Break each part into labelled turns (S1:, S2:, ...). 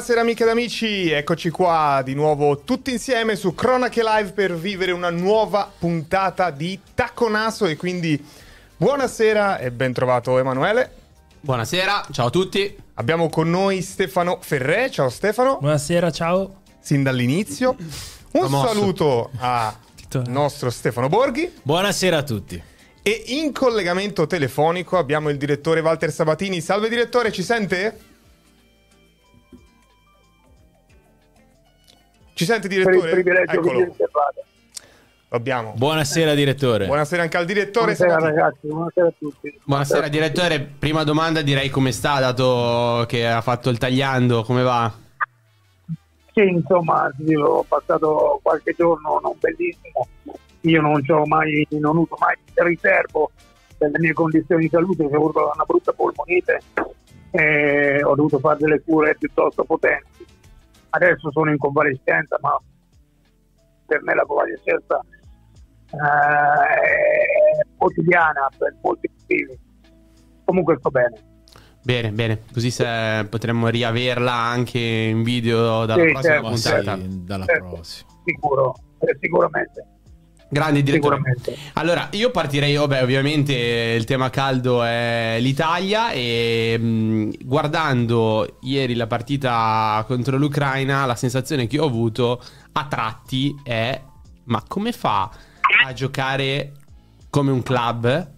S1: Buonasera amiche ed amici, eccoci qua di nuovo tutti insieme su Cronache Live per vivere una nuova puntata di Tacco Naso e quindi buonasera e ben trovato Emanuele.
S2: Buonasera, ciao a tutti.
S1: Abbiamo con noi Stefano Ferré, ciao Stefano.
S3: Buonasera, ciao.
S1: Sin dall'inizio. Un
S2: Promosso.
S1: saluto al
S3: Titolare.
S1: nostro Stefano Borghi
S4: Buonasera a tutti.
S1: e in collegamento telefonico abbiamo il direttore Walter Sabatini. Salve direttore, ci sente? Ci sente
S5: per il
S1: direttore? Eccolo. abbiamo.
S4: Buonasera direttore.
S1: Buonasera anche al direttore.
S5: Buonasera
S1: Sabatini.
S5: ragazzi, buonasera a tutti.
S2: Buonasera direttore, prima domanda direi come sta dato che ha fatto il tagliando, come va?
S5: Sì, insomma, ho passato qualche giorno non bellissimo. Io non ho mai, non uso mai riservo per le mie condizioni di salute, ho avuto una brutta polmonite e ho dovuto fare delle cure piuttosto potenti. Adesso sono in convalescenza, ma per me la convalescenza eh, è quotidiana per molti motivi. Comunque sto bene.
S2: Bene, bene, così se potremmo riaverla anche in video dalla
S5: Sì,
S2: prossima
S5: certo,
S4: Ma sì,
S2: puntata.
S4: dalla
S5: Certo.
S4: prossima.
S5: Sicuro, eh, sicuramente.
S2: Grande direttore. Allora, io partirei, vabbè, ovviamente il tema caldo è l'Italia e mh, guardando ieri la partita contro l'Ucraina, la sensazione che ho avuto a tratti è ma come fa a giocare come un club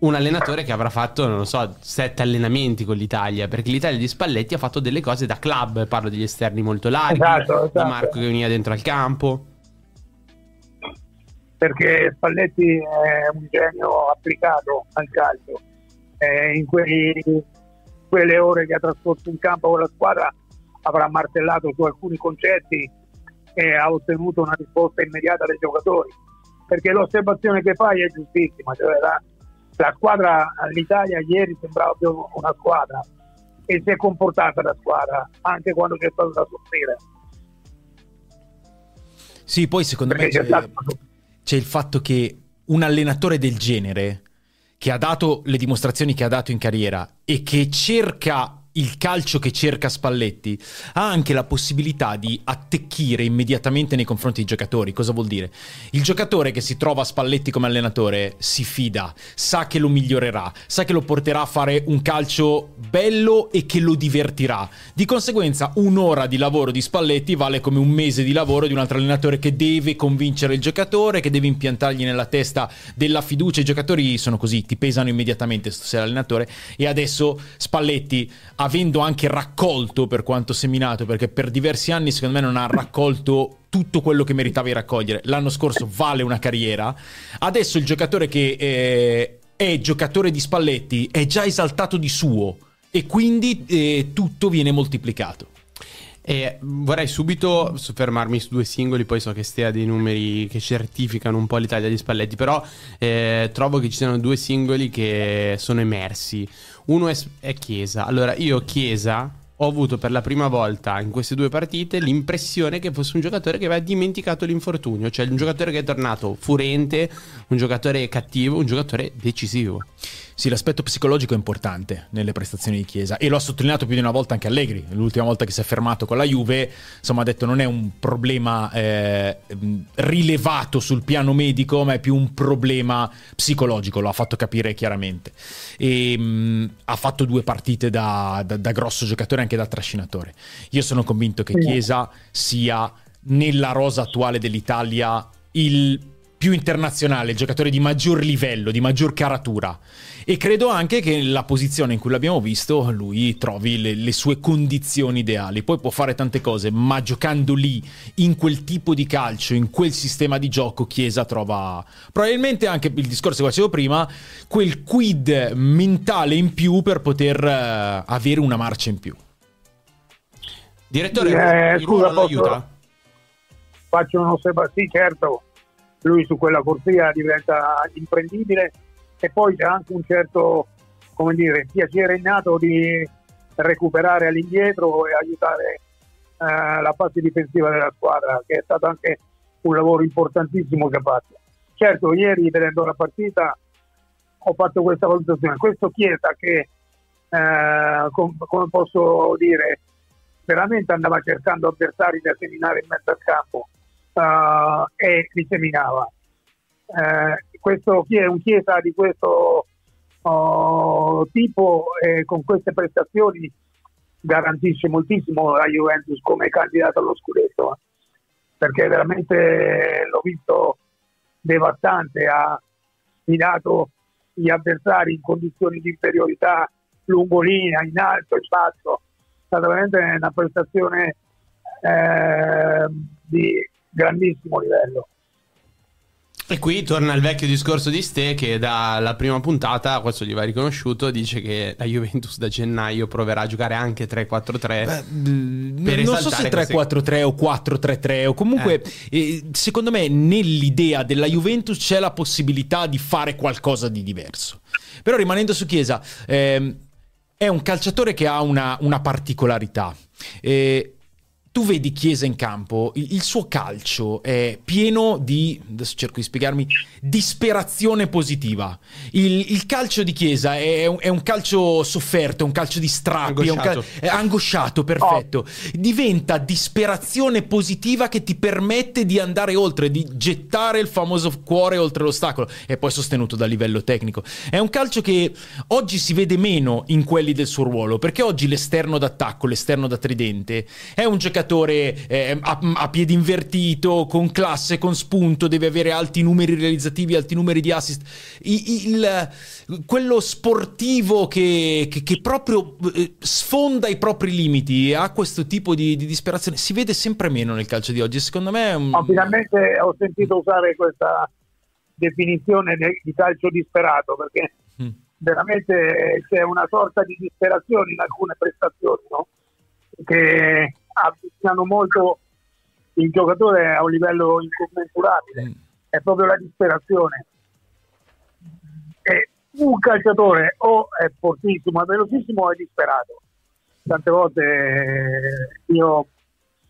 S2: un allenatore che avrà fatto, non lo so, sette allenamenti con l'Italia, perché l'Italia di Spalletti ha fatto delle cose da club, parlo degli esterni molto larghi,
S5: Esatto, esatto.
S2: Marco che veniva dentro al campo.
S5: Perché Spalletti è un genio applicato al calcio. Eh, in quei- quelle ore che ha trascorso in campo con la squadra avrà martellato su alcuni concetti e ha ottenuto una risposta immediata dai giocatori. Perché l'osservazione che fai è giustissima, cioè la, la squadra all'Italia ieri sembrava più una squadra e si è comportata da squadra anche quando c'è stato da soffrire.
S4: Sì, poi secondo me
S5: Perché
S4: c'è,
S5: c'è stato
S4: c'è il fatto che un allenatore del genere, che ha dato le dimostrazioni che ha dato in carriera e che cerca il calcio che cerca Spalletti, ha anche la possibilità di attecchire immediatamente nei confronti dei giocatori. Cosa vuol dire? Il giocatore che si trova a Spalletti come allenatore si fida, sa che lo migliorerà, sa che lo porterà a fare un calcio bello e che lo divertirà. Di conseguenza, un'ora di lavoro di Spalletti vale come un mese di lavoro di un altro allenatore che deve convincere il giocatore, che deve impiantargli nella testa della fiducia. I giocatori sono così, ti pesano immediatamente se sei l'allenatore. E adesso Spalletti, avendo anche raccolto per quanto seminato, perché per diversi anni secondo me non ha raccolto tutto quello che meritava di raccogliere. L'anno scorso vale una carriera. Adesso il giocatore che eh, è giocatore di Spalletti è già esaltato di suo e quindi eh, tutto viene moltiplicato.
S2: E vorrei subito soffermarmi su due singoli, poi so che Stea ha dei numeri che certificano un po' l'Italia di Spalletti, però eh, trovo che ci siano due singoli che sono emersi. Uno è, è Chiesa. Allora, io Chiesa ho avuto per la prima volta in queste due partite l'impressione che fosse un giocatore che aveva dimenticato l'infortunio, cioè un giocatore che è tornato furente, un giocatore cattivo, un giocatore decisivo.
S4: Sì, l'aspetto psicologico è importante nelle prestazioni di Chiesa e lo ha sottolineato più di una volta anche Allegri. L'ultima volta che si è fermato con la Juve, insomma, ha detto non è un problema eh, mh, rilevato sul piano medico, ma è più un problema psicologico. Lo ha fatto capire chiaramente. E mh, ha fatto due partite da, da- da grosso giocatore e anche da trascinatore. Io sono convinto che Chiesa sia nella rosa attuale dell'Italia il più internazionale, il giocatore di maggior livello, di maggior caratura. E credo anche che la posizione in cui l'abbiamo visto lui trovi le, le sue condizioni ideali. Poi può fare tante cose, ma giocando lì, in quel tipo di calcio, in quel sistema di gioco, Chiesa trova probabilmente anche il discorso che facevo prima, quel quid mentale in più per poter eh, avere una marcia in più.
S2: Direttore,
S5: Eh, scusa, posso-
S2: aiuta?
S5: faccio un'osservazione, sì, certo, lui su quella corsia diventa imprendibile e poi c'è anche un certo, come dire, piacere innato di recuperare all'indietro e aiutare eh, la fase difensiva della squadra, che è stato anche un lavoro importantissimo che ha fatto. Certo, ieri vedendo la partita ho fatto questa valutazione. Questo Chiesa che, eh, com- come posso dire, veramente andava cercando avversari da seminare in mezzo al campo uh, e li seminava. Uh, questo, un Chiesa di questo uh, tipo e con queste prestazioni garantisce moltissimo la Juventus come candidato allo scudetto eh. perché veramente l'ho visto devastante ha minato gli avversari in condizioni di inferiorità lungo linea, in alto, in basso stata veramente una prestazione eh, di grandissimo livello.
S2: E qui torna il vecchio discorso di Ste che dalla prima puntata, questo gli va riconosciuto, dice che la Juventus da gennaio proverà a giocare anche 3-4-3. Beh,
S4: non so se 3-4-3 o 4-3-3 o comunque eh. Eh, secondo me nell'idea della Juventus c'è la possibilità di fare qualcosa di diverso. Però rimanendo su Chiesa, ehm, è un calciatore che ha una, una particolarità. Eh, tu vedi Chiesa in campo, il, il, suo calcio è pieno di, adesso cerco di spiegarmi, disperazione positiva. Il, il calcio di Chiesa è un, è un, calcio sofferto, è un calcio di strappi, angosciato, è, cal- è angosciato perfetto. Oh. Diventa disperazione positiva che ti permette di andare oltre, di gettare il famoso cuore oltre l'ostacolo e poi sostenuto dal livello tecnico. È un calcio che oggi si vede meno in quelli del suo ruolo, perché oggi l'esterno d'attacco, l'esterno da tridente, è un giocatore giocatore eh, a, a, piedi invertito, con classe, con spunto, deve avere alti numeri realizzativi, alti numeri di assist. Il, il, quello sportivo che, che, che proprio eh, sfonda i propri limiti e ha questo tipo di, di, disperazione si vede sempre meno nel calcio di oggi. Secondo me un...
S5: no, finalmente ho sentito usare questa definizione di calcio disperato perché mm. veramente c'è una sorta di disperazione in alcune prestazioni no? che avvicinano molto il giocatore a un livello incommensurabile, mm. è proprio la disperazione. E un calciatore o è fortissimo, è velocissimo o è disperato. Tante volte eh, io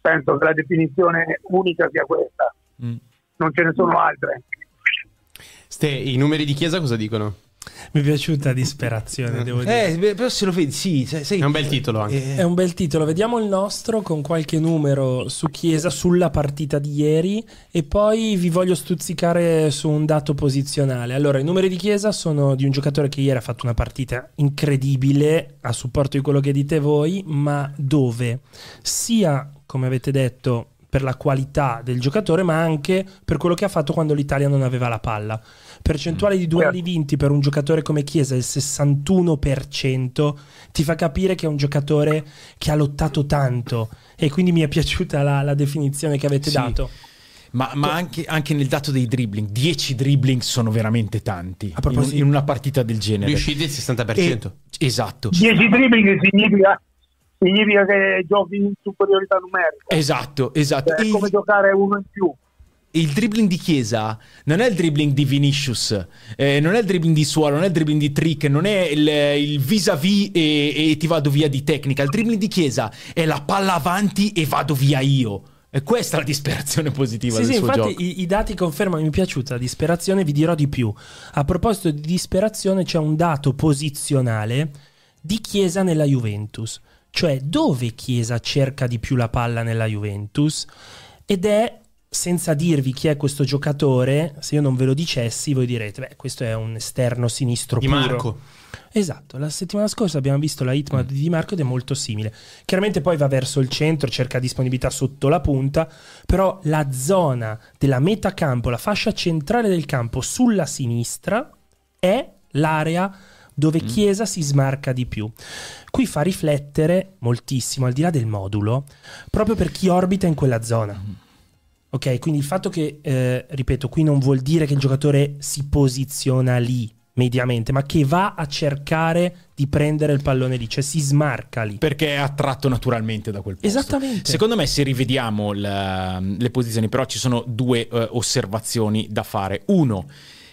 S5: penso che la definizione unica sia questa, mm. non ce ne sono altre.
S2: Ste, i numeri di Chiesa cosa dicono?
S3: Mi è piaciuta disperazione, devo
S4: dire. Eh, però se lo vedi, sì, sei,
S2: è un bel titolo anche.
S3: Eh. È un bel titolo. Vediamo il nostro con qualche numero su Chiesa sulla partita di ieri e poi vi voglio stuzzicare su un dato posizionale. Allora, i numeri di Chiesa sono di un giocatore che ieri ha fatto una partita incredibile a supporto di quello che dite voi, ma dove sia, come avete detto, per la qualità del giocatore, ma anche per quello che ha fatto quando l'Italia non aveva la palla. Percentuale di duelli vinti per un giocatore come Chiesa il 61%, ti fa capire che è un giocatore che ha lottato tanto e quindi mi è piaciuta la, la definizione che avete sì. dato.
S4: Ma, ma anche, anche, nel dato dei dribbling, 10 dribbling sono veramente tanti in, in, una partita del genere.
S2: Riuscite il 60%.
S4: E, esatto.
S5: 10 dribbling significa significa che giochi in superiorità numerica.
S4: Esatto, esatto.
S5: Cioè, è come giocare uno in più.
S4: Il dribbling di Chiesa non è il dribbling di Vinicius, eh, non è il dribbling di Suolo, non è il dribbling di Trick, non è il, il vis-à-vis e, e ti vado via di tecnica. Il dribbling di Chiesa è la palla avanti e vado via io. E questa è la disperazione positiva
S3: sì,
S4: del
S3: sì,
S4: suo
S3: infatti
S4: gioco.
S3: I, I, dati confermano, mi è piaciuta la disperazione, vi dirò di più. A proposito di disperazione c'è un dato posizionale di Chiesa nella Juventus cioè dove Chiesa cerca di più la palla nella Juventus ed è senza dirvi chi è questo giocatore, se io non ve lo dicessi, voi direte, beh, questo è un esterno sinistro
S2: di
S3: puro.
S2: Marco.
S3: Esatto, la settimana scorsa abbiamo visto la hitmap mm. di Di Marco ed è molto simile. Chiaramente poi va verso il centro, cerca disponibilità sotto la punta, però la zona della metà campo, la fascia centrale del campo sulla sinistra è l'area dove mm. Chiesa si smarca di più. Qui fa riflettere moltissimo, al di là del modulo, proprio per chi orbita in quella zona. Mm. Ok, quindi il fatto che, eh, ripeto, qui non vuol dire che il giocatore si posiziona lì mediamente, ma che va a cercare di prendere il pallone lì, cioè si smarca lì.
S4: Perché è attratto naturalmente da quel posto.
S3: Esattamente.
S4: Secondo me, se rivediamo la, le posizioni, però ci sono due uh, osservazioni da fare. Uno,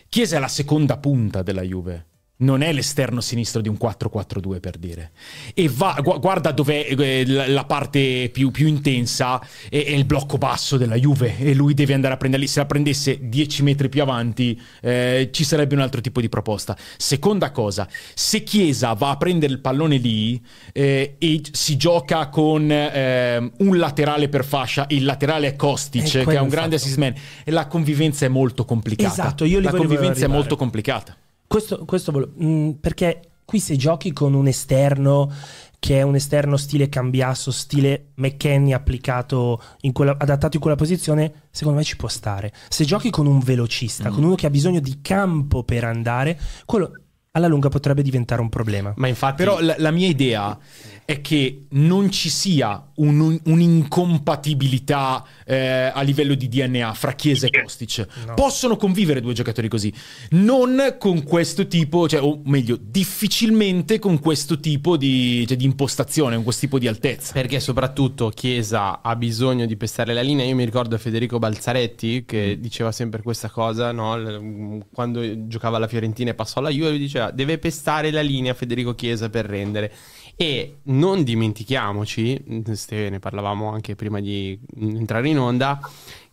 S4: Chiesa è la seconda punta della Juve non è l'esterno sinistro di un 4-4-2 per dire. E va, gu- guarda dov'è eh, la, parte più, più intensa, è, è il blocco basso della Juve e lui deve andare a prenderli. Se la prendesse 10 metri più avanti eh, ci sarebbe un altro tipo di proposta. Seconda cosa, se Chiesa va a prendere il pallone lì eh, e si gioca con eh, un laterale per fascia, il laterale è Kostic
S3: Eh,
S4: che è un grande assist man, la convivenza è molto complicata.
S3: Esatto, io li
S4: la convivenza è molto complicata.
S3: Questo, questo volevo- mm, perché qui se giochi con un esterno che è un esterno stile cambiasso, stile McKenny applicato in quella, adattato in quella posizione, secondo me ci può stare. Se giochi con un velocista, con uno che ha bisogno di campo per andare, quello alla lunga potrebbe diventare un problema.
S2: Ma infatti,
S4: Però la, la mia idea è che non ci sia un- un- un'incompatibilità eh, a livello di DNA fra Chiesa e Kostic.
S3: No.
S4: Possono convivere due giocatori così, non con questo tipo, cioè, o meglio, difficilmente con questo tipo di, cioè, di impostazione, con questo tipo di altezza.
S2: Perché soprattutto Chiesa ha bisogno di pestare la linea. Io mi ricordo Federico Balzaretti che diceva sempre questa cosa, no? Quando giocava alla Fiorentina e passò alla Juve, lui diceva deve pestare la linea Federico Chiesa per rendere. E non dimentichiamoci, ne parlavamo anche prima di entrare in onda,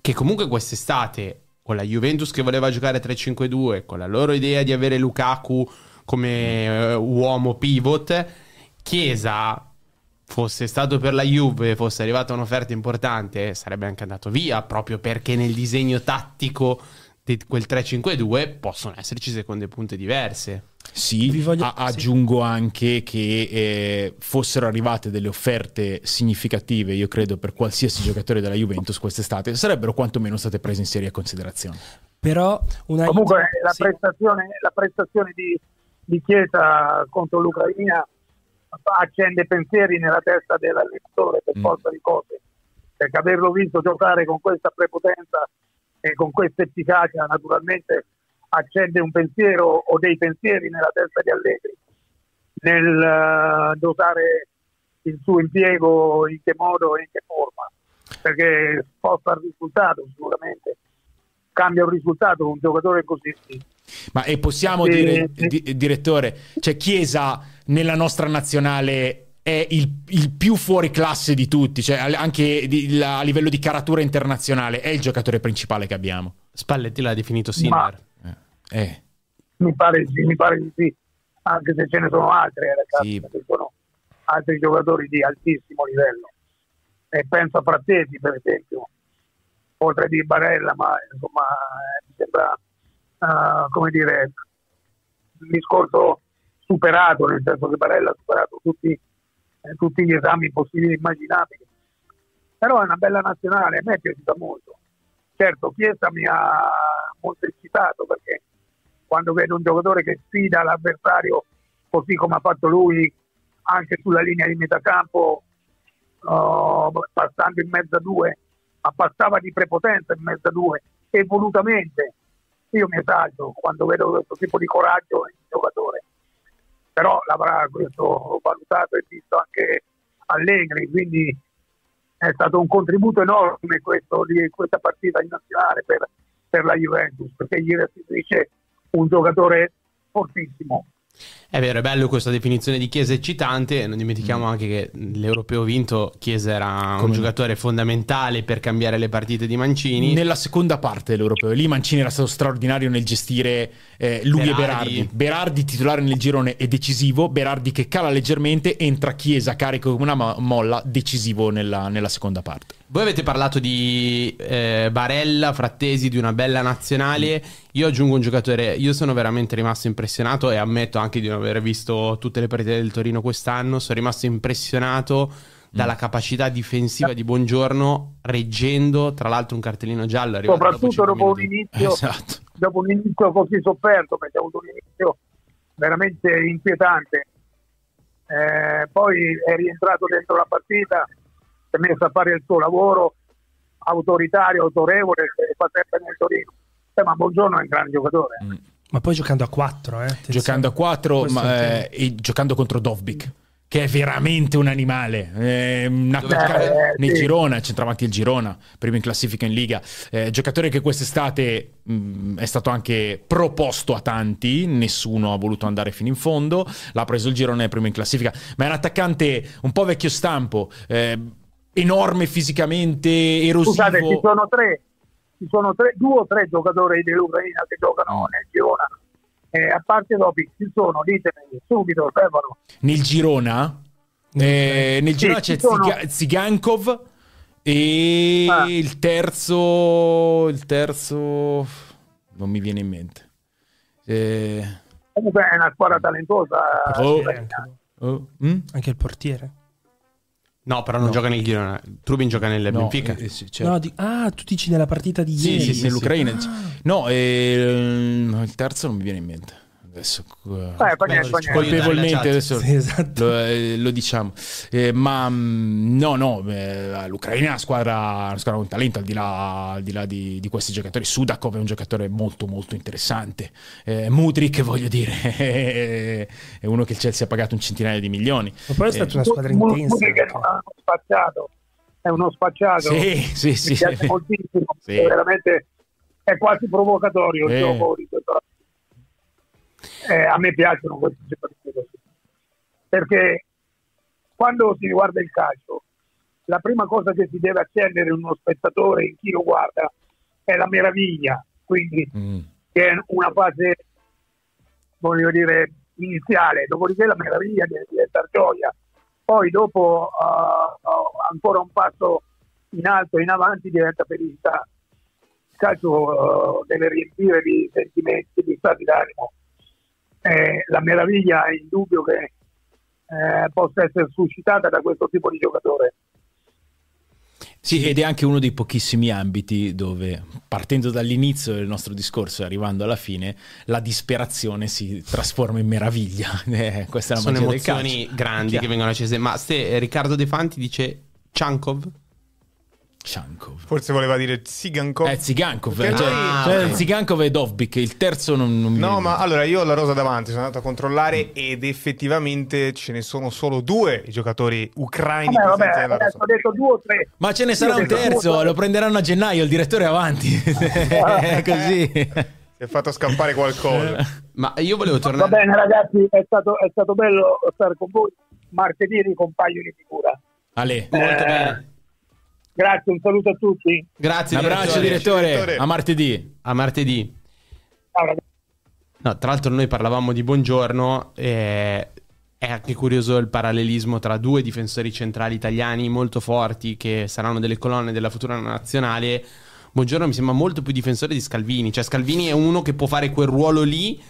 S2: che comunque quest'estate con la Juventus che voleva giocare 3-5-2, con la loro idea di avere Lukaku come eh, uomo pivot, Chiesa fosse stato per la Juve, fosse arrivata un'offerta importante, sarebbe anche andato via, proprio perché nel disegno tattico di quel 3-5-2 possono esserci seconde punte diverse.
S4: Sì,
S3: Vi voglio-
S4: a-
S3: sì.
S4: aggiungo anche che eh, fossero arrivate delle offerte significative, io credo, per qualsiasi giocatore della Juventus quest'estate, sarebbero quantomeno state prese in seria considerazione.
S3: Però una
S5: Comunque la
S3: sì.
S5: prestazione, la prestazione di, di Chiesa contro l'Ucraina accende pensieri nella testa dell'allenatore per
S4: Mm.
S5: forza di cose, perché averlo visto giocare con questa prepotenza e con questa efficacia naturalmente accende un pensiero o dei pensieri nella testa di Allegri nel eh, dosare il suo impiego in che modo e in che forma perché sposta il risultato sicuramente cambia un risultato un giocatore così
S4: Ma e possiamo
S5: Sì,
S4: dire,
S5: sì.
S4: di- direttore, cioè Chiesa nella nostra nazionale è il, il più fuori classe di tutti, cioè anche di- la- a livello di caratura internazionale, è il giocatore principale che abbiamo.
S2: Spalletti l'ha definito Sinner.
S4: Eh, eh,
S5: mi pare, sì, mi pare di sì anche se ce ne sono altri eh, ragazzi
S4: Sì.
S5: ci sono altri giocatori di altissimo livello e penso a Frattesi per esempio oltre di Barella ma insomma eh, mi sembra eh, come dire un discorso superato nel senso che Barella ha superato tutti, eh, tutti gli esami possibili e immaginabili. Però è una bella nazionale a me è piaciuta molto. Certo Chiesa mi ha molto excitato perché quando vedo un giocatore che sfida l'avversario così come ha fatto lui anche sulla linea di metacampo uh, passando in mezzo a due ma passava di prepotenza in mezzo a due e volutamente io mi esalto quando vedo questo tipo di coraggio in un giocatore però l'avrà questo valutato e visto anche Allegri quindi è stato un contributo enorme questo questa partita in nazionale per, per la Juventus perché gli restituisce un giocatore fortissimo
S2: È vero, è bello questa definizione di Chiesa eccitante. Non dimentichiamo anche che l'europeo vinto, Chiesa era un
S4: Mm. Come no.
S2: giocatore fondamentale per cambiare le partite di Mancini.
S4: Nella seconda parte dell'Europeo, lì Mancini era stato straordinario nel gestire eh, lui e
S2: Berardi.
S4: Berardi. Berardi titolare nel girone è decisivo, Berardi che cala leggermente, entra Chiesa carico come una mo- molla, decisivo nella, nella seconda parte.
S2: Voi avete parlato di eh, Barella, Frattesi, di una bella nazionale. Io aggiungo un giocatore. Io sono veramente rimasto impressionato e ammetto anche di non aver visto tutte le partite del Torino quest'anno. Sono rimasto impressionato dalla capacità difensiva di Buongiorno, reggendo tra l'altro un cartellino giallo.
S5: soprattutto
S2: cinque
S5: dopo un inizio
S4: Esatto.
S5: dopo un inizio così sofferto perché ha avuto un inizio veramente inquietante Eh, poi è rientrato dentro la partita è messo a fare il suo lavoro autoritario, autorevole che fa sempre nel Torino Eh, ma Buongiorno è un grande giocatore
S3: Ma poi giocando a 4, eh.
S4: giocando a 4
S3: Questo è il
S4: ma, eh, e giocando contro Dovbik che è veramente un animale. Eh, un attaccante
S5: Eh,
S4: nel
S5: sì.
S4: Girona, centravanti il Girona, primo in classifica in Liga. Eh, giocatore che quest'estate mh, è stato anche proposto a tanti, nessuno ha voluto andare fino in fondo. L'ha preso il Girona, è primo in classifica. Ma è un attaccante un po' vecchio stampo, eh, enorme fisicamente, erosivo.
S5: Scusate, ci sono tre, ci sono tre, due o tre giocatori dell'Ucraina che giocano nel Girona. Eh, a parte Dopic, ci sono, ditemi subito, Stefano.
S4: Nel Girona, eh, nel Girona
S5: Sì,
S4: c'è
S5: sono.
S4: Ziga- Zigankov e
S5: Ah.
S4: il terzo, il terzo non mi viene in mente. Eh,
S5: Comunque è una squadra talentosa.
S4: Oh.
S5: l'Ucraina.
S4: oh, mm?
S3: Anche il portiere.
S2: No, però non
S4: No.
S2: gioca nel Girona. Trubin gioca nel
S4: No,
S2: Benfica.
S4: eh, sì, certo.
S3: No, di- ah, tu dici nella partita di
S2: Sì,
S3: ieri.
S2: sì, sì,
S4: nell'Ucraina.
S3: Ah.
S4: No, ehm, il terzo non mi viene in mente. Adesso eh,
S5: Eh, fa niente.
S4: colpevolmente adesso
S3: Sì, esatto.
S4: lo, eh, lo diciamo. Eh, ma mm, no, no, eh, l'Ucraina è una squadra, una squadra con talento al di là, al di, là di, di questi giocatori. Sudakov è un giocatore molto molto interessante. Eh, Mudrik, voglio dire, è uno che il Chelsea ha pagato un centinaio di milioni.
S3: Ma poi è stata una squadra
S5: Mu-
S3: intensa.
S5: Mudrik è uno spacciato, è uno spacciato.
S4: Sì, sì,
S5: Mi
S4: sì.
S5: piace moltissimo,
S4: Sì.
S5: è veramente è quasi provocatorio il
S4: Eh.
S5: gioco di questo- Eh, a me piacciono questi giocatori così. perché quando si guarda il calcio la prima cosa che si deve accendere in uno spettatore in chi lo guarda è la meraviglia quindi
S4: Mm.
S5: che è una fase voglio dire iniziale dopodiché la meraviglia deve diventare gioia poi dopo ah, ancora un passo in alto in avanti diventa felicità il calcio ah, deve riempire di sentimenti di stati d'animo Eh, la meraviglia è indubbio che eh, possa essere suscitata da questo tipo di giocatore
S4: Sì, ed è anche uno dei pochissimi ambiti dove, partendo dall'inizio del nostro discorso e arrivando alla fine, la disperazione si trasforma in meraviglia. Eh, questa è la
S2: Sono emozioni grandi
S4: Chiaro.
S2: che vengono accese. Ma eh, Riccardo De Fanti dice Chankov?
S4: Shankov.
S1: Forse voleva dire Zigankov.
S4: Eh, Zigankov, cioè,
S1: noi-
S4: cioè,
S2: ok.
S4: Zigankov e Dovbik, il terzo non, non mi
S1: No, ma allora io ho la rosa davanti, sono andato a controllare ed effettivamente ce ne sono solo due i giocatori ucraini
S5: Vabbè,
S1: presenti
S5: vabbè,
S1: rosa.
S5: ho detto due o tre
S4: Ma ce ne sarà
S5: Io
S4: un
S5: due o
S4: terzo, lo prenderanno a gennaio, il direttore è avanti. È così.
S1: Si è fatto scappare qualcosa.
S2: Ma io volevo
S5: Va
S2: tornare.
S5: bene ragazzi, è stato, è stato bello stare con voi. Martedì ricompaio di figura.
S4: Ale,
S2: Molto
S5: Eh,
S2: bene.
S5: Grazie, un saluto a tutti.
S2: Grazie,
S4: un abbraccio
S2: direttore.
S4: direttore, a martedì.
S2: A martedì.
S5: Ciao.
S2: No, tra l'altro noi parlavamo di buongiorno. eh, è anche curioso il parallelismo tra due difensori centrali italiani molto forti che saranno delle colonne della futura nazionale. Buongiorno mi sembra molto più difensore di Scalvini. Cioè Scalvini è uno che può fare quel ruolo lì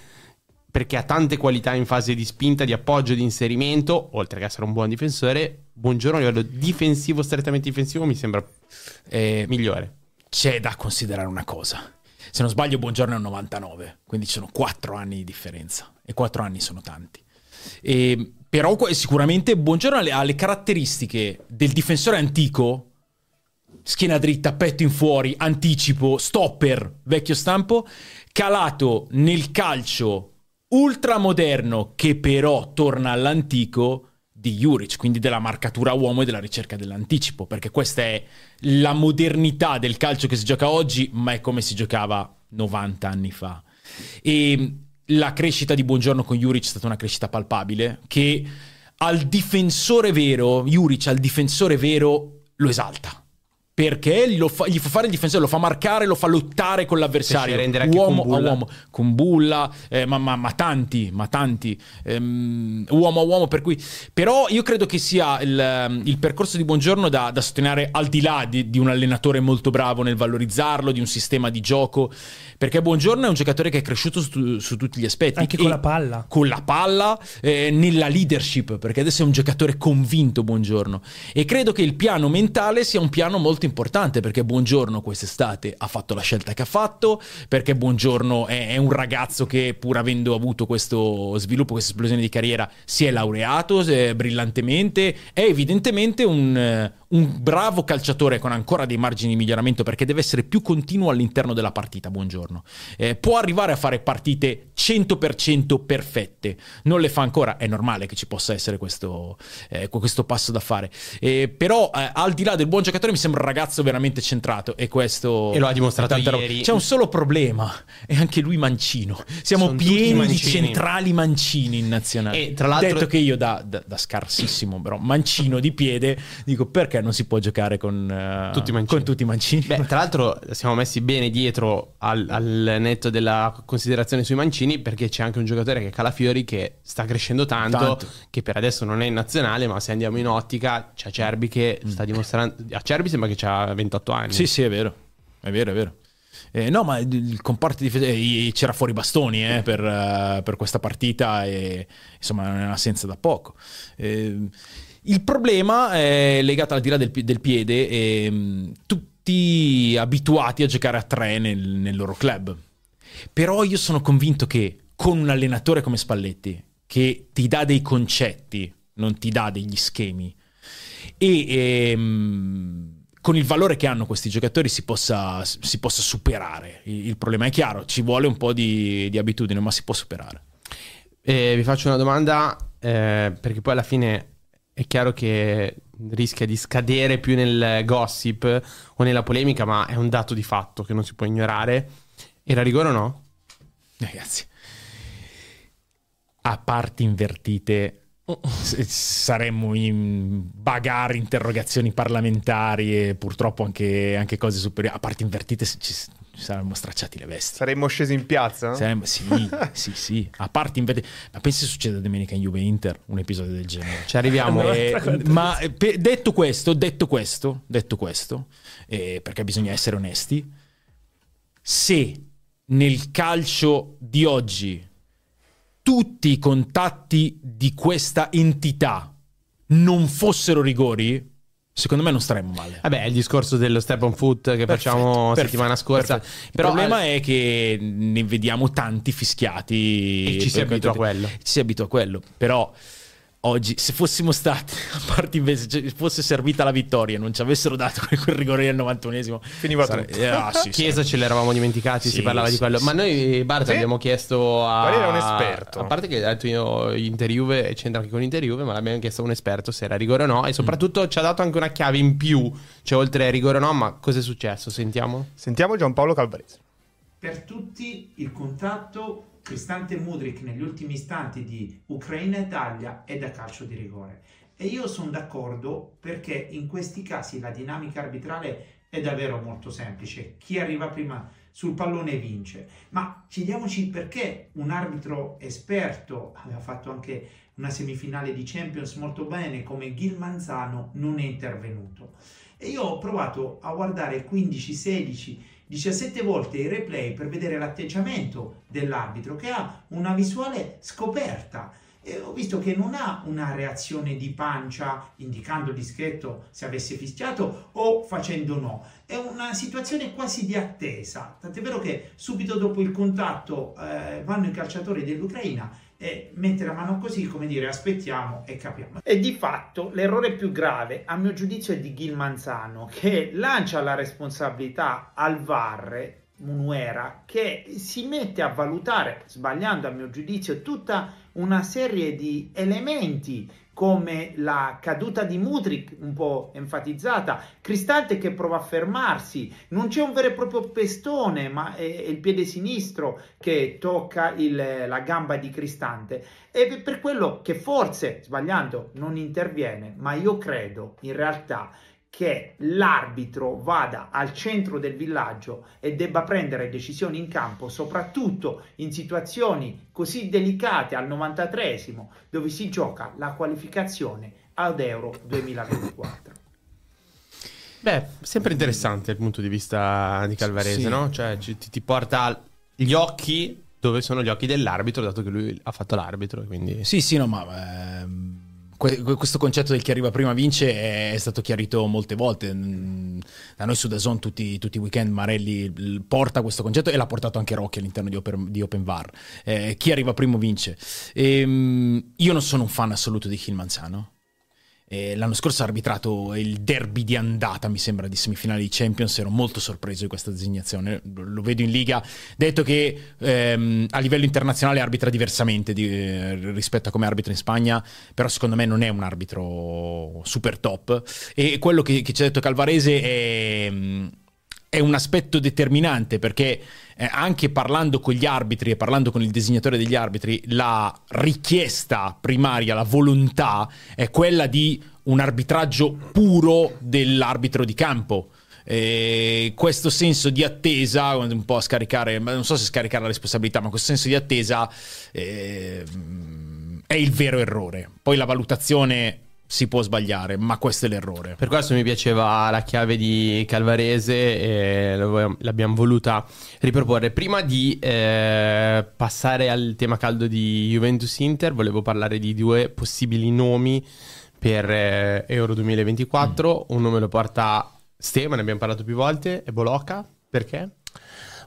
S2: perché ha tante qualità in fase di spinta, di appoggio, di inserimento, oltre che essere un buon difensore. Buongiorno a livello difensivo, strettamente difensivo, mi sembra
S4: Eh,
S2: migliore.
S4: c'è da considerare una cosa. Se non sbaglio, Buongiorno è un 99, quindi ci sono 4 anni di differenza. E 4 anni sono tanti. E, però sicuramente Buongiorno ha le, ha le caratteristiche del difensore antico, schiena dritta, petto in fuori, anticipo, stopper, vecchio stampo, calato nel calcio ultramoderno che però torna all'antico di Juric, quindi della marcatura uomo e della ricerca dell'anticipo, perché questa è la modernità del calcio che si gioca oggi, ma è come si giocava 90 anni fa. E la crescita di Buongiorno con Juric è stata una crescita palpabile che al difensore vero, Juric al difensore vero lo esalta. Perché lo fa- gli fa fare il difensore, lo fa marcare, lo fa lottare con l'avversario.
S2: Anche
S4: uomo
S2: con Bulla.
S4: a uomo, con Bulla, eh, ma, ma- ma tanti, ma tanti, ehm, uomo a uomo. Per cui, però, io credo che sia il, il percorso di Buongiorno da, da sottolineare al di là di, di un allenatore molto bravo nel valorizzarlo, di un sistema di gioco. Perché Buongiorno è un giocatore che è cresciuto su, su tutti gli aspetti.
S3: Anche con la palla.
S4: con la palla, eh, nella leadership, perché adesso è un giocatore convinto Buongiorno. E credo che il piano mentale sia un piano molto importante, perché Buongiorno quest'estate ha fatto la scelta che ha fatto, perché Buongiorno è, è un ragazzo che pur avendo avuto questo sviluppo, questa esplosione di carriera, si è laureato eh, brillantemente, è evidentemente un, un bravo calciatore con ancora dei margini di miglioramento perché deve essere più continuo all'interno della partita, buongiorno. Eh, può arrivare a fare partite 100% perfette, non le fa ancora, è normale che ci possa essere questo, eh, questo passo da fare. Eh, però eh, al di là del buon giocatore mi sembra un ragazzo veramente centrato e questo...
S2: E lo ha dimostrato ieri.
S4: C'è un solo problema, è anche lui mancino. Siamo
S2: Sono
S4: pieni di centrali mancini in nazionale.
S2: E tra l'altro-
S4: Detto che io da, da- da scarsissimo, però mancino di piede, dico perché non si può giocare con, eh,
S2: Tutti i mancini.
S4: con tutti i mancini?
S2: Beh, tra l'altro siamo messi bene dietro al, al netto della considerazione sui mancini perché c'è anche un giocatore che è Calafiori che sta crescendo tanto,
S4: Tanto.
S2: che per adesso non è in nazionale, ma se andiamo in ottica c'è Cerbi che sta dimostrando... A Cerbi sembra che ha 28 anni.
S4: Sì, sì, è vero. È vero, è vero. Eh, no, ma il comparto difesa eh, c'era fuori bastoni eh, per, eh, per questa partita e insomma è un'assenza da poco. Eh, il problema è legato al di là del, del piede, ehm, tutti abituati a giocare a tre nel, nel loro club. Però io sono convinto che con un allenatore come Spalletti, che ti dà dei concetti, non ti dà degli schemi, e ehm, con il valore che hanno questi giocatori si possa, si possa superare. Il, il problema è chiaro, ci vuole un po' di, di abitudine, ma si può superare.
S2: Eh, vi faccio una domanda eh, perché poi alla fine è chiaro che rischia di scadere più nel gossip o nella polemica, ma è un dato di fatto che non si può ignorare. Era rigore o no?
S4: Ragazzi, a parti invertite saremmo in bagarre, interrogazioni parlamentari e purtroppo anche, anche cose superiori. A parti invertite ci, ci saremmo stracciati le vesti.
S1: Saremmo scesi in piazza?
S4: Saremmo- sì, sì, sì. A parti invertite. Ma pensi succeda domenica in Juve Inter un episodio del genere?
S2: Ci arriviamo.
S4: Eh, ma pe- detto questo, detto questo, detto questo, eh, perché bisogna essere onesti, se nel calcio di oggi tutti i contatti di questa entità non fossero rigori, secondo me non staremmo male.
S2: Vabbè, è il discorso dello step on foot che facciamo
S4: Perfetto,
S2: settimana scorsa.
S4: perfetto. Il
S2: Però
S4: problema
S2: eh,
S4: è che ne vediamo tanti fischiati.
S2: E ci si abitua a quello.
S4: Ci si abitua a quello. Però oggi, se fossimo stati, a parte invece, cioè, fosse servita la vittoria e non ci avessero dato quel rigore al 91esimo,
S1: Finiva tutto.
S4: eh, ah, sì,
S2: Chiesa
S4: sarebbe-
S2: ce l'eravamo dimenticati,
S4: Sì,
S2: si parlava
S4: sì,
S2: di quello.
S4: sì.
S2: Ma noi, Bart,
S1: Sì.
S2: abbiamo chiesto a.
S1: Guarda, era un esperto.
S2: A parte che ha detto io Inter Juve e c'entra anche con Inter Juve, ma l'abbiamo chiesto a un esperto se era rigore o no. E soprattutto ci ha dato anche una chiave in più. Cioè, oltre a rigore o no, ma cosa è successo? Sentiamo.
S1: Sentiamo Giampaolo Calvarese.
S6: Per tutti il contatto Cristante Mudrik negli ultimi istanti di Ucraina-Italia è da calcio di rigore. E io sono d'accordo perché in questi casi la dinamica arbitrale è davvero molto semplice. Chi arriva prima sul pallone vince. Ma chiediamoci perché un arbitro esperto, aveva fatto anche una semifinale di Champions molto bene, come Gil Manzano, non è intervenuto. E io ho provato a guardare 15, 16, 17 volte i replay per vedere l'atteggiamento dell'arbitro che ha una visuale scoperta. E ho visto che non ha una reazione di pancia indicando il dischetto se avesse fischiato o facendo no, è una situazione quasi di attesa, tant'è vero che subito dopo il contatto eh, vanno i calciatori dell'Ucraina e mette la mano così come dire aspettiamo e capiamo. E di fatto l'errore più grave a mio giudizio è di Gil Manzano che lancia la responsabilità al VAR Munuera che si mette a valutare, sbagliando a mio giudizio, tutta una serie di elementi come la caduta di Mudrik un po' enfatizzata, Cristante che prova a fermarsi, non c'è un vero e proprio pestone, ma è il piede sinistro che tocca il- la gamba di Cristante. E per quello che forse sbagliando non interviene, ma io credo in realtà che l'arbitro vada al centro del villaggio e debba prendere decisioni in campo, soprattutto in situazioni così delicate al 93esimo, dove si gioca la qualificazione ad Euro 2024.
S2: Beh, sempre interessante il punto di vista di Calvarese,
S4: Sì.
S2: no? Cioè, ci- ti, ti porta gli occhi dove sono gli occhi dell'arbitro, dato che lui ha fatto l'arbitro. Quindi...
S4: Sì, sì, no, ma ehm, questo concetto del chi arriva prima vince è, stato chiarito molte volte. Mm, Da noi su Dazon tutti, tutti i weekend Marelli porta questo concetto e l'ha portato anche Rocchi all'interno di Open, di Open VAR. Eh, chi arriva primo vince. Ehm, io non sono un fan assoluto di Gil Manzano. Eh, l'anno scorso ha arbitrato il derby di andata, mi sembra, di semifinale di Champions. Ero molto sorpreso di questa designazione. Lo vedo in Liga. Detto che ehm, a livello internazionale arbitra diversamente di, eh, rispetto a come arbitra in Spagna, però secondo me non è un arbitro super top. E quello che, che ci ha detto Calvarese è è un aspetto determinante perché eh, anche parlando con gli arbitri e parlando con il disegnatore degli arbitri, la richiesta primaria, la volontà è quella di un arbitraggio puro dell'arbitro di campo. E questo senso di attesa, un po' a scaricare, non so se scaricare la responsabilità, ma questo senso di attesa eh, è il vero errore. Poi la valutazione si può sbagliare, ma questo è l'errore.
S2: Per questo mi piaceva la chiave di Calvarese e l'abbiamo voluta riproporre. Prima di eh, passare al tema caldo di Juventus-Inter, volevo parlare di due possibili nomi per eh, Euro 2024. Mm. Un nome lo porta Steve, ne abbiamo parlato più volte, è Bolocca. Perché?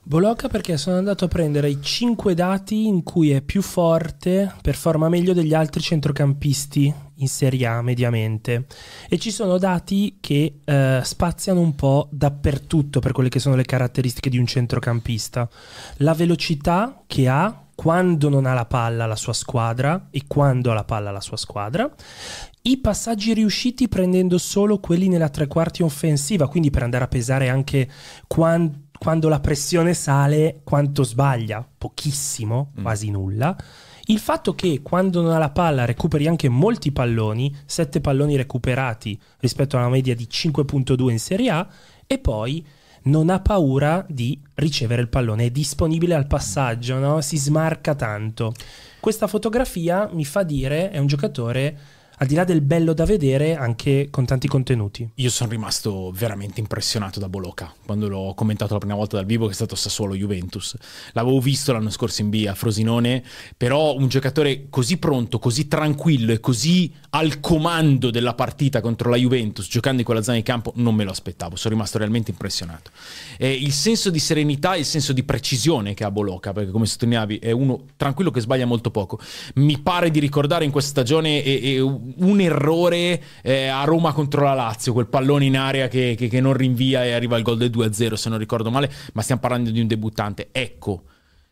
S3: Bolocca perché sono andato a prendere i 5 dati in cui è più forte, performa meglio degli altri centrocampisti in Serie A mediamente e ci sono dati che eh, spaziano un po' dappertutto per quelle che sono le caratteristiche di un centrocampista. La velocità che ha quando non ha la palla la sua squadra e quando ha la palla la sua squadra, i passaggi riusciti prendendo solo quelli nella tre quarti offensiva, quindi per andare a pesare anche quando quando la pressione sale, quanto sbaglia? Pochissimo, mm. quasi nulla. Il fatto che quando non ha la palla recuperi anche molti palloni, 7 palloni recuperati rispetto a una media di 5.2 in Serie A, e poi non ha paura di ricevere il pallone, è disponibile al passaggio, no? si smarca tanto. Questa fotografia mi fa dire è un giocatore al di là del bello da vedere, anche con tanti contenuti.
S4: Io sono rimasto veramente impressionato da Boloca quando l'ho commentato la prima volta dal vivo, che è stato Sassuolo Juventus. L'avevo visto l'anno scorso in via a Frosinone, però un giocatore così pronto, così tranquillo e così al comando della partita contro la Juventus, giocando in quella zona di campo, non me lo aspettavo. Sono rimasto realmente impressionato. E il senso di serenità e il senso di precisione che ha Boloca, perché come sottolineavi è uno tranquillo che sbaglia molto poco. Mi pare di ricordare in questa stagione. E, e un errore eh, a Roma contro la Lazio, quel pallone in area che, che, che non rinvia e arriva il gol del 2-0 se non ricordo male, ma stiamo parlando di un debuttante. Ecco,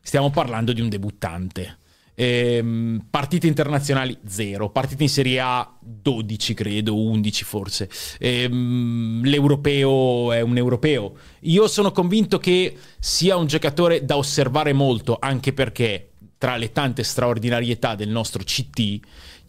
S4: stiamo parlando di un debuttante. Ehm, partite internazionali 0, partite in Serie A 12 credo, 11 forse. Ehm, l'europeo è un europeo. Io sono convinto che sia un giocatore da osservare molto, anche perché tra le tante straordinarietà del nostro CT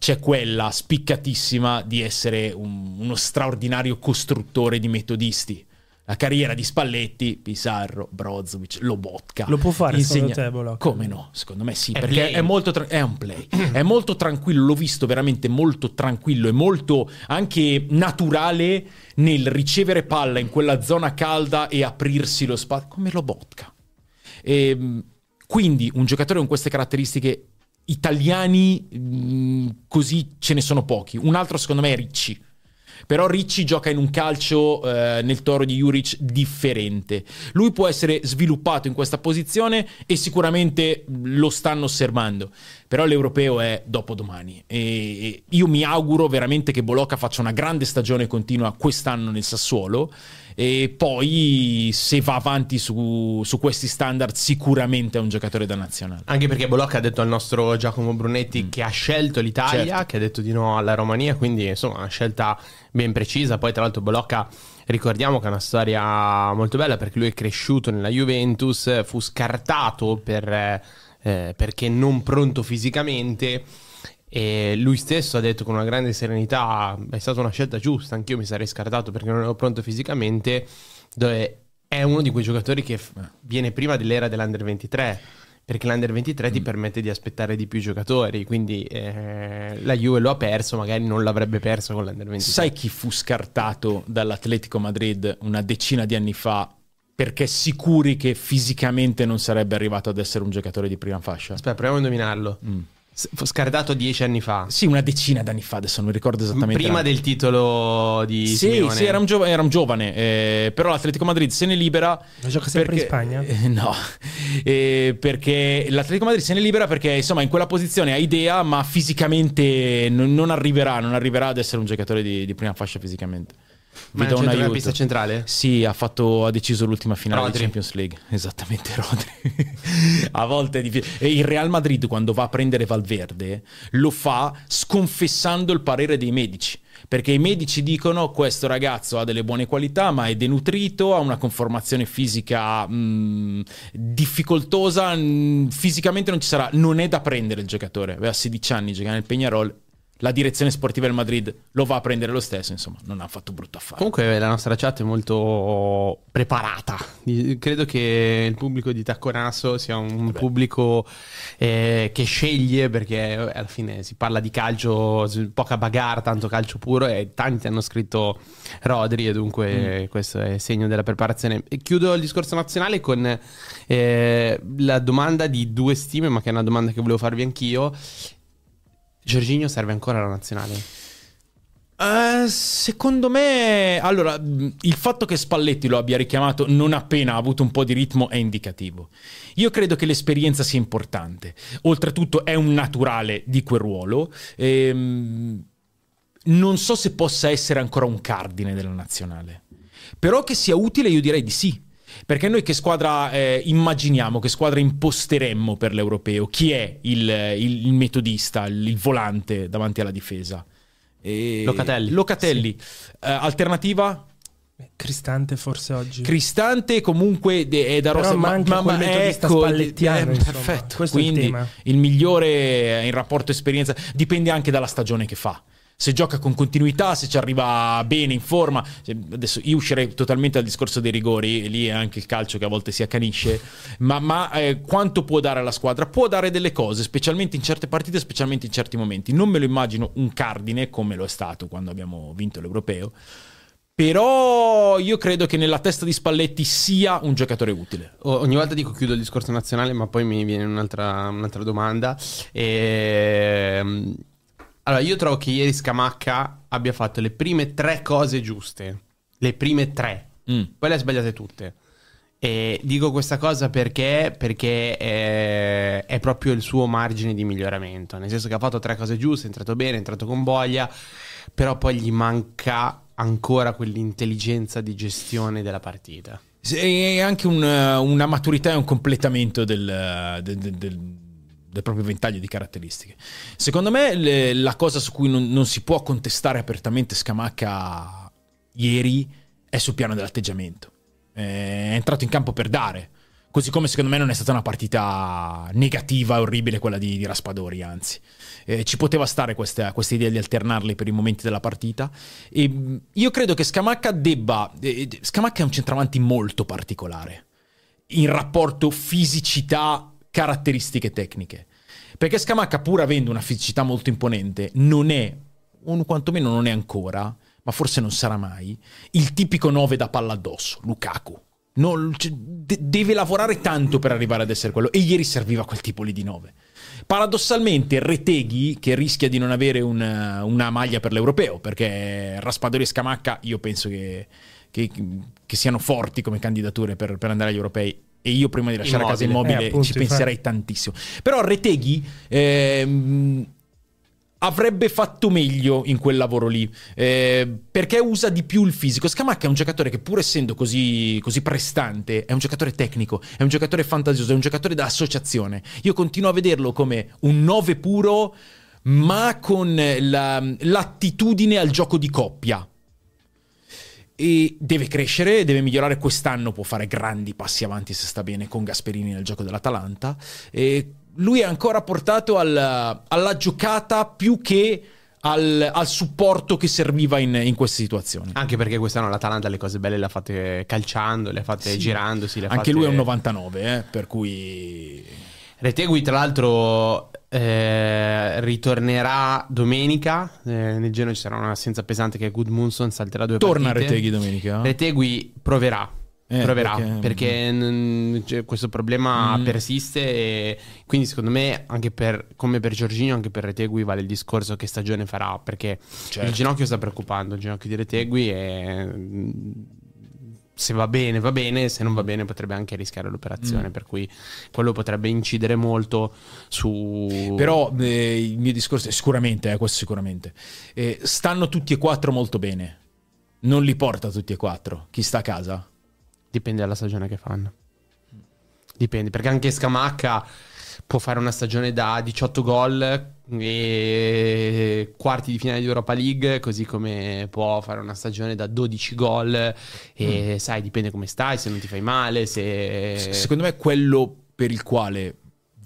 S4: c'è quella spiccatissima di essere un, uno straordinario costruttore di metodisti. La carriera di Spalletti, Pizarro, Brozovic, Lobotka.
S3: Lo può fare insegna... secondo te, Bolocca?
S4: Come no? Secondo me sì, è perché è, molto tra... è un play. è molto tranquillo, l'ho visto veramente molto tranquillo e molto anche naturale nel ricevere palla in quella zona calda e aprirsi lo spazio, come Lobotka. E, ehm, quindi un giocatore con queste caratteristiche italiani mh, mm, così ce ne sono pochi. Un altro secondo me è Ricci. Però Ricci gioca in un calcio eh, nel toro di Juric differente. Lui può essere sviluppato in questa posizione e sicuramente lo stanno osservando. Però l'europeo è dopodomani e io mi auguro veramente che Bolocca faccia una grande stagione continua quest'anno nel Sassuolo e poi se va avanti su, su, questi standard sicuramente è un giocatore da nazionale.
S2: Anche perché Bolocca ha detto al nostro Giacomo Brunetti mm. che ha scelto l'Italia, certo. che ha detto di no alla Romania, quindi insomma una scelta ben precisa. Poi tra l'altro Bolocca ricordiamo che è una storia molto bella perché lui è cresciuto nella Juventus, fu scartato per, eh, perché non pronto fisicamente e lui stesso ha detto con una grande serenità: è stata una scelta giusta. Anch'io mi sarei scartato perché non ero pronto fisicamente. Dove è uno di quei giocatori che viene prima dell'era dell'Under 23 perché l'Under 23 mm. ti permette di aspettare di più giocatori, quindi eh, la Juve lo ha perso, magari non l'avrebbe perso con l'Under 23.
S4: Sai chi fu scartato dall'Atletico Madrid una decina di anni fa perché sicuri che fisicamente non sarebbe arrivato ad essere un giocatore di prima fascia?
S2: Aspetta, proviamo a indovinarlo. Mm. S- fu scartato dieci anni fa.
S4: Sì, una decina d'anni fa, adesso non ricordo esattamente.
S2: Prima
S4: l'anno.
S2: del titolo di
S4: Sì,
S2: Simeone.
S4: sì, era un, giova- era un giovane, eh, però l'Atletico Madrid se ne libera.
S3: Ma gioca sempre in Spagna?
S4: eh, no, Eh, perché l'Atletico Madrid se ne libera perché insomma in quella posizione ha idea, ma fisicamente non, non arriverà, non arriverà ad essere un giocatore di, di prima fascia fisicamente. Vi do
S2: un
S4: aiuto.
S2: centrale?
S4: Sì, ha, fatto, ha deciso l'ultima finale
S2: Rodri.
S4: di Champions League. Esattamente, Rodri. a volte è difficile. E il Real Madrid, quando va a prendere Valverde, lo fa sconfessando il parere dei medici. Perché i medici dicono questo ragazzo ha delle buone qualità, ma è denutrito, ha una conformazione fisica mh, difficoltosa, mh, fisicamente non ci sarà. Non è da prendere il giocatore. Aveva 16 anni, gioca nel Peñarol. La direzione sportiva del Madrid lo va a prendere lo stesso, insomma, non ha fatto brutto affare.
S2: Comunque la nostra chat è molto preparata. Credo che il pubblico di Tacconasso sia un pubblico eh, che sceglie perché eh, alla fine si parla di calcio, poca bagarre, tanto calcio puro e tanti hanno scritto Rodri e dunque questo è segno della preparazione. E chiudo il discorso nazionale con eh, la domanda di due stime, ma che è una domanda che volevo farvi anch'io. Giorginio serve ancora alla nazionale?
S4: Eh, secondo me, allora, il fatto che Spalletti lo abbia richiamato non appena ha avuto un po' di ritmo è indicativo. Io credo che l'esperienza sia importante. Oltretutto è un naturale di quel ruolo. Ehm, non so se possa essere ancora un cardine della nazionale. Però che sia utile io direi di sì. Perché noi che squadra eh, immaginiamo, che squadra imposteremmo per l'europeo? Chi è il, il- il metodista, il, il volante davanti alla difesa? E-
S2: Locatelli.
S4: Locatelli. Eh, alternativa?
S3: Cristante forse oggi.
S4: Cristante comunque è da
S3: Però
S4: rosa
S3: manca quel metodista spallettiano,
S4: eh, perfetto
S3: Questo è il
S4: quindi
S3: tema.
S4: il migliore in rapporto esperienza dipende anche dalla stagione che fa se gioca con continuità, se ci arriva bene in forma. Adesso io uscirei totalmente dal discorso dei rigori, e lì è anche il calcio che a volte si accanisce. Ma, ma, eh, quanto può dare alla squadra? Può dare delle cose, specialmente in certe partite, specialmente in certi momenti. Non me lo immagino un cardine come lo è stato quando abbiamo vinto l'europeo. Però io credo che nella testa di Spalletti sia un giocatore utile.
S2: Ogni volta dico chiudo il discorso nazionale, ma poi mi viene un'altra, un'altra domanda. Ehm, Allora, io trovo che ieri Scamacca abbia fatto le prime tre cose giuste. Le prime tre.
S4: Mm.
S2: Poi le ha sbagliate tutte. E dico questa cosa perché, perché è, è proprio il suo margine di miglioramento. Nel senso che ha fatto tre cose giuste, è entrato bene, è entrato con voglia, però poi gli manca ancora quell'intelligenza di gestione della partita.
S4: E anche un, eh, una maturità e un completamento del, del- del- del- proprio ventaglio di caratteristiche. Secondo me le- la cosa su cui non, non si può contestare apertamente Scamacca ieri è sul piano dell'atteggiamento. Eh, È entrato in campo per dare. Così come secondo me non è stata una partita negativa orribile quella di, di Raspadori, anzi. Eh, ci poteva stare questa, questa idea di alternarli per i momenti della partita. E mh, io credo che Scamacca debba. eh, Scamacca è un centravanti molto particolare in rapporto fisicità, caratteristiche tecniche. Perché Scamacca, pur avendo una fisicità molto imponente, non è, o quantomeno non è ancora, ma forse non sarà mai, il tipico 9 da palla addosso, Lukaku. Non- cioè, de- deve lavorare tanto per arrivare ad essere quello. E ieri serviva quel tipo lì di 9. Paradossalmente, Reteghi, che rischia di non avere una, una maglia per l'europeo, perché Raspadori e Scamacca, io penso che, che- che siano forti come candidature per, per andare agli europei. E io prima di lasciare a casa
S2: Immobile.
S4: immobile
S3: Eh, appunto,
S4: ci penserei tantissimo. Però Reteghi ehm, avrebbe fatto meglio in quel lavoro lì eh, perché usa di più il fisico. Scamacca è un giocatore che, pur essendo così, così prestante, è un giocatore tecnico, è un giocatore fantasioso, è un giocatore da associazione. Io continuo a vederlo come un 9 puro, ma con la- l'attitudine al gioco di coppia e deve crescere, deve migliorare quest'anno, può fare grandi passi avanti se sta bene con Gasperini nel gioco dell'Atalanta. E lui è ancora portato al- alla giocata più che al, al supporto che serviva in, in queste situazioni.
S2: Anche perché quest'anno l'Atalanta le cose belle le ha fatte calciando, le ha fatte
S4: Sì.
S2: girandosi. Le ha
S4: Anche
S2: fatte-
S4: lui è un 99, eh, per cui...
S2: Retegui, tra l'altro, eh, ritornerà domenica. eh, nel Genoa ci sarà un'assenza pesante che Gudmundsson salterà due
S4: Torna
S2: partite.
S4: Reteghi domenica?
S2: Retegui proverà.
S4: Eh,
S2: Proverà
S4: perché-
S2: perché, mm, cioè, questo problema
S4: Mm.
S2: persiste e quindi secondo me anche per come per Giorginio anche per Retegui vale il discorso che stagione farà perché
S4: Certo.
S2: il ginocchio sta preoccupando il ginocchio di Retegui e se va bene va bene se non va bene potrebbe anche rischiare l'operazione
S4: Mm.
S2: per cui quello potrebbe incidere molto su
S4: Però eh, il mio discorso è sicuramente, eh, questo sicuramente. Eh, stanno tutti e quattro molto bene. Non li porta tutti e quattro. Chi sta a casa?
S2: Dipende dalla stagione che fanno. Dipende, perché anche Scamacca può fare una stagione da 18 gol e quarti di finale di Europa League, così come può fare una stagione da 12 gol e sai, dipende come stai, se non ti fai male, se...
S4: S- Secondo me quello per il quale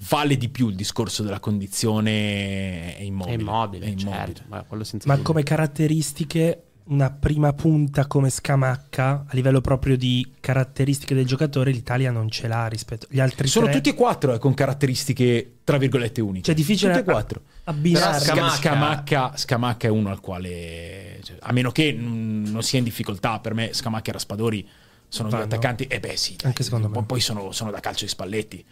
S4: vale di più il discorso della condizione è immobile.
S2: È immobile,
S4: È immobile.
S2: certo, ma
S3: Ma come caratteristiche, una prima punta come Scamacca, a livello proprio di caratteristiche del giocatore, l'Italia non ce l'ha rispetto agli altri
S4: Sono
S3: tre.
S4: tutti e quattro eh, con caratteristiche tra virgolette uniche.
S3: Cioè, è difficile
S4: Tutti e quattro.
S3: abbinare.
S2: Scamacca-
S4: Scamacca, Scamacca è uno al quale, cioè, a meno che non sia in difficoltà, per me Scamacca e Raspadori sono due
S3: Vanno.
S4: attaccanti. E beh, sì, dai,
S3: Anche secondo me.
S4: poi- Poi sono, sono da calcio di Spalletti.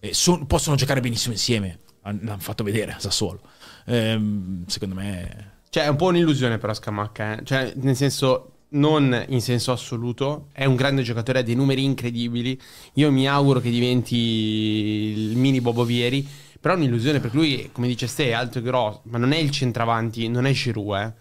S4: E son- possono giocare benissimo insieme. Han- L'hanno fatto vedere a Sassuolo. Ehm, secondo me,
S2: Cioè, è un po' un'illusione però Scamacca, eh. Cioè, nel senso, non in senso assoluto, è un grande giocatore, ha dei numeri incredibili. Io mi auguro che diventi il mini Bobovieri, però è un'illusione perché lui, come dice Ste, è alto e grosso, ma non è il centravanti, non è Giroud, eh.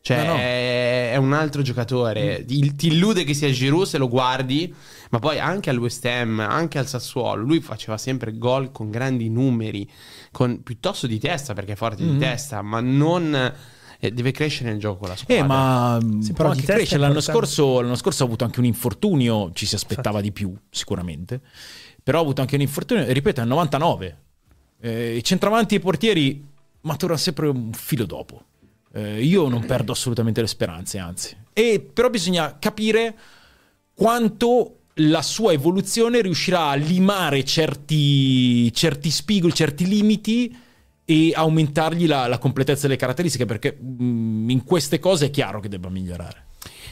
S2: Cioè,
S4: No, no.
S2: È, un altro giocatore. Ti, ti illude che sia Giroud se lo guardi, ma poi anche al West Ham, anche al Sassuolo, lui faceva sempre gol con grandi numeri, con, piuttosto di testa, perché è forte
S4: Mhm.
S2: di testa, ma non... eh, deve crescere nel gioco la squadra.
S4: Eh, ma
S3: Sì, però
S4: anche
S3: è
S4: L'anno scorso, l'anno scorso ha avuto anche un infortunio, ci si aspettava di più, sicuramente. Però ha avuto anche un infortunio, ripeto, è il 99. Eh, I centravanti e i portieri maturano sempre un filo dopo. Eh, io non perdo assolutamente le speranze, anzi. E, però bisogna capire quanto la sua evoluzione riuscirà a limare certi, certi spigoli, certi limiti e aumentargli la, la completezza delle caratteristiche perché mm, in queste cose è chiaro che debba migliorare.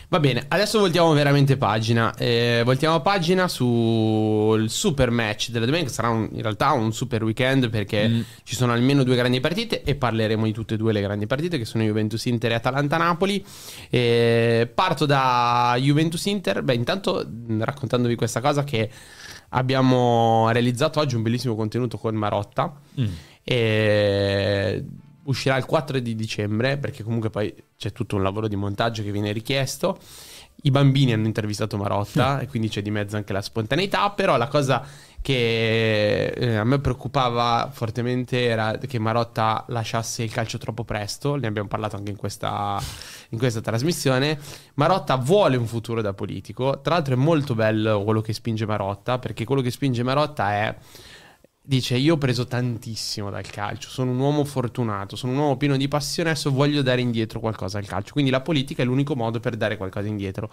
S2: Va bene, adesso voltiamo veramente pagina. Eh, voltiamo pagina sul super match della domenica. Sarà un- in realtà un super weekend perché
S4: Mm.
S2: ci sono almeno due grandi partite e parleremo di tutte e due le grandi partite che sono Juventus Inter e Atalanta Napoli. Eh, parto da Juventus Inter. Beh, intanto mh, raccontandovi questa cosa che abbiamo realizzato oggi un bellissimo contenuto con Marotta. E uscirà il 4 di dicembre perché comunque poi c'è tutto un lavoro di montaggio che viene richiesto. I bambini hanno intervistato Marotta e quindi c'è di mezzo anche la spontaneità, però la cosa che eh, a me preoccupava fortemente era che Marotta lasciasse il calcio troppo presto, ne abbiamo parlato anche in questa, in questa trasmissione. Marotta vuole un futuro da politico, tra l'altro è molto bello quello che spinge Marotta, perché quello che spinge Marotta è Dice: Io ho preso tantissimo dal calcio. Sono un uomo fortunato, sono un uomo pieno di passione. Adesso voglio dare indietro qualcosa al calcio. Quindi la politica è l'unico modo per dare qualcosa indietro.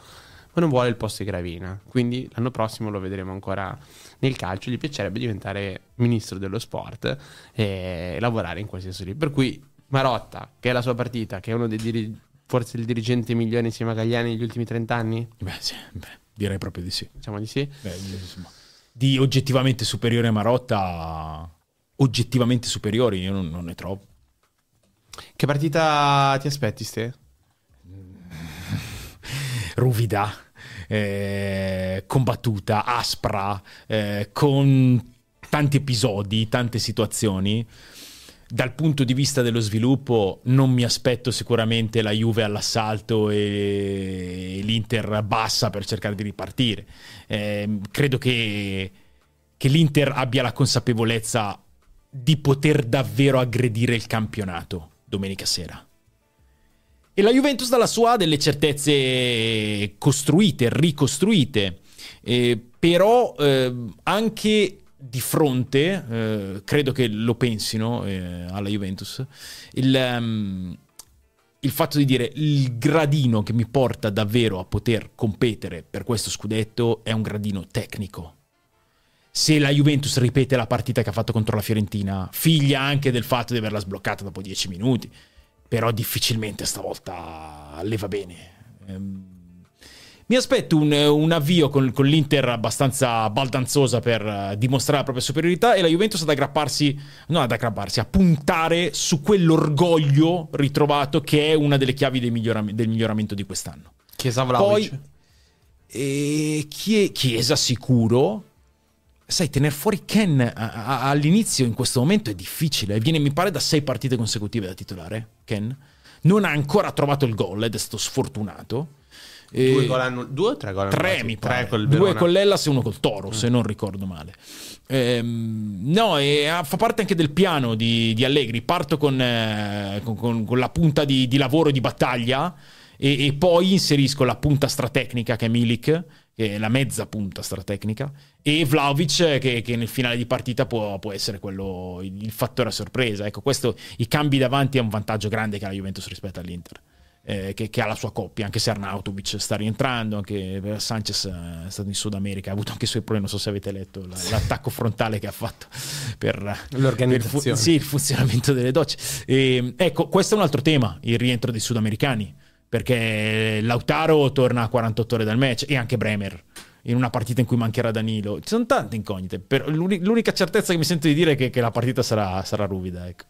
S2: Ma non vuole il posto di Gravina. Quindi l'anno prossimo lo vedremo ancora nel calcio. Gli piacerebbe diventare ministro dello sport e lavorare in quel senso lì. Per cui Marotta, che è la sua partita, che è uno dei diri- forse il dirigente migliore insieme a Gagliani negli ultimi 30 anni,
S4: Beh, sì, beh, direi proprio di sì.
S2: diciamo di sì.
S4: Beh, insomma, di oggettivamente superiore a Marotta, oggettivamente superiori, io non, non ne trovo.
S2: Che partita ti aspetti, Ste?
S4: ruvida, eh, combattuta, aspra, eh, con tanti episodi, tante situazioni. Dal punto di vista dello sviluppo non mi aspetto sicuramente la Juve all'assalto e l'Inter bassa per cercare di ripartire. Eh, credo che, che l'Inter abbia la consapevolezza di poter davvero aggredire il campionato domenica sera. E la Juventus dalla sua ha delle certezze costruite, ricostruite, eh, però eh, anche di fronte, eh, credo che lo pensino eh, alla Juventus, il, ehm, il fatto di dire il gradino che mi porta davvero a poter competere per questo scudetto è un gradino tecnico. Se la Juventus ripete la partita che ha fatto contro la Fiorentina, figlia anche del fatto di averla sbloccata dopo 10 minuti, però difficilmente stavolta le va bene. Ehm, Mi aspetto un, un avvio con, con l'Inter abbastanza baldanzosa per eh, dimostrare la propria superiorità e la Juventus ad aggrapparsi, non ad aggrapparsi, a puntare su quell'orgoglio ritrovato che è una delle chiavi del, miglioram- del miglioramento di quest'anno.
S2: Chiesa Vlaovic.
S4: Poi, e Chie- Chiesa sicuro. Sai, tenere fuori Ken a- a- all'inizio in questo momento è difficile. Viene, mi pare, da sei partite consecutive da titolare. Ken non ha ancora trovato il gol ed è stato sfortunato.
S2: Due,
S4: E-
S2: gol annu- due o tre gol
S4: Tre
S2: annullati?
S4: mi
S2: Tre
S4: pare.
S2: col
S4: Due con l'Ellas e uno col Toro, se non ricordo male. Ehm, no, e ah, fa parte anche del piano di, di Allegri. Parto con, eh, con- con- con la punta di, di lavoro e di battaglia e, e poi inserisco la punta stratecnica che è Milik, che è la mezza punta stratecnica, e Vlaovic che, che nel finale di partita può, può essere quello, il, il fattore a sorpresa. Ecco, questo, i cambi davanti è un vantaggio grande che ha la Juventus rispetto all'Inter eh, che, che ha la sua coppia, anche se Arnautovic sta rientrando, anche Sanchez eh, è stato in Sud America, ha avuto anche i suoi problemi, non so se avete letto la- l'attacco frontale che ha fatto per,
S2: L'organizzazione.
S4: per sì, il funzionamento delle docce. E, ecco, questo è un altro tema, il rientro dei sudamericani, perché Lautaro torna a 48 ore dal match e anche Bremer. In una partita in cui mancherà Danilo, ci sono tante incognite. Per- l'uni- l'unica certezza che mi sento di dire è che, che la partita sarà, sarà ruvida. Ecco.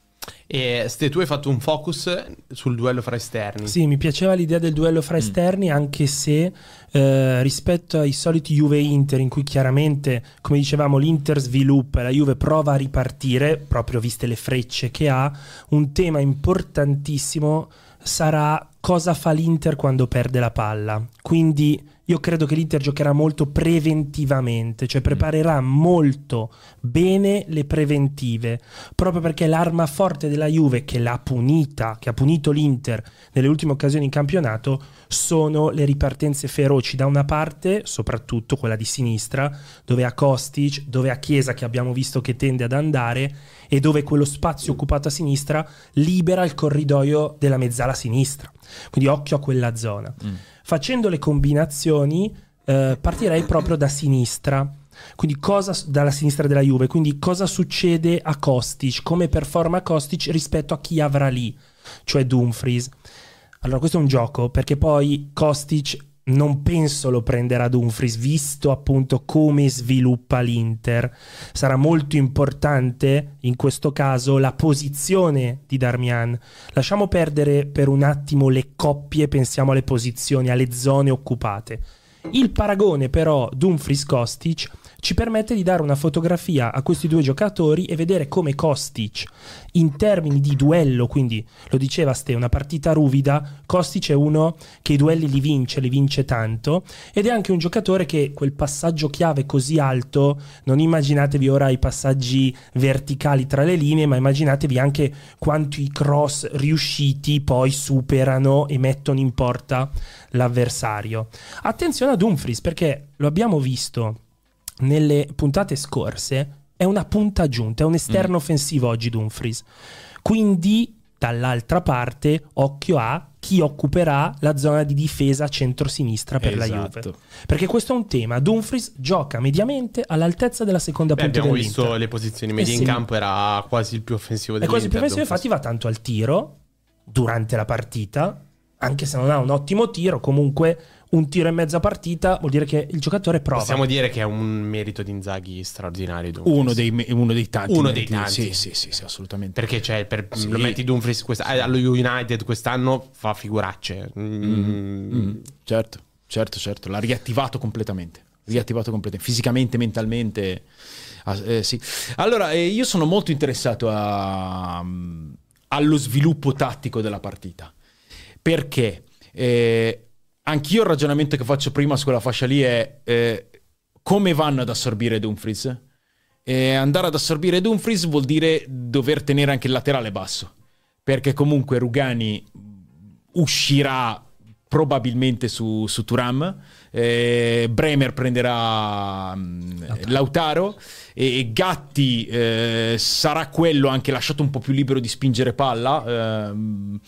S2: E Ste, tu hai fatto un focus sul duello fra esterni.
S3: Sì, mi piaceva l'idea del duello fra esterni, anche se eh, rispetto ai soliti Juve-Inter, in cui chiaramente, come dicevamo, l'Inter sviluppa e la Juve prova a ripartire, proprio viste le frecce che ha, un tema importantissimo sarà cosa fa l'Inter quando perde la palla. Quindi io credo che l'Inter giocherà molto preventivamente, cioè preparerà molto bene le preventive, proprio perché l'arma forte della Juve che l'ha punita, che ha punito l'Inter nelle ultime occasioni in campionato, sono le ripartenze feroci da una parte, soprattutto quella di sinistra, dove ha Kostic, dove ha Chiesa che abbiamo visto che tende ad andare e dove quello spazio occupato a sinistra libera il corridoio della mezzala sinistra. Quindi occhio a quella zona. Facendo le combinazioni eh, partirei proprio da sinistra. Quindi cosa dalla sinistra della Juve, quindi cosa succede a Kostic, come performa Kostic rispetto a chi avrà lì, cioè Dumfries. Allora, questo è un gioco perché poi Kostic non penso lo prenderà Dumfries, visto appunto come sviluppa l'Inter. Sarà molto importante in questo caso la posizione di Darmian. Lasciamo perdere per un attimo le coppie, pensiamo alle posizioni, alle zone occupate. Il paragone però Dumfries-Kostic ci permette di dare una fotografia a questi due giocatori e vedere come Kostic in termini di duello, quindi lo diceva Ste, una partita ruvida, Kostic è uno che i duelli li vince, li vince tanto ed è anche un giocatore che quel passaggio chiave così alto, non immaginatevi ora i passaggi verticali tra le linee, ma immaginatevi anche quanto i cross riusciti poi superano e mettono in porta l'avversario. Attenzione a Dumfries perché lo abbiamo visto nelle puntate scorse, è una punta aggiunta, è un esterno offensivo oggi Dumfries. Quindi dall'altra parte occhio a chi occuperà la zona di difesa centro-sinistra per la
S4: Esatto.
S3: Juve. Perché questo è un tema. Dumfries gioca mediamente all'altezza della seconda
S2: Beh,
S3: punta
S2: abbiamo
S3: dell'Inter.
S2: visto le posizioni medie
S3: Eh
S2: in
S3: sì.
S2: campo, era quasi il più offensivo
S3: È
S2: dell'Inter.
S3: quasi più offensivo,
S2: Dumfries.
S3: infatti va tanto al tiro durante la partita, anche se non ha un ottimo tiro, comunque un tiro e mezza partita vuol dire che il giocatore prova.
S2: Possiamo dire che è un merito di Inzaghi straordinario. Dumfries.
S4: Uno dei, uno dei tanti.
S2: Uno dei
S4: meriti.
S2: tanti.
S4: Sì, sì, sì, sì, assolutamente.
S2: Perché cioè, per-
S4: Sì.
S2: lo metti Dumfries questa- eh, allo United quest'anno fa figuracce. Mm.
S4: Mm, certo, certo, certo. L'ha riattivato completamente. Riattivato completamente. Fisicamente, mentalmente. ah, eh, sì. Allora, eh, io sono molto interessato a- mm, allo sviluppo tattico della partita. Perché eh, anch'io il ragionamento che faccio prima su quella fascia lì è eh, come vanno ad assorbire Dumfries? E andare ad assorbire Dumfries vuol dire dover tenere anche il laterale basso. Perché comunque Rugani uscirà probabilmente su, su Turam. eh, Bremer prenderà mm, Lautaro. e, e Gatti eh, sarà quello anche lasciato un po' più libero di spingere palla. ehm,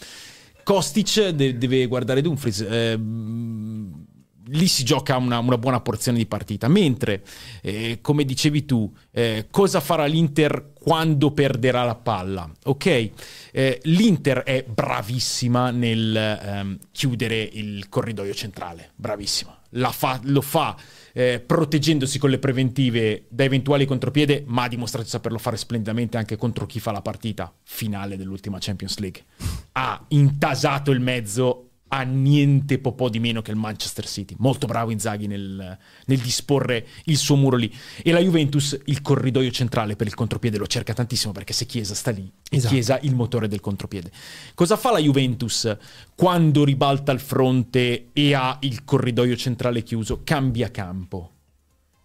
S4: Kostic de- deve guardare Dumfries. ehm, lì si gioca una, una buona porzione di partita. Mentre, eh, come dicevi tu, eh, cosa farà l'Inter quando perderà la palla? Ok, eh, l'Inter è bravissima nel ehm, chiudere il corridoio centrale, bravissima. Fa- lo fa eh, proteggendosi con le preventive da eventuali contropiede, ma ha dimostrato di saperlo fare splendidamente anche contro chi fa la partita finale dell'ultima Champions League. Ha intasato il mezzo a niente po', po' di meno che il Manchester City. Molto bravo Inzaghi nel, nel, disporre il suo muro lì. E la Juventus il corridoio centrale per il contropiede lo cerca tantissimo perché se Chiesa sta lì, esatto. Chiesa il motore del contropiede. Cosa fa la Juventus quando ribalta il fronte e ha il corridoio centrale chiuso? Cambia campo.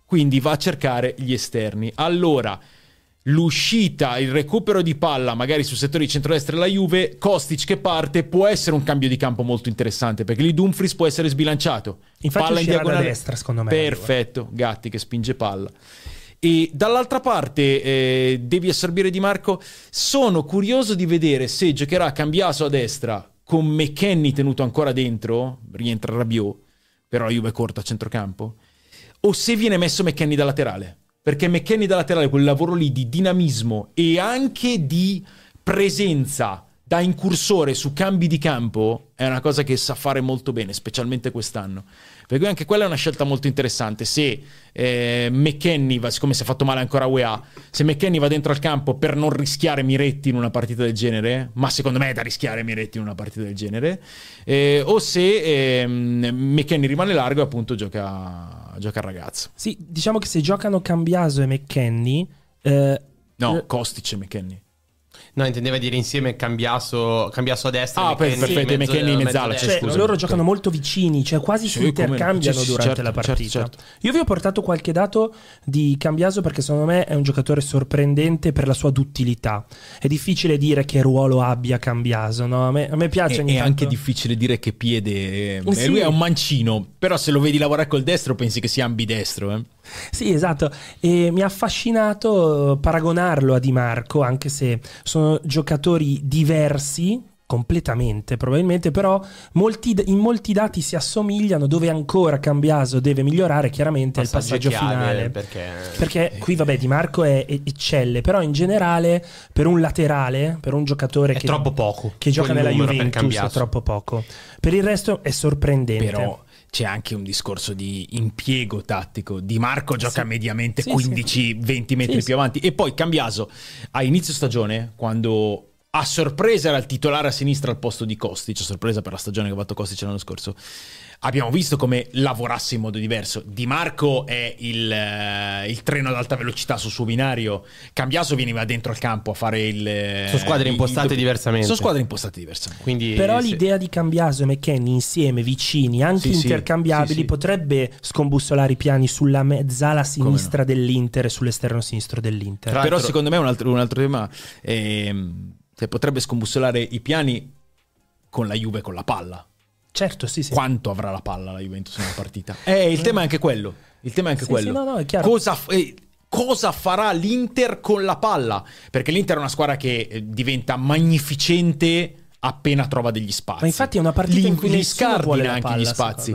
S4: Quindi va a cercare gli esterni. Allora l'uscita, il recupero di palla, magari sul settore di centrodestra della Juve, Kostic che parte, può essere un cambio di campo molto interessante, perché lì Dumfries può essere sbilanciato.
S3: Infatti
S4: palla
S3: in diagonale destra, secondo me.
S4: Perfetto, Gatti che spinge palla. E dall'altra parte, eh, devi assorbire Di Marco, sono curioso di vedere se giocherà Cambiaso a destra con McKenny tenuto ancora dentro, rientra Rabiot, però la Juve è corta a centrocampo, o se viene messo McKenny da laterale perché McKenny da laterale, quel lavoro lì di dinamismo e anche di presenza da incursore su cambi di campo è una cosa che sa fare molto bene, specialmente quest'anno. Per cui anche quella è una scelta molto interessante. Se eh, McKenny, va, siccome si è fatto male ancora a UEA, se McKenny va dentro al campo per non rischiare Miretti in una partita del genere, ma secondo me è da rischiare Miretti in una partita del genere, eh, o se eh, McKenny rimane largo e appunto gioca, gioca il ragazzo.
S3: Sì, diciamo che se giocano Cambiaso e McKenny... Eh,
S4: no, Kostic e McKenny.
S2: No, intendeva dire insieme Cambiaso, Cambiaso a destra.
S4: Ah, McKenny, perfetto, McKenny in mezzala.
S3: Cioè, cioè loro giocano molto vicini, cioè quasi sì, si intercambiano sì, durante certo, la partita. Certo, certo. Io vi ho portato qualche dato di Cambiaso perché secondo me è un giocatore sorprendente per la sua duttilità. È difficile dire che ruolo abbia Cambiaso, no? A me, a me piace.
S4: È, è anche difficile dire che piede. Eh, sì. Lui è un mancino, però se lo vedi lavorare col destro pensi che sia ambidestro. Eh?
S3: Sì, esatto. E mi ha affascinato paragonarlo a Di Marco, anche se sono giocatori diversi completamente probabilmente però molti, in molti dati si assomigliano dove ancora Cambiaso deve migliorare chiaramente passaggio il passaggio finale.
S2: perché,
S3: perché qui vabbè Di Marco è, è, eccelle però in generale per un laterale per un giocatore
S2: è
S3: che,
S2: troppo poco
S3: che gioca nella Juventus è troppo poco. Per il resto è sorprendente.
S4: Però c'è anche un discorso di impiego tattico. Di Marco gioca sì. mediamente sì, 15-20 sì. metri più avanti. E poi Cambiaso a inizio stagione, quando a sorpresa era il titolare a sinistra al posto di Kostic, a sorpresa per la stagione che ha fatto Kostic l'anno scorso, abbiamo visto come lavorasse in modo diverso. Di Marco è il, uh, il, treno ad alta velocità sul suo binario. Cambiaso veniva dentro al campo a fare il.
S2: Sono squadre impostate il, diversamente.
S4: Sono squadre impostate diversamente.
S3: Quindi, Però se... l'idea di Cambiaso e McKenny insieme, vicini, anche sì, intercambiabili, sì, sì, potrebbe scombussolare i piani sulla mezzala sinistra no? dell'Inter e sull'esterno sinistro dell'Inter.
S4: Però secondo me un altro, un altro tema cioè, potrebbe scombussolare i piani con la Juve con la palla.
S3: Certo, sì, sì.
S4: Quanto avrà la palla la Juventus in una partita? Eh, il tema è anche quello. Il tema è anche
S3: sì,
S4: quello.
S3: Sì, no, no, è chiaro.
S4: Cosa, eh, cosa farà l'Inter con la palla? Perché l'Inter è una squadra che eh, diventa magnificente appena trova degli spazi.
S3: Ma infatti è una partita in cui li scardina
S4: anche
S3: palla,
S4: gli spazi.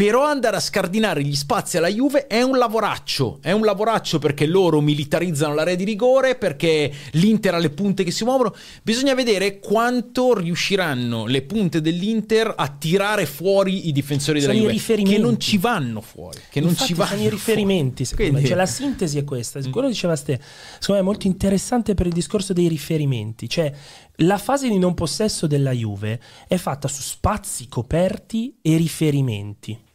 S4: Però andare a scardinare gli spazi alla Juve è un lavoraccio. È un lavoraccio perché loro militarizzano l'area di rigore, perché l'Inter ha le punte che si muovono. Bisogna vedere quanto riusciranno le punte dell'Inter a tirare fuori i difensori
S3: sono
S4: della
S3: Juve.
S4: Che non ci vanno fuori. Che non ci vanno
S3: sono i riferimenti. Quindi... Cioè, la sintesi è questa. Quello diceva Ste. Secondo me è molto interessante per il discorso dei riferimenti. Cioè, la fase di non possesso della Juve è fatta su spazi coperti e riferimenti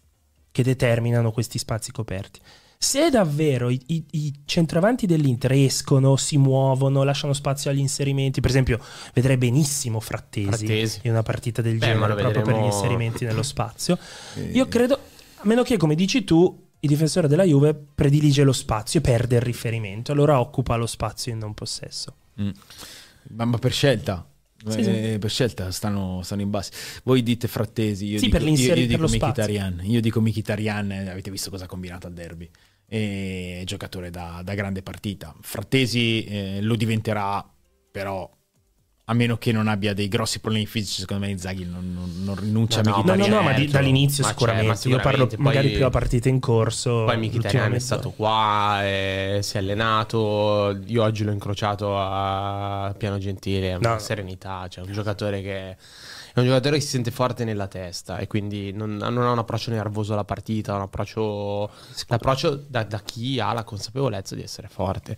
S3: che determinano questi spazi coperti. Se davvero i, i, i, centravanti dell'Inter escono, si muovono, lasciano spazio agli inserimenti, per esempio, vedrei benissimo Frattesi, Frattesi. in una partita del Beh, genere proprio vedremo... per gli inserimenti nello spazio. Io credo, a meno che, come dici tu, il difensore della Juve predilige lo spazio e perde il riferimento, allora occupa lo spazio in non possesso.
S4: Mm. Ma per scelta, sì, eh, sì. per scelta stanno, stanno, in basso. Voi dite Frattesi, io
S3: sì,
S4: dico,
S3: per
S4: io, io
S3: dico
S4: Mkhitaryan. Io dico Mkhitaryan, avete visto cosa ha combinato al derby. È giocatore da, da grande partita. Frattesi eh, lo diventerà, però A meno che non abbia dei grossi problemi fisici, secondo me Inzaghi non, non- non rinuncia
S2: No,
S4: a
S2: no,
S3: No,
S4: Mkhitaryan.
S3: no, no, ma di-
S2: certo.
S3: dall'inizio
S2: Ma
S3: sicuramente.
S2: ma
S3: Io parlo
S2: sicuramente.
S3: magari
S2: Poi-
S3: più a partite in corso.
S2: Poi Mkhitaryan è stato qua, eh, si è allenato. Io oggi l'ho incrociato a Piano Gentile, una
S3: No.
S2: serenità. Cioè, un giocatore che è un giocatore che si sente forte nella testa e quindi non, non ha un approccio nervoso alla partita, ha un approccio, l'approccio da, da chi ha la consapevolezza di essere forte.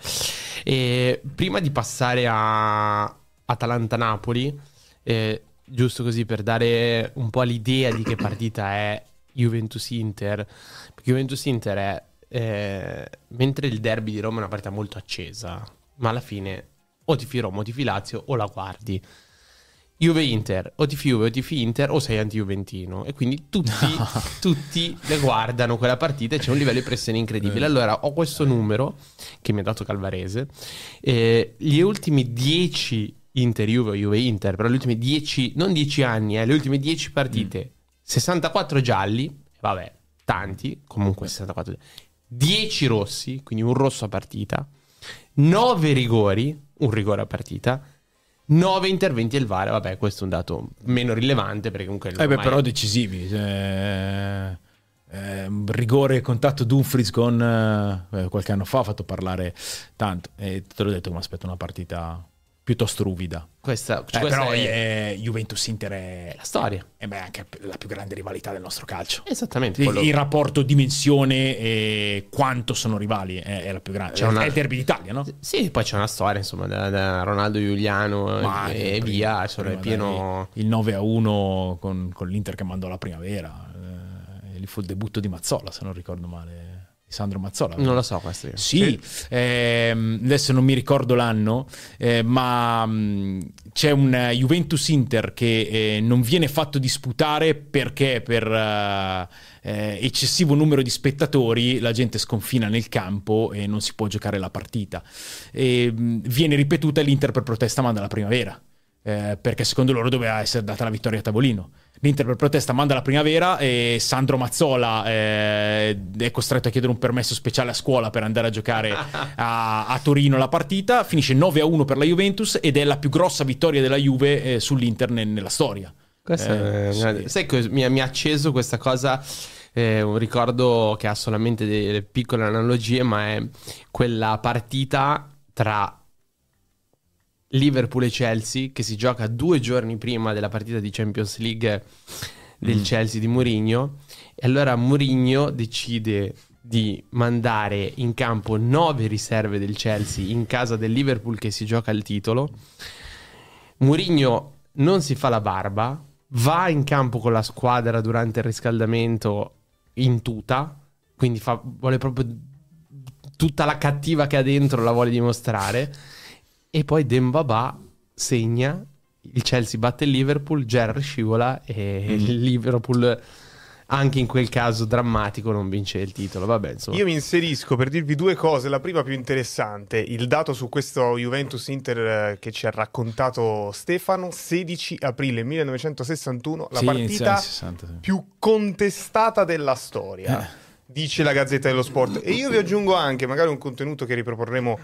S2: E prima di passare a Atalanta-Napoli, eh, giusto così per dare un po' l'idea di che partita è Juventus-Inter, perché Juventus-Inter è, eh, mentre il derby di Roma è una partita molto accesa, ma alla fine o tifi Roma o tifi Lazio o la guardi. Juve-Inter, o tifi Juve o tifi Inter o sei anti-Juventino e quindi tutti, tutti le guardano quella partita e c'è un livello di pressione incredibile. Allora ho questo numero che mi ha dato Calvarese, eh, gli ultimi 10 Inter-Juve o Juve-Inter, però gli ultimi 10, non 10 anni, eh, le ultime 10 partite, 64 gialli, vabbè, tanti, comunque 64, 10 rossi, quindi un rosso a partita, 9 rigori, un rigore a partita, 9 interventi al VAR, vabbè, questo è un dato meno rilevante perché comunque...
S4: Eh beh, però decisivi. Eh, eh, rigore contatto Dumfries con eh, qualche anno fa ha fatto parlare tanto e te l'ho detto mi aspetto una partita piuttosto ruvida
S2: Questa,
S4: Eh,
S2: questa
S4: però
S2: è,
S4: eh, Juventus-Inter è,
S2: è la storia.
S4: è beh, anche la più grande rivalità del nostro calcio
S2: Esattamente.
S4: il,
S2: quello-
S4: il rapporto dimensione e quanto sono rivali è, è la più grande
S2: C'è
S4: Cioè,
S2: una-
S4: è il derby d'Italia no?
S2: Sì, poi c'è una storia, insomma, da, da Ronaldo Giuliano
S4: Ma
S2: e, e
S4: prima-
S2: via, insomma, è
S4: prima,
S2: pieno...
S4: dai, il 9 a 1 con, con l'Inter che mandò la primavera eh, lì fu il debutto di Mazzola se non ricordo male Sandro Mazzola
S2: Non lo so questo. io.
S4: Sì, ehm, adesso non mi ricordo l'anno, eh, ma mh, c'è un Juventus Inter che eh, non viene fatto disputare perché per eh, eh, eccessivo numero di spettatori la gente sconfina nel campo e non si può giocare la partita. E, mh, viene ripetuta l'Inter per protesta manda la primavera. eh, perché secondo loro doveva essere data la vittoria a tavolino. L'Inter per protesta manda la primavera e Sandro Mazzola eh, è costretto a chiedere un permesso speciale a scuola per andare a giocare a, a Torino la partita. Finisce 9 a 1 per la Juventus ed è la più grossa vittoria della Juve eh, sull'Inter ne- nella storia. Eh,
S2: è
S4: sì.
S2: Sai ha- mi ha acceso questa cosa? eh, un ricordo che ha solamente delle piccole analogie, ma è quella partita tra Liverpool e Chelsea che si gioca due giorni prima della partita di Champions League del Chelsea di Mourinho. E allora Mourinho decide di mandare in campo nove riserve del Chelsea in casa del Liverpool che si gioca il titolo. Mourinho non si fa la barba, va in campo con la squadra durante il riscaldamento in tuta, quindi fa- vuole proprio tutta la cattiva che ha dentro la vuole dimostrare. E poi Dembaba segna, il Chelsea batte il Liverpool, Gerrard scivola e il Liverpool anche in quel caso drammatico non vince il titolo. Vabbè, insomma.
S1: Io mi inserisco per dirvi due cose. La prima più interessante, il dato su questo Juventus Inter eh, che ci ha raccontato Stefano, 16 aprile 1961, la
S4: Sì,
S1: partita
S4: inizio anni 60, sì.
S1: più contestata della storia.
S4: Eh.
S1: Dice la Gazzetta dello Sport. E io vi aggiungo anche, magari un contenuto che riproporremo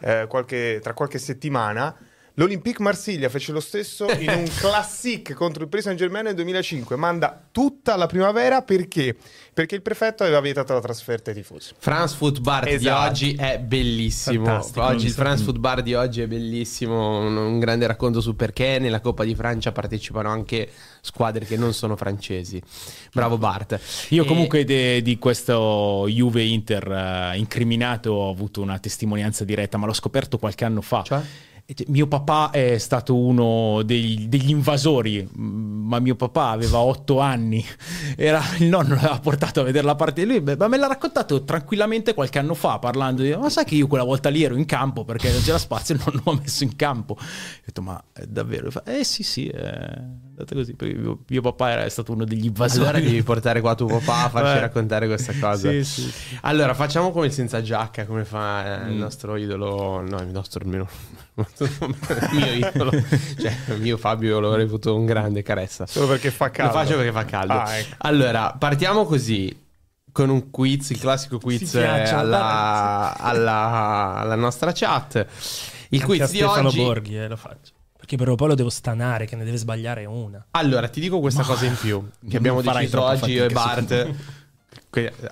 S1: eh, qualche- tra qualche settimana. L'Olympique Marsiglia fece lo stesso in un classic contro il Paris Saint Germain nel 2005. Manda tutta la primavera perché? Perché il prefetto aveva vietato la trasferta ai tifosi.
S2: France Food Bar di
S1: Esatto.
S2: oggi è bellissimo.
S3: Fantastico,
S2: Oggi il. France Food Bar di oggi è bellissimo. Un, un grande racconto su perché nella Coppa di Francia partecipano anche squadre che non sono francesi. Bravo Bart.
S4: Io
S2: E-
S4: comunque de- di questo Juve Inter eh, incriminato ho avuto una testimonianza diretta, ma l'ho scoperto qualche anno fa.
S2: Cioè?
S4: Mio papà è stato uno dei- degli invasori, ma mio papà aveva otto anni, Era, il nonno l'aveva portato a vedere la partita. Lui ma me l'ha raccontato tranquillamente qualche anno fa, parlando di, ma sai che io quella volta lì ero in campo perché non c'era spazio e il nonno mi ha messo in campo. Ho detto, ma è davvero? Fa, eh sì sì, è andata così, perché mio, mio papà era stato uno degli invasori.
S2: Allora devi portare qua tuo papà a farci
S4: Eh.
S2: raccontare questa cosa.
S4: Sì, sì.
S2: Allora, facciamo come il senza giacca, come fa
S4: Mm.
S2: il nostro idolo. No, il nostro almeno. il mio idolo. Cioè, mio Fabio l'ho reputo un grande caressa.
S1: Solo perché fa caldo.
S2: Lo faccio perché fa caldo.
S1: Ah, ecco.
S2: Allora, partiamo così. Con un quiz, il classico quiz alla, alla- alla nostra chat. Il
S3: Anche
S2: quiz
S3: a
S2: di
S3: Stefano
S2: oggi.
S3: Borghi, eh, lo faccio. Perché però poi lo devo stanare, che ne deve sbagliare una.
S2: Allora, ti dico questa cosa in più che abbiamo deciso oggi io e
S4: fatica,
S2: Bart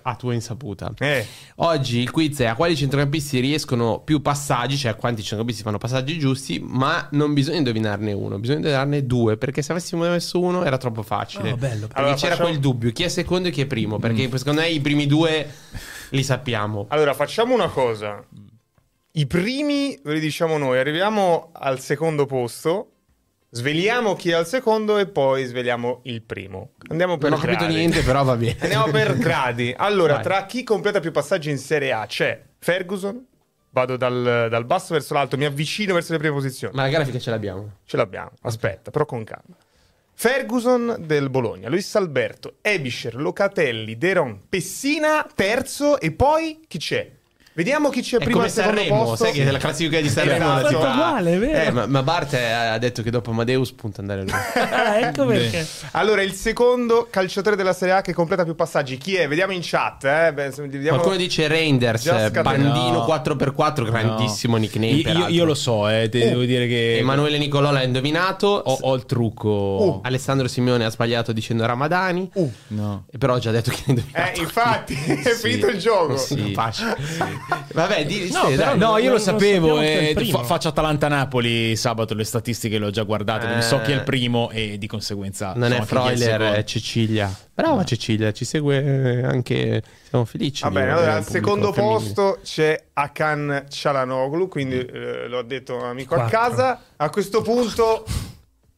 S2: a tua insaputa.
S1: Eh,
S2: Oggi il quiz è a quali centrocampisti riescono più passaggi, cioè a quanti centrocampisti fanno passaggi giusti, ma non bisogna indovinarne uno, bisogna indovinarne due, perché se avessimo messo uno era troppo facile.
S3: Oh, bello.
S2: Perché
S1: Allora,
S2: c'era
S1: facciamo-
S2: quel dubbio, chi è secondo e chi è primo, perché secondo me i primi due li sappiamo.
S1: allora, facciamo una cosa. I primi ve li diciamo noi, arriviamo al secondo posto, sveliamo chi è al secondo e poi sveliamo il primo. Andiamo per
S2: Non ho capito
S1: gradi.
S2: niente, però va bene.
S1: Andiamo per gradi. Allora,
S2: Vai.
S1: tra chi completa più passaggi in Serie A c'è Ferguson, vado dal, dal basso verso l'alto, mi avvicino verso le prime posizioni.
S2: Ma la grafica ce l'abbiamo.
S1: Ce l'abbiamo, aspetta, però con calma. Ferguson del Bologna, Luis Alberto, Ebischer, Locatelli, Deron, Pessina, terzo e poi chi c'è? Vediamo chi c'è
S2: È
S1: prima al secondo
S2: Sanremo,
S1: posto.
S2: sai che la classifica di Sanremo
S1: Esatto.
S2: fa-
S3: uguale, è vero.
S2: Eh, ma, ma Bart ha detto che dopo Amadeus punta andare lui.
S3: Ah, ecco perché.
S1: Allora, il secondo calciatore della Serie A che completa più passaggi, chi è? Vediamo in chat, eh? Beh, vediamo-
S2: Qualcuno dice Reinders,
S1: scatenato.
S2: bandino
S4: No.
S2: 4x4, grandissimo nickname.
S4: Io, io- lo so, eh, te devo dire che
S2: Emanuele Nicolò l'ha indovinato.
S4: ho, ho il trucco.
S1: Uh.
S2: Alessandro Simeone ha sbagliato dicendo Ramadani.
S1: Uh.
S4: No.
S2: E però ho già detto che l'ha indovinato.
S1: Eh, infatti, è finito il gioco.
S2: Sì, facile. Vabbè, di,
S3: No,
S2: sì, dai.
S4: No, io lo sapevo. eh, fa- faccio Atalanta-Napoli sabato, le statistiche le ho già guardate, quindi so
S2: Eh.
S4: chi è il primo e di conseguenza...
S2: Non è Freuler, è Cecilia. Brava Cecilia, ci segue anche. Siamo felici.
S1: Va
S2: di
S1: bene,
S2: avere
S1: allora al secondo
S2: femminile.
S1: posto c'è Akan Cialanoglu, quindi eh, l'ho detto un amico a
S3: Quattro.
S1: casa. A questo punto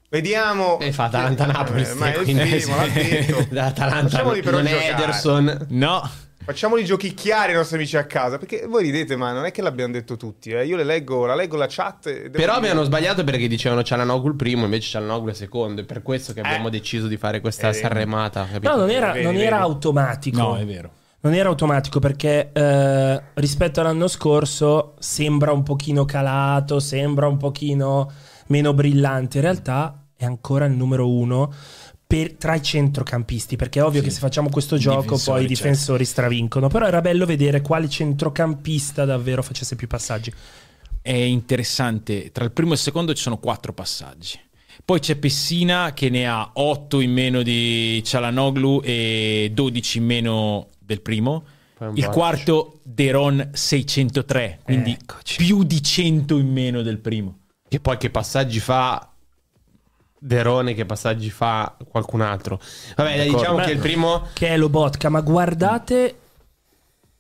S1: vediamo...
S2: E fa Atalanta-Napoli.
S1: Eh, ma è il
S2: quindi-
S1: primo, l'ha detto.
S2: Da Atalanta
S1: Facciamoli però
S2: non è
S1: giocare.
S2: Ederson.
S4: No,
S1: Facciamoli giochicchiare i nostri amici a casa, perché voi ridete, ma non è che l'abbiamo detto tutti, eh. Io le leggo, la leggo la chat
S2: Però
S1: dire-
S2: abbiano sbagliato perché dicevano Cialanoglu il primo, invece Cialanoglu secondo. È per questo che abbiamo
S1: Eh.
S2: deciso di fare questa
S1: Eh.
S2: Sanremata. capito?
S3: No, non era,
S1: Vedi,
S3: non
S1: vedi.
S3: era automatico.
S4: no, è vero.
S3: Non era automatico perché eh, rispetto all'anno scorso sembra un pochino calato, sembra un pochino meno brillante. In realtà è ancora il numero uno per- tra i centrocampisti. Perché è ovvio
S4: Sì.
S3: che se facciamo questo gioco
S4: Difensori,
S3: poi i
S4: certo.
S3: difensori stravincono. Però era bello vedere quale centrocampista davvero facesse più passaggi.
S4: È interessante, tra il primo e il secondo ci sono quattro passaggi. Poi c'è Pessina che ne ha 8 in meno di Cialanoglu e 12 in meno del primo. Il quarto Deron 603, quindi
S3: Eccoci.
S4: più di 100 in meno del primo.
S2: Che poi che passaggi fa Derone, che passaggi fa qualcun altro. Vabbè, dai, diciamo
S3: Ma-
S2: che il primo...
S3: Che è Lobotka, ma guardate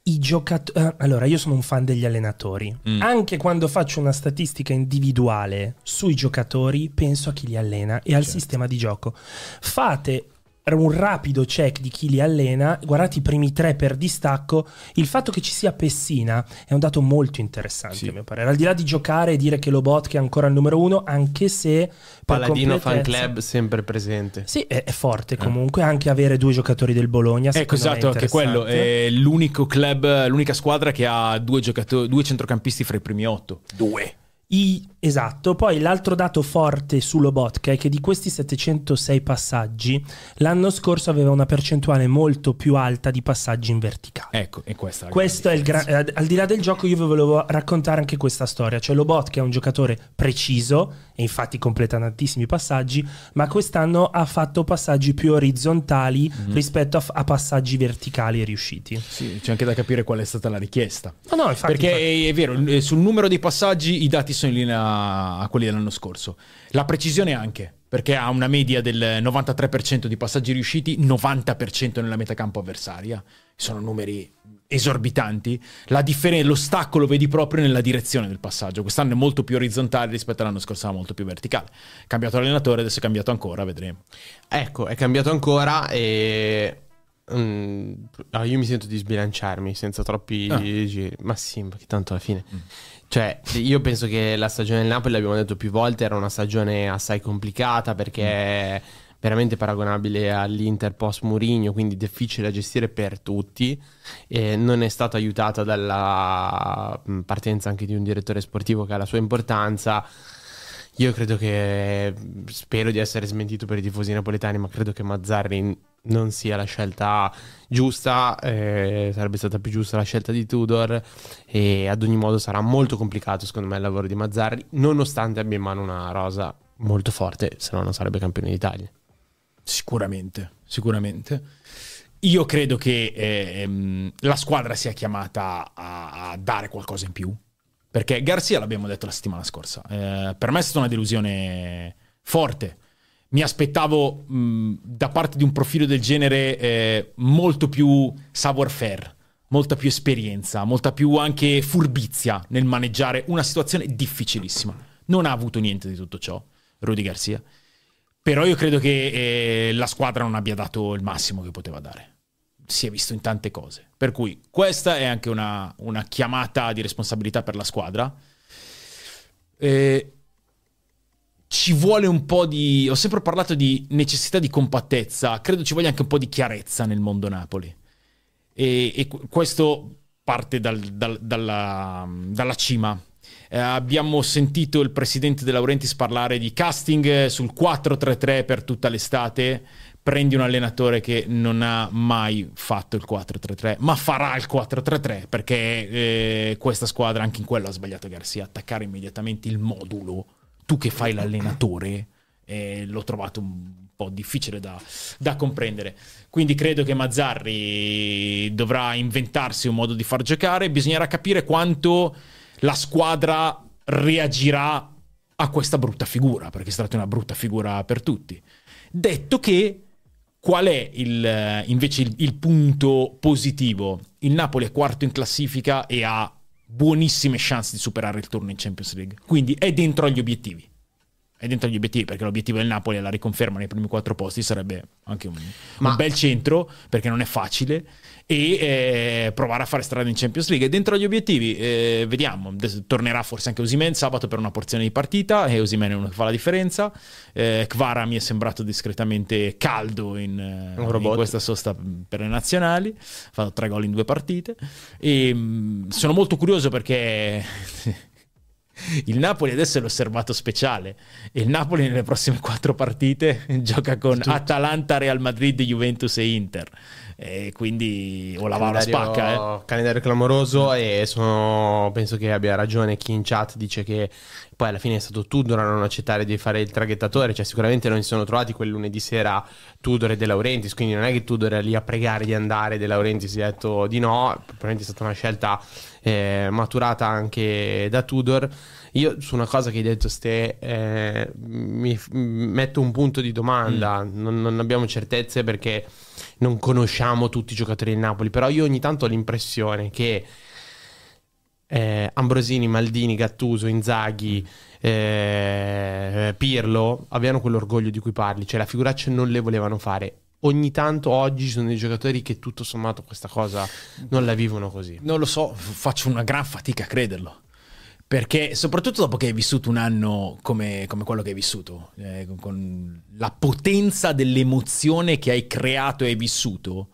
S3: i giocatori. allora, io sono un fan degli allenatori.
S4: Mm.
S3: Anche quando faccio una statistica individuale sui giocatori, penso a chi li allena e al sistema di gioco. Fate un rapido check di chi li allena, guardate i primi tre per distacco. Il fatto che ci sia Pessina è un dato molto interessante,
S4: Sì.
S3: a mio parere. Al di là di giocare e dire che Lobotka è ancora il numero uno, anche se
S2: Paladino Fan Club sempre presente.
S3: sì, è, è forte comunque anche avere due giocatori del Bologna.
S4: Ecco, esatto, anche quello è l'unico club, l'unica squadra che ha due, giocatori, due centrocampisti fra i primi otto. Due.
S3: I- esatto, poi l'altro dato forte su Lobotka è che di questi 706 passaggi l'anno scorso aveva una percentuale molto più alta di passaggi in verticale.
S4: Ecco, e questa è la
S3: Questo è il gra- eh, al di là del gioco io vi volevo raccontare anche questa storia, cioè Lobotka è un giocatore preciso e infatti completa tantissimi passaggi, ma quest'anno ha fatto passaggi più orizzontali
S4: Mhm.
S3: rispetto a, a passaggi verticali riusciti.
S4: Sì, c'è anche da capire qual è stata la richiesta.
S3: No, no, infatti,
S4: Perché
S3: infatti.
S4: è, è vero, sul numero dei passaggi i dati sono in linea a quelli dell'anno scorso. La precisione anche, perché ha una media del 93% di passaggi riusciti, 90% nella metacampo avversaria. Sono numeri esorbitanti. La differen- lo stacco lo vedi proprio nella direzione del passaggio. Quest'anno è molto più orizzontale rispetto all'anno scorso, era molto più verticale. Cambiato allenatore, adesso è cambiato ancora, vedremo.
S2: Ecco, è cambiato ancora e... mm, ah, io mi sento di sbilanciarmi senza troppi
S4: Ah.
S2: giri. Ma sì, perché tanto alla fine... Cioè, io penso che la stagione del Napoli, l'abbiamo detto più volte, era una stagione assai complicata perché è veramente paragonabile all'Inter post Mourinho, quindi difficile da gestire per tutti. E non è stata aiutata dalla mm, partenza anche di un direttore sportivo che ha la sua importanza. Io credo che spero di essere smentito per i tifosi napoletani, ma credo che Mazzarri non sia la scelta giusta, eh, sarebbe stata più giusta la scelta di Tudor e ad ogni modo sarà molto complicato secondo me il lavoro di Mazzarri, nonostante abbia in mano una rosa molto forte, se no non sarebbe campione d'Italia.
S4: Sicuramente, sicuramente. Io credo che ehm, la squadra sia chiamata a, a dare qualcosa in più. Perché Garzia l'abbiamo detto la settimana scorsa. eh, per me è stata una delusione forte. Mi aspettavo mh, da parte di un profilo del genere eh, molto più savoir-faire, molta più esperienza, molta più anche furbizia nel maneggiare una situazione difficilissima. Non ha avuto niente di tutto ciò, Rudy Garcia. Però io credo che eh, la squadra non abbia dato il massimo che poteva dare. Si è visto in tante cose. Per cui questa è anche una, una chiamata di responsabilità per la squadra. Eh, ci vuole un po' di. Ho sempre parlato di necessità di compattezza. Credo ci voglia anche un po' di chiarezza nel mondo Napoli. E, e questo parte dal, dal, dalla, dalla cima. Eh, abbiamo sentito il presidente De Laurentiis parlare di casting sul 4-3-3 per tutta l'estate. Prendi un allenatore che non ha mai fatto il 4-3-3, ma farà il 4-3-3 perché eh, questa squadra, anche in quello ha sbagliato Garcia, attaccare immediatamente il modulo. Tu che fai l'allenatore, eh, l'ho trovato un po' difficile da, da comprendere. Quindi credo che Mazzarri dovrà inventarsi un modo di far giocare. Bisognerà capire quanto la squadra reagirà a questa brutta figura, perché è stata una brutta figura per tutti. Detto che, qual è il, invece il, il punto positivo? Il Napoli è quarto in classifica e ha buonissime chance di superare il turno in Champions League. Quindi è dentro agli obiettivi. È dentro agli obiettivi, perché l'obiettivo del Napoli è la riconferma nei primi quattro posti, sarebbe anche un,
S2: Ma-
S4: un bel centro, perché non è facile, e eh, provare a fare strada in Champions League. È dentro agli obiettivi, eh, vediamo, tornerà forse anche Osimen sabato per una porzione di partita, e Osimen è uno che fa la differenza. Eh, Kvara mi è sembrato discretamente caldo in, eh, in questa sosta per le nazionali, ha fatto tre gol in due partite, e mh, sono molto curioso perché... Il Napoli adesso è l'osservato speciale e il Napoli nelle prossime quattro partite gioca con Atalanta, Real Madrid, Juventus e Inter. E quindi o la va o la spacca. Eh.
S2: calendario clamoroso e sono, penso che abbia ragione chi in chat dice che poi alla fine è stato Tudor a non accettare di fare il traghettatore, cioè sicuramente non si sono trovati quel lunedì sera Tudor e De Laurentiis, quindi non è che Tudor era lì a pregare di andare, De Laurentiis è detto di no, probabilmente è stata una scelta eh, maturata anche da Tudor. Io su una cosa che hai detto, Ste, eh, mi metto un punto di domanda, non, non abbiamo certezze perché non conosciamo tutti i giocatori del Napoli, però io ogni tanto ho l'impressione che eh, Ambrosini, Maldini, Gattuso, Inzaghi, eh, Pirlo abbiano quell'orgoglio di cui parli, cioè la figuraccia non le volevano fare. Ogni tanto oggi ci sono dei giocatori che tutto sommato questa cosa non la vivono così.
S4: Non lo so, faccio una gran fatica a crederlo. Perché soprattutto dopo che hai vissuto un anno come, come quello che hai vissuto, eh, con- la potenza dell'emozione che hai creato e hai vissuto,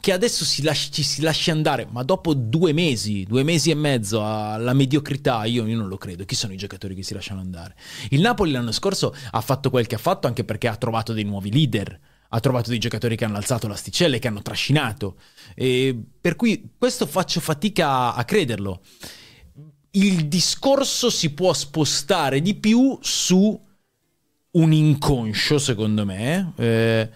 S4: che adesso si lasci- ci si lasci andare, ma dopo due mesi, due mesi e mezzo alla mediocrità, io, io non lo credo. Chi sono i giocatori che si lasciano andare? Il Napoli l'anno scorso ha fatto quel che ha fatto anche perché ha trovato dei nuovi leader, ha trovato dei giocatori che hanno alzato l'asticella che hanno trascinato. E per cui questo faccio fatica a crederlo. Il discorso si può spostare di più su un inconscio, secondo me. eh,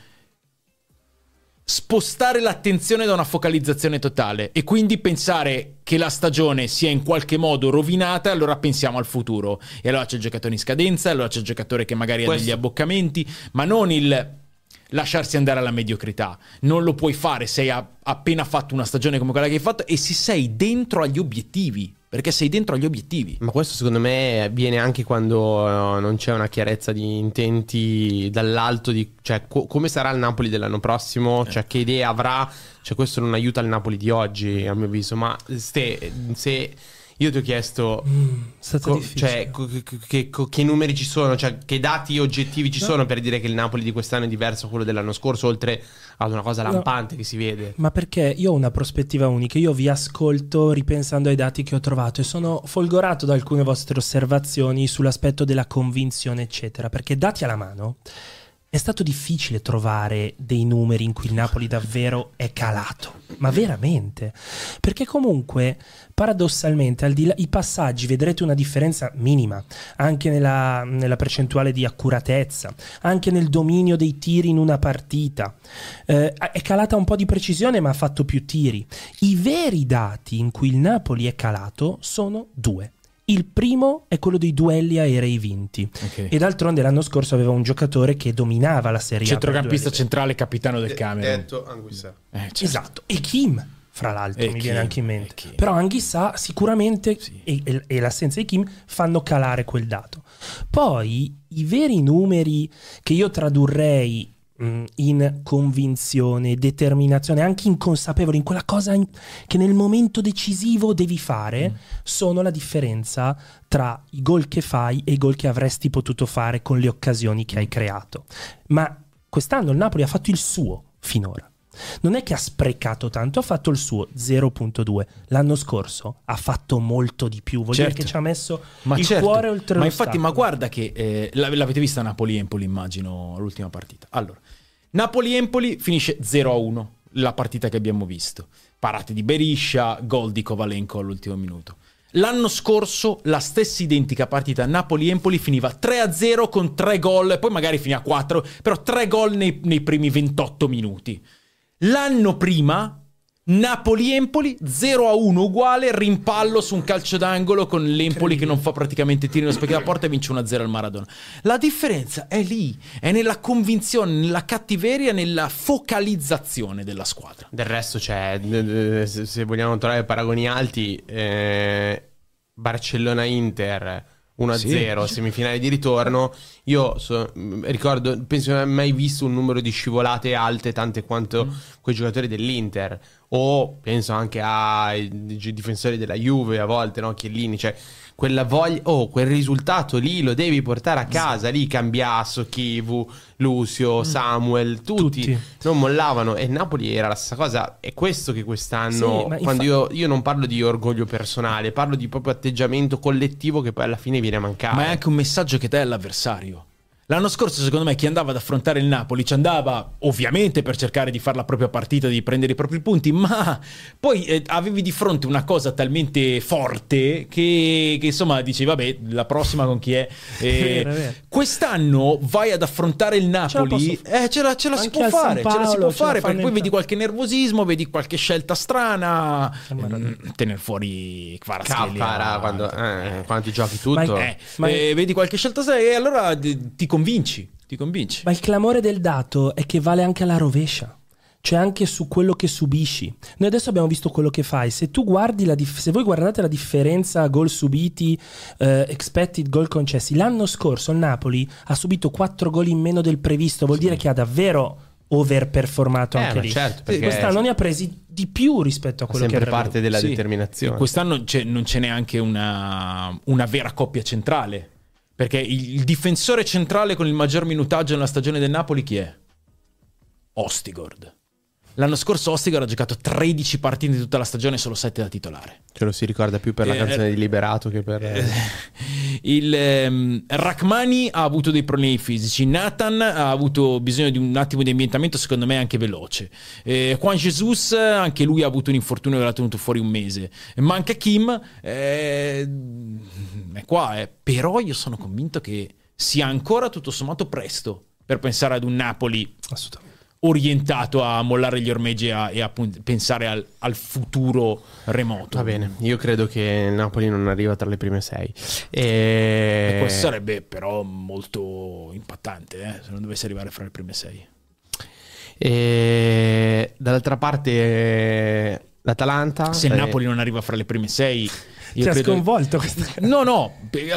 S4: spostare l'attenzione da una focalizzazione totale e quindi pensare che la stagione sia in qualche modo rovinata allora pensiamo al futuro. E allora c'è il giocatore in scadenza allora c'è il giocatore che magari ha
S2: Questo-
S4: degli abboccamenti ma non il lasciarsi andare alla mediocrità. Non lo puoi fare se hai appena fatto una stagione come quella che hai fatto e se sei dentro agli obiettivi perché sei dentro agli obiettivi.
S2: Ma questo secondo me avviene anche quando eh, non c'è una chiarezza di intenti dall'alto, di, cioè co- come sarà il Napoli dell'anno prossimo, cioè che idee avrà, cioè questo non aiuta il Napoli di oggi a mio avviso, ma Ste, se io ti ho chiesto
S3: Mm,
S2: co- cioè, co- che, che numeri ci sono, cioè che dati oggettivi ci
S3: No.
S2: sono per dire che il Napoli di quest'anno è diverso da quello dell'anno scorso, oltre ad una cosa
S3: No.
S2: lampante che si vede.
S3: Ma perché io ho una prospettiva unica, io vi ascolto ripensando ai dati che ho trovato e sono folgorato da alcune vostre osservazioni sull'aspetto della convinzione, eccetera, perché dati alla mano, è stato difficile trovare dei numeri in cui il Napoli davvero è calato, ma veramente, perché comunque paradossalmente al di là i passaggi vedrete una differenza minima, anche nella, nella percentuale di accuratezza, anche nel dominio dei tiri in una partita. Eh, è calata un po' di precisione, ma ha fatto più tiri. I veri dati in cui il Napoli è calato sono due. Il primo è quello dei duelli aerei vinti.
S4: Ok.
S3: E d'altronde l'anno scorso aveva un giocatore che dominava la Serie A.
S4: Centrocampista centrale, capitano del Camerun.
S2: Detto Anguissa.
S4: Eh, certo.
S3: Esatto. E Kim, fra l'altro,
S4: E
S3: mi
S4: Kim,
S3: viene anche in mente.
S4: Kim.
S3: Però Anghissà sicuramente
S4: Sì.
S3: e, e- e l'assenza di Kim fanno calare quel dato. Poi i veri numeri che io tradurrei mh, in convinzione, determinazione, anche inconsapevole, in quella cosa in- che nel momento decisivo devi fare, sono la differenza tra i gol che fai e i gol che avresti potuto fare con le occasioni che hai creato. Ma quest'anno il Napoli ha fatto il suo finora. Non è che ha sprecato tanto, ha fatto il suo 0.2. L'anno scorso ha fatto molto di più. Vuol
S4: Certo.
S3: dire che ci ha messo
S4: Ma
S3: il
S4: certo,
S3: cuore oltre
S4: ma infatti, ma
S3: stacco.
S4: guarda che eh, l'av- l'avete vista Napoli-Empoli, immagino, l'ultima partita. Allora, Napoli-Empoli finisce 0-1, la partita che abbiamo visto. Parate di Beriscia, gol di Kovalenko all'ultimo minuto. L'anno scorso la stessa identica partita Napoli-Empoli finiva 3-0 con 3 gol, poi magari finiva 4, però 3 gol nei, nei primi 28 minuti. L'anno prima Napoli-Empoli 0-1 uguale, rimpallo su un calcio d'angolo con l'Empoli che non fa praticamente tiri nello specchio della porta e vince 1-0 al Maradona. La differenza è lì, è nella convinzione, nella cattiveria, nella focalizzazione della squadra.
S2: Del resto se se vogliamo trovare paragoni alti, eh, Barcellona-Inter 1-0, semifinale di ritorno. Io so- mh, ricordo, penso non abbia mai visto un numero di scivolate alte tante quanto quei giocatori dell'Inter. O penso anche ai difensori della Juve a volte, no? Chiellini, cioè quella voglia, oh, quel risultato lì lo devi portare a casa, lì Cambiasso, Chivu, Lucio, Samuel, tutti,
S3: Tutti.
S2: non mollavano e Napoli era la stessa cosa. È questo che quest'anno,
S3: Sì,
S2: quando
S3: infa-
S2: io, io non parlo di orgoglio personale, parlo di proprio atteggiamento collettivo che poi alla fine viene a mancare.
S4: Ma è anche un messaggio che dai all'avversario. L'anno scorso, secondo me, chi andava ad affrontare il Napoli ci andava ovviamente per cercare di fare la propria partita, di prendere i propri punti, ma poi eh, avevi di fronte una cosa talmente forte che, che, insomma dici, vabbè, la prossima con chi è? Eh,
S3: vero, vero.
S4: Quest'anno vai ad affrontare il Napoli,
S3: posso f-
S4: eh, ce la, ce la si può fare, ce la si
S3: Paolo
S4: può
S3: ce la
S4: fare, perché poi vedi qualche nervosismo, vedi qualche scelta strana,
S3: Maradona.
S4: mm, tenere fuori Kvaratskhelia.
S2: Quando, eh, quando ti giochi tutto.
S3: Ma-
S4: Eh,
S3: Ma-
S4: eh, vedi qualche scelta sai, e allora d- ti convinci, ti convinci.
S3: Ma il clamore del dato è che vale anche alla rovescia. Cioè anche su quello che subisci. Noi adesso abbiamo visto quello che fai. Se tu guardi la dif- se voi guardate la differenza gol subiti, eh, expected gol concessi, l'anno scorso il Napoli ha subito 4 gol in meno del previsto. Vuol dire che ha davvero overperformato
S2: Eh,
S3: anche lì.
S2: certo, perché-
S3: Quest'anno ne ha presi di più rispetto a quello che
S2: sempre
S3: avrebbe
S2: parte della
S4: Sì.
S2: determinazione.
S4: Quest'anno c'è- non c'è neanche una, una vera coppia centrale. Perché il, difensore centrale con il maggior minutaggio nella stagione del Napoli chi è? Ostigord. L'anno scorso Ostigord ha giocato 13 partite in tutta la stagione, solo 7 da titolare.
S2: Ce lo si ricorda più per la
S4: Eh,
S2: canzone di Liberato che per...
S4: Il ehm, Rachmani ha avuto dei problemi fisici. Nathan ha avuto bisogno di un attimo di ambientamento, secondo me anche veloce. Eh, Juan Jesus, anche lui ha avuto un infortunio che l'ha tenuto fuori un mese. Manca Kim, eh, è qua. eh. Però io sono convinto che sia ancora tutto sommato presto per pensare ad un Napoli
S3: Assolutamente.
S4: Orientato a mollare gli ormeggi e a, e a pensare al, al futuro remoto.
S2: Va bene, io credo che Napoli non arriva tra le prime sei.
S4: E
S2: E...
S4: questo sarebbe però molto impattante eh, se non dovesse arrivare fra le prime sei.
S2: E dall'altra parte eh, l'Atalanta.
S4: Se il
S2: eh,
S4: Napoli non arriva fra le prime sei, io
S3: Ti ha
S4: credo...
S3: sconvolto questa
S4: No, no,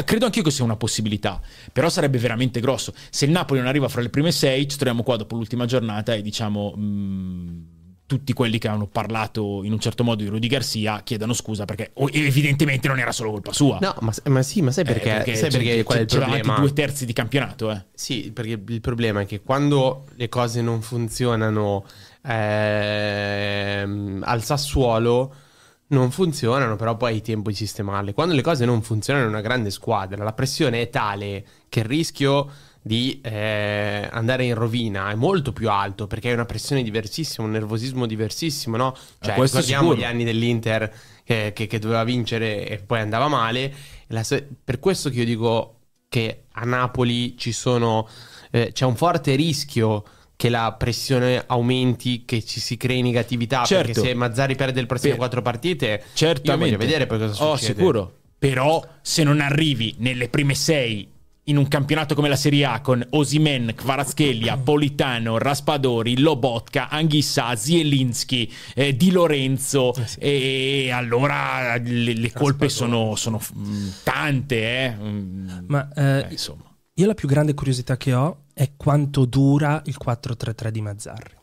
S4: credo anch'io che sia una possibilità, però sarebbe veramente grosso. Se il Napoli non arriva fra le prime sei, ci troviamo qua dopo l'ultima giornata e diciamo mh, tutti quelli che hanno parlato in un certo modo di Rudy Garcia chiedano scusa perché evidentemente non era solo colpa sua.
S2: No, ma, ma sì, ma sai
S4: Eh,
S2: perché? sai
S4: c'è-
S2: perché qual è il
S4: c'è
S2: problema?
S4: due terzi di campionato, eh.
S2: Sì, perché il problema è che quando le cose non funzionano ehm, al Sassuolo non funzionano, però poi hai tempo di sistemarle. Quando le cose non funzionano in una grande squadra, la pressione è tale che il rischio di eh, andare in rovina è molto più alto perché hai una pressione diversissima, un nervosismo diversissimo, no? Cioè, ricordiamo
S4: sicuro.
S2: gli anni dell'Inter che, che- che doveva vincere e poi andava male. Se- per questo che io dico che a Napoli ci sono, eh, c'è un forte rischio che la pressione aumenti, che ci si crei negatività.
S4: Certo.
S2: Perché se Mazzari perde le prossime
S4: Per-
S2: quattro partite,
S4: Certamente.
S2: io voglio vedere poi cosa
S4: Oh,
S2: succede.
S4: sicuro. Però se non arrivi nelle prime sei in un campionato come la Serie A con Osimen, Kvaratskhelia, Politano, Raspadori, Lobotka, Anghissà, Zielinski, eh, Di Lorenzo
S3: Eh sì.
S4: e allora le, le colpe sono, sono, mm, tante, eh. Mm,
S3: Ma eh,
S4: eh, insomma.
S3: io la più grande curiosità che ho è quanto dura il 4-3-3 di Mazzarri.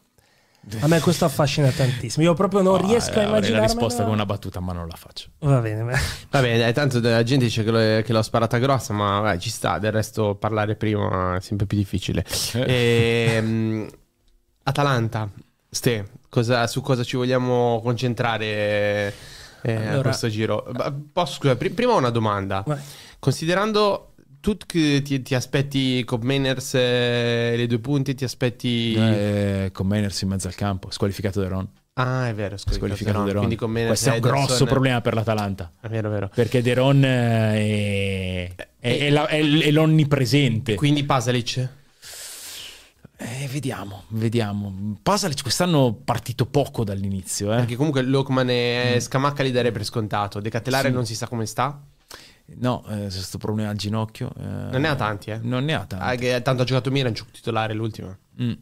S3: A me questo affascina tantissimo. Io proprio non
S4: Ah,
S3: riesco a immaginare.
S4: la risposta con una battuta, ma non la faccio.
S3: Va bene, beh.
S2: Vabbè, dai, tanto la gente dice che, l'ho- che l'ho sparata grossa, ma vai, ci sta. Del resto, parlare prima è sempre più difficile. Ehm, Atalanta, Ste, cosa- su cosa ci vogliamo concentrare eh, a
S3: Allora-
S2: questo giro? Posso, scusa, pri- prima una domanda.
S3: Vai.
S2: Considerando tu ti, ti aspetti Cop Mainers eh, le due punti, ti aspetti...
S4: Eh, con Mainers in mezzo al campo, squalificato De Ron.
S2: Ah, è vero,
S4: Squalificato De Ron.
S2: Quindi con Mainers
S4: Questo è un grosso problema per l'Atalanta.
S2: È vero, è vero.
S4: Perché De Ron eh, è, è- la- è l'onnipresente.
S2: Quindi Pasalic?
S4: Eh, vediamo, vediamo. Pasalic quest'anno è partito poco dall'inizio. Eh.
S2: Perché comunque Lokman e Scamacca li darei per scontato. Decatelare
S4: Sì.
S2: non si sa come sta.
S4: No, eh, questo problema al ginocchio. eh,
S2: Non ne ha tanti, eh.
S4: Non ne ha
S2: Ah,
S4: tanti.
S2: che tanto ha giocato Milan, gioco titolare l'ultimo.
S4: Mm.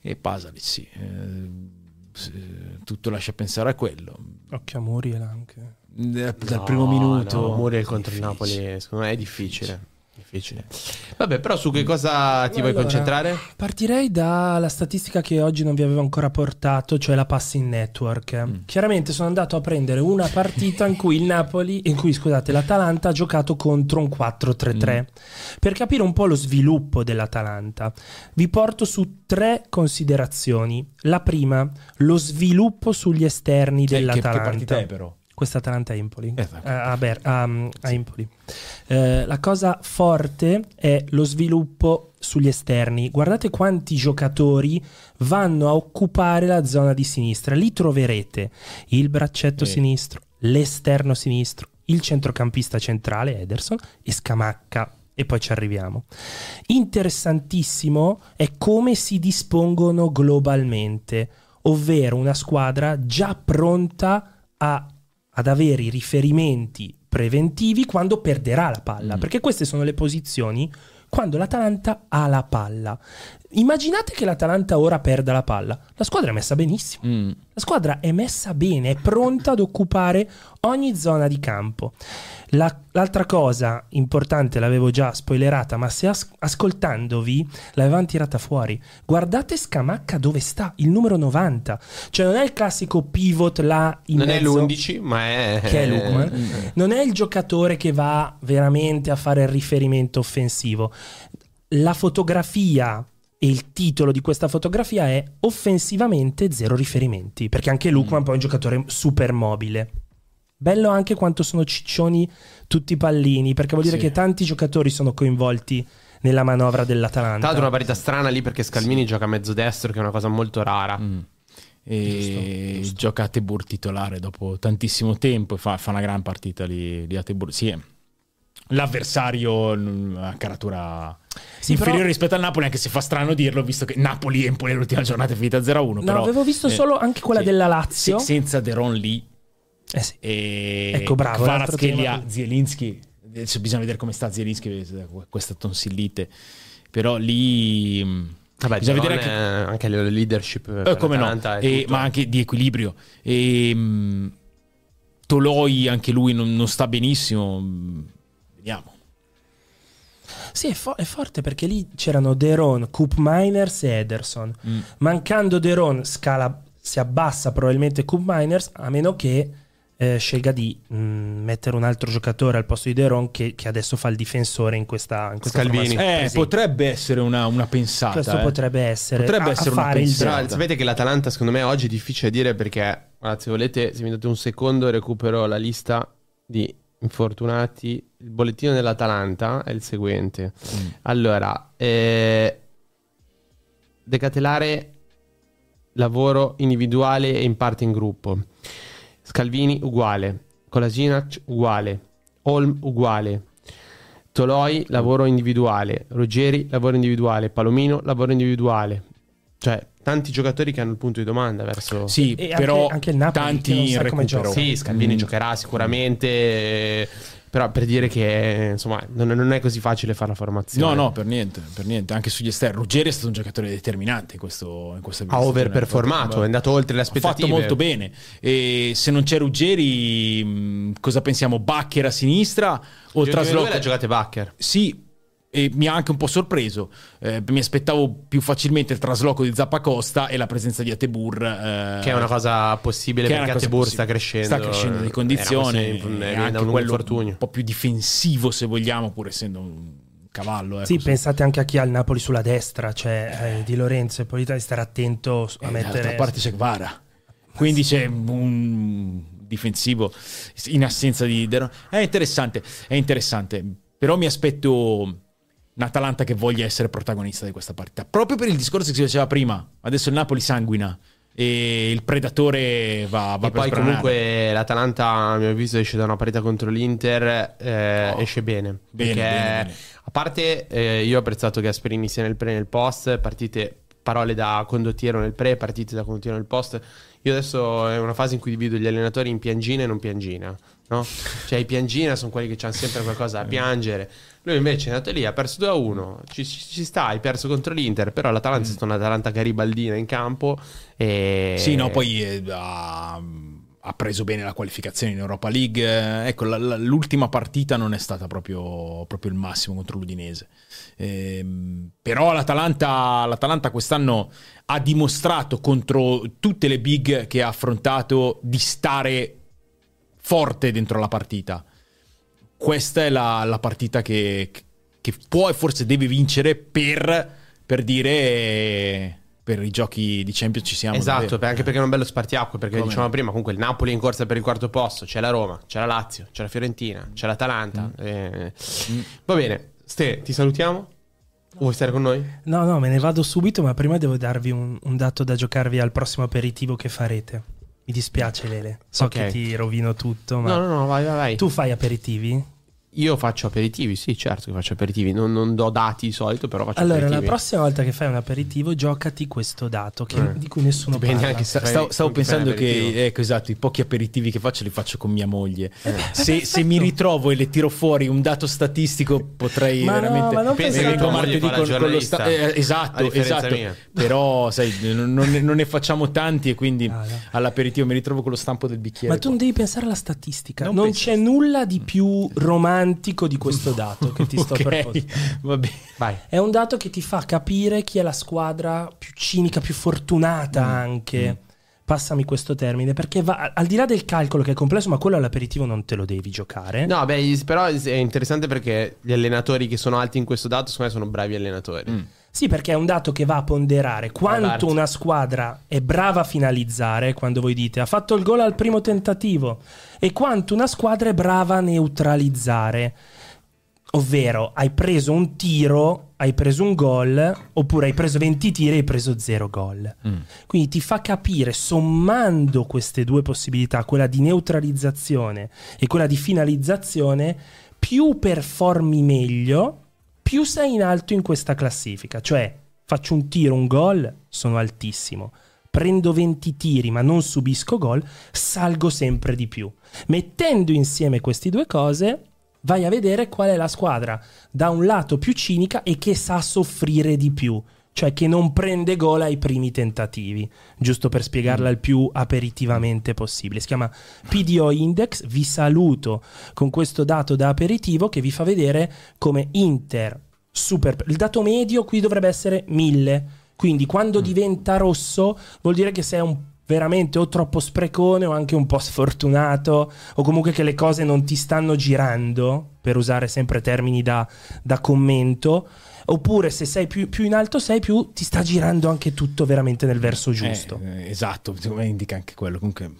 S4: E Pasalic, sì. eh, s- tutto lascia pensare a quello.
S3: Occhio a Muriel anche.
S4: Eh, Dal
S2: No,
S4: primo minuto.
S2: No, Muriel contro il. Napoli, secondo me è difficile. Difficile. Vabbè, però su che cosa ti vuoi
S3: Allora,
S2: concentrare?
S3: Partirei dalla statistica che oggi non vi avevo ancora portato, cioè la passing network.
S4: Mm.
S3: Chiaramente sono andato a prendere una partita in cui il Napoli, in cui scusate, l'Atalanta ha giocato contro un 4-3-3.
S4: Mm.
S3: Per capire un po' lo sviluppo dell'Atalanta, vi porto su tre considerazioni. La prima, lo sviluppo sugli esterni
S4: Che, che,
S3: dell'Atalanta.
S4: che partita è però?
S3: Questa Atalanta Empoli.
S4: Eh,
S3: Eh, a, Ber- a- a Empoli. Eh, la cosa forte è lo sviluppo sugli esterni. Guardate quanti giocatori vanno a occupare la zona di sinistra. Lì troverete il braccetto
S4: Eh.
S3: sinistro, l'esterno sinistro, il centrocampista centrale Ederson e Scamacca. E poi ci arriviamo. Interessantissimo è come si dispongono globalmente, ovvero una squadra già pronta a- ad avere i riferimenti preventivi quando perderà la palla,
S4: Mm.
S3: perché queste sono le posizioni quando l'Atalanta ha la palla. Immaginate che l'Atalanta ora perda la palla, la squadra è messa benissimo.
S4: Mm.
S3: La squadra è messa bene, è pronta ad occupare ogni zona di campo. La- l'altra cosa importante l'avevo già spoilerata, ma se as- ascoltandovi l'avevamo tirata fuori. Guardate Scamacca dove sta, il numero 90. Cioè non è il classico pivot là in
S2: non è
S3: mezzo,
S2: l'11, ma è...
S3: che è Lukman. Non è il giocatore che va veramente a fare il riferimento offensivo. La fotografia e il titolo di questa fotografia è offensivamente zero riferimenti, perché anche Lukman poi è un giocatore super mobile. Bello anche quanto sono ciccioni tutti i pallini, perché vuol dire
S4: Sì.
S3: che tanti giocatori sono coinvolti nella manovra
S2: Tra
S3: dell'Atalanta.
S2: l'altro una partita strana lì perché Scalmini gioca a mezzo destro, che è una cosa molto rara.
S4: Mm. E gioca a Tebur titolare dopo tantissimo tempo e fa, fa una gran partita lì, lì a Tebur. Sì, l'avversario mm, a caratura
S3: Sì,
S4: inferiore
S3: però-
S4: rispetto al Napoli, anche se fa strano dirlo, visto che Napoli e Empoli l'ultima giornata è finita 0-1.
S3: No,
S4: però,
S3: avevo visto
S4: eh,
S3: solo anche quella
S4: sì.
S3: della Lazio.
S4: Se- senza Deron lì
S3: Eh sì.
S4: e
S3: Ecco, bravo,
S4: Kvaratskhelia. Zielinski. Adesso bisogna vedere come sta Zielinski, eh, questa tonsillite. Però lì... mm,
S2: Vabbè,
S4: bisogna vedere anche...
S2: anche la leadership
S4: Eh, come no, E- ma anche di equilibrio. E, mh, Toloi, anche lui non, non sta benissimo. mh, Vediamo.
S3: Sì, è, fo- è forte perché lì c'erano Deron, Coop Miners e Ederson.
S4: Mm.
S3: Mancando Deron, scala, si abbassa probabilmente Coop Miners, a meno che eh, scelga di mm, mettere un altro giocatore al posto di Deron che, che adesso fa il difensore in questa, in questa
S2: Scalvini.
S4: Eh,
S3: sì.
S4: potrebbe essere una, una pensata.
S3: Questo
S4: eh.
S3: potrebbe essere,
S4: Potrebbe
S3: a- a
S4: essere una
S3: fare il
S4: pensata.
S2: Però sapete che l'Atalanta secondo me oggi è difficile dire perché, guarda, se volete, se mi date un secondo recupero la lista di infortunati. Il bollettino dell'Atalanta è il seguente.
S4: Mm.
S2: Allora, eh, decatelare lavoro individuale e in parte in gruppo. Scalvini uguale, Kolasinac uguale, Olm uguale, Toloi lavoro individuale, Ruggeri lavoro individuale, Palomino lavoro individuale. Cioè, tanti giocatori che hanno il punto di domanda verso...
S4: Sì,
S3: E anche-
S4: però
S3: anche il Napoli
S4: tanti in recupero.
S2: Sì, Scalvini
S4: Mm.
S2: giocherà sicuramente, però per dire che insomma non, non è così facile fare la formazione.
S4: No, no, per niente, per niente. Anche sugli esterni. Ruggeri è stato un giocatore determinante in questo in questa
S2: Ha overperformato, è andato oltre le
S4: Ha
S2: aspettative.
S4: fatto molto bene. E se non c'è Ruggeri, mh, cosa pensiamo? Baccher a sinistra o
S2: due le ha giocate Bacher.
S4: Sì, e mi ha anche un po' sorpreso. Eh, mi aspettavo più facilmente il trasloco di Zappacosta e la presenza di Atebur. eh,
S2: Che è una cosa possibile
S4: che è
S2: perché
S4: cosa
S2: Atebur
S4: possibile.
S2: sta crescendo.
S4: Sta crescendo di condizione.
S2: così, viene
S4: anche
S2: un
S4: quello
S2: infortunio.
S4: un po' più difensivo, se vogliamo, pur essendo un cavallo. ecco,
S3: Sì,
S4: su-
S3: pensate anche a chi ha il Napoli sulla destra, cioè eh, Di Lorenzo e Polita di stare attento a
S4: E
S3: mettere...
S4: D'altra parte c'è Guevara. Quindi c'è un difensivo in assenza di... È interessante, è interessante. Però mi aspetto un Atalanta che voglia essere protagonista di questa partita. Proprio per il discorso che si faceva prima. Adesso il Napoli sanguina e il predatore va, va
S2: E poi
S4: spronare.
S2: comunque l'Atalanta, a mio avviso, esce da una partita contro l'Inter, eh,
S4: Oh.
S2: esce bene.
S4: Bene,
S2: perché
S4: bene, bene.
S2: a parte eh, io ho apprezzato Gasperini sia nel pre e nel post, partite parole da condottiero nel pre, partite da condottiero nel post. Io adesso è una fase in cui divido gli allenatori in piangina e non piangina, no? Cioè i piangina sono quelli che hanno sempre qualcosa da piangere. Lui invece è andato lì, ha perso 2 a 1, ci, ci- ci sta, hai perso contro l'Inter, però l'Atalanta è stata un'Atalanta garibaldina in campo e...
S4: Sì, no, poi eh, ha, ha preso bene la qualificazione in Europa League. Eh, Ecco, la- la- l'ultima partita non è stata proprio, proprio il massimo contro l'Udinese. Ehm, però l'Atalanta, l'Atalanta quest'anno ha dimostrato contro tutte le big che ha affrontato di stare forte dentro la partita. Questa è la, la partita che, che può e forse deve vincere per, per dire per i giochi di Champions ci siamo.
S2: Esatto,
S4: davvero.
S2: anche perché è un bello spartiacque, perché
S4: Come
S2: dicevamo prima, comunque il Napoli è in corsa per il quarto posto, c'è la Roma, c'è la Lazio, c'è la Fiorentina, c'è l'Atalanta.
S4: Mm.
S2: eh. Va bene, Ste, ti salutiamo? Vuoi stare con noi?
S3: No, no, me ne vado subito, ma prima devo darvi un, un dato da giocarvi al prossimo aperitivo che farete. Mi dispiace, Lele. So
S2: Ok.
S3: che ti rovino tutto, ma
S2: No, no, no, vai, vai, vai.
S3: tu fai aperitivi?
S2: Io faccio aperitivi, sì, certo che faccio aperitivi. Non, non do dati di solito, però faccio
S3: Allora, la
S2: aperitivi.
S3: prossima volta che fai un aperitivo, giocati questo dato che-
S2: Eh.
S3: di cui nessuno
S2: Dipende
S3: parla.
S4: Sta- Stavo, stavo
S2: con
S4: pensando che ecco, esatto, i pochi aperitivi che faccio li faccio con mia moglie.
S2: Eh.
S4: Se, se mi ritrovo e le tiro fuori un dato statistico, potrei
S3: Ma no,
S4: veramente.
S3: ma non pensare
S2: che tua
S3: a-
S2: moglie fa la giornalista?
S4: eh, esatto, esatto.
S2: mia.
S4: Però, sai, non, non ne, facciamo tanti e quindi
S3: Ah, no.
S4: all'aperitivo mi ritrovo con lo stampo del bicchiere.
S3: Ma tu non devi pensare alla statistica.
S4: Non
S3: Non,
S4: penso
S3: c'è nulla di più romantico di questo dato che ti sto
S4: Ok,
S3: per porre.
S4: va bene.
S2: Vai.
S3: È un dato che ti fa capire chi è la squadra più cinica, più fortunata anche. Passami questo termine, perché va, al di là del calcolo che è complesso, ma quello all'aperitivo non te lo devi giocare.
S2: No, beh, però è interessante perché gli allenatori che sono alti in questo dato, secondo me, sono bravi allenatori.
S4: Mm.
S3: Sì, perché è un dato che va a ponderare quanto una squadra è brava a finalizzare, quando voi dite ha fatto il gol al primo tentativo, e quanto una squadra è brava a neutralizzare. Ovvero, hai preso un tiro, hai preso un gol, oppure hai preso 20 tiri e hai preso 0 gol.
S4: Mm.
S3: Quindi ti fa capire, sommando queste due possibilità, quella di neutralizzazione e quella di finalizzazione, più performi meglio, più sei in alto in questa classifica. Cioè, faccio un tiro, un gol, sono altissimo. Prendo 20 tiri ma non subisco gol, salgo sempre di più. Mettendo insieme queste due cose, vai a vedere qual è la squadra da un lato più cinica e che sa soffrire di più, cioè che non prende gol ai primi tentativi, giusto per spiegarla il più aperitivamente possibile. Si chiama PDO Index, vi saluto con questo dato da aperitivo che vi fa vedere come Inter super il dato medio qui dovrebbe essere 1000. Quindi quando diventa rosso vuol dire che sei un veramente o troppo sprecone o anche un po' sfortunato o comunque che le cose non ti stanno girando, per usare sempre termini da, da commento, oppure se sei più, più in alto sei più ti sta girando anche tutto veramente nel verso giusto.
S4: Eh, eh, esatto, secondo me indica anche quello. Comunque,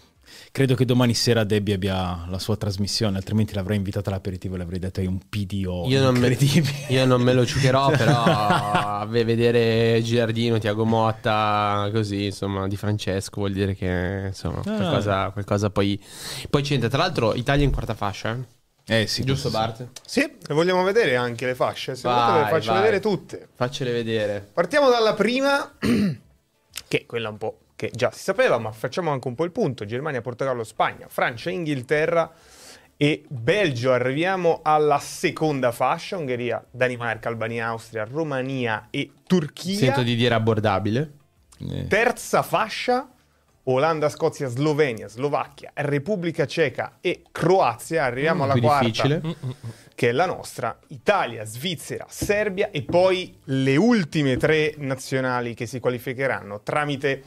S4: Credo che domani sera Debbie abbia la sua trasmissione, altrimenti l'avrei invitata all'aperitivo e le avrei detto è un PDO
S2: Io non, me, io non me lo ciucherò, però ve- vedere Giardino, Tiago Motta, così, insomma, di Francesco vuol dire che, insomma, qualcosa, qualcosa poi, poi c'entra. Tra l'altro, Italia in quarta fascia, eh?
S4: Eh sì,
S2: giusto
S4: questo
S2: Bart?
S1: Sì, le vogliamo vedere anche le fasce. Se
S2: Vai,
S1: volete le faccio
S2: vai.
S1: vedere tutte.
S2: Faccele vedere.
S1: Partiamo dalla prima, che è quella un po' che già si sapeva, ma facciamo anche un po' il punto. Germania, Portogallo, Spagna, Francia, Inghilterra e Belgio. Arriviamo alla seconda fascia, Ungheria, Danimarca, Albania, Austria, Romania e Turchia.
S2: Sento di dire abbordabile.
S4: Eh.
S1: Terza fascia, Olanda, Scozia, Slovenia, Slovacchia, Repubblica Ceca e Croazia. Arriviamo alla
S2: Più
S1: quarta,
S2: difficile.
S1: che è la nostra, Italia, Svizzera, Serbia e poi le ultime tre nazionali che si qualificheranno tramite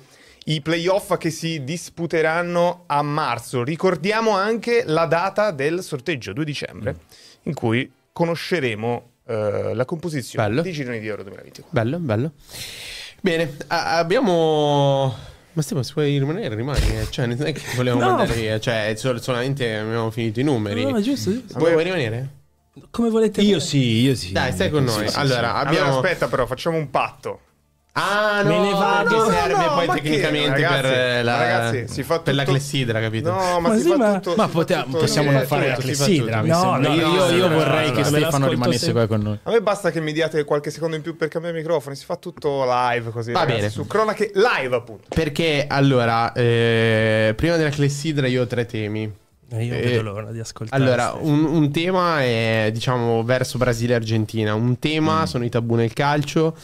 S1: i playoff che si disputeranno a marzo. Ricordiamo anche la data del sorteggio, 2 dicembre, in cui conosceremo eh, la composizione
S2: Bello.
S1: dei gironi di Euro 2024.
S2: Bello, bello. Bene, a- abbiamo... Ma Stefano, se puoi rimanere, rimani. eh. Cioè, non è che volevamo
S3: No.
S2: andare via. Cioè, sol- solamente abbiamo finito i numeri.
S3: No, no, giusto, giusto.
S2: Vuoi, vuoi rimanere?
S3: Come volete
S4: Io
S3: voi.
S4: sì, io sì.
S2: Dai, stai con noi.
S4: Sì, sì,
S2: allora,
S4: sì.
S2: abbiamo...
S1: Allora, aspetta però, facciamo un patto.
S2: Ah, no,
S3: Me ne vado.
S2: che serve
S1: No, no,
S2: poi
S1: ma che-
S2: tecnicamente
S1: ragazzi,
S2: per eh, la,
S1: ragazzi, si fa
S2: per la
S1: tutto-
S2: clessidra, capito?
S1: No, ma,
S3: Ma
S1: si
S3: sì,
S1: fa
S3: ma-
S1: tutto.
S4: Ma
S1: si fa
S4: pote-
S1: tutto-
S4: possiamo non fare la
S1: tutto, fa
S4: clessidra.
S1: tutto.
S3: No, no,
S4: io,
S3: no,
S4: io
S3: no,
S4: vorrei
S3: no,
S4: che
S3: no,
S4: Stefano rimanesse
S3: sempre.
S4: qua con noi.
S1: A me basta che mi diate qualche secondo in più per cambiare microfono. Si fa tutto live così.
S2: Va
S1: ragazzi,
S2: bene.
S1: Su cronache live, appunto.
S2: Perché allora, eh, prima della clessidra io ho tre temi.
S3: Eh, io
S2: Eh,
S3: vedo l'ora di ascoltare.
S2: Allora, un, un tema è diciamo verso Brasile e Argentina, un tema sono i tabù nel calcio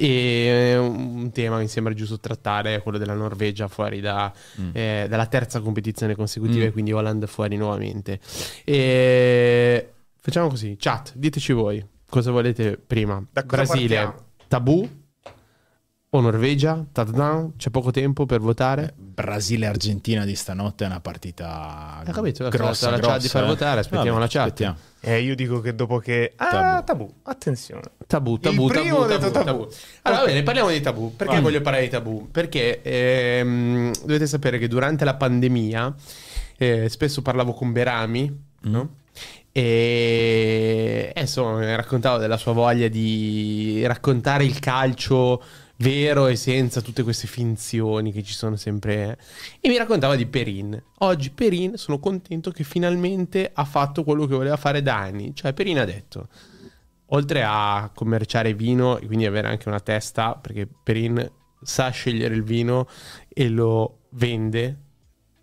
S2: e un tema che mi sembra giusto trattare è quello della Norvegia fuori da, eh, dalla terza competizione consecutiva e quindi Holland fuori nuovamente. E facciamo così, chat, diteci voi cosa volete prima.
S1: Da cosa
S2: Brasile,
S1: partiamo?
S2: tabù o Norvegia, touchdown, c'è poco tempo per votare.
S4: Brasile-Argentina di stanotte è una partita
S2: Ho capito, ho
S4: grossa,
S2: la chat
S4: grossa,
S2: di far
S4: eh.
S2: votare, aspettiamo
S4: Vabbè,
S2: la chat.
S4: aspettiamo.
S1: Eh, io dico che dopo che. Ah,
S4: Tabù.
S1: tabù. Attenzione.
S2: Tabù, tabù,
S1: primo
S2: tabù, tabù,
S1: tabù.
S2: tabù. Allora, va bene, parliamo di tabù. Perché
S4: Vai.
S2: voglio parlare di tabù? Perché ehm, dovete sapere che durante la pandemia eh, spesso parlavo con Berami, no? E e, insomma, mi raccontavo della sua voglia di raccontare il calcio vero e senza tutte queste finzioni che ci sono sempre. E mi raccontava di Perin. Oggi Perin sono contento che finalmente ha fatto quello che voleva fare da anni. Cioè, Perin ha detto oltre a commerciare vino e quindi avere anche una testa, perché Perin sa scegliere il vino e lo vende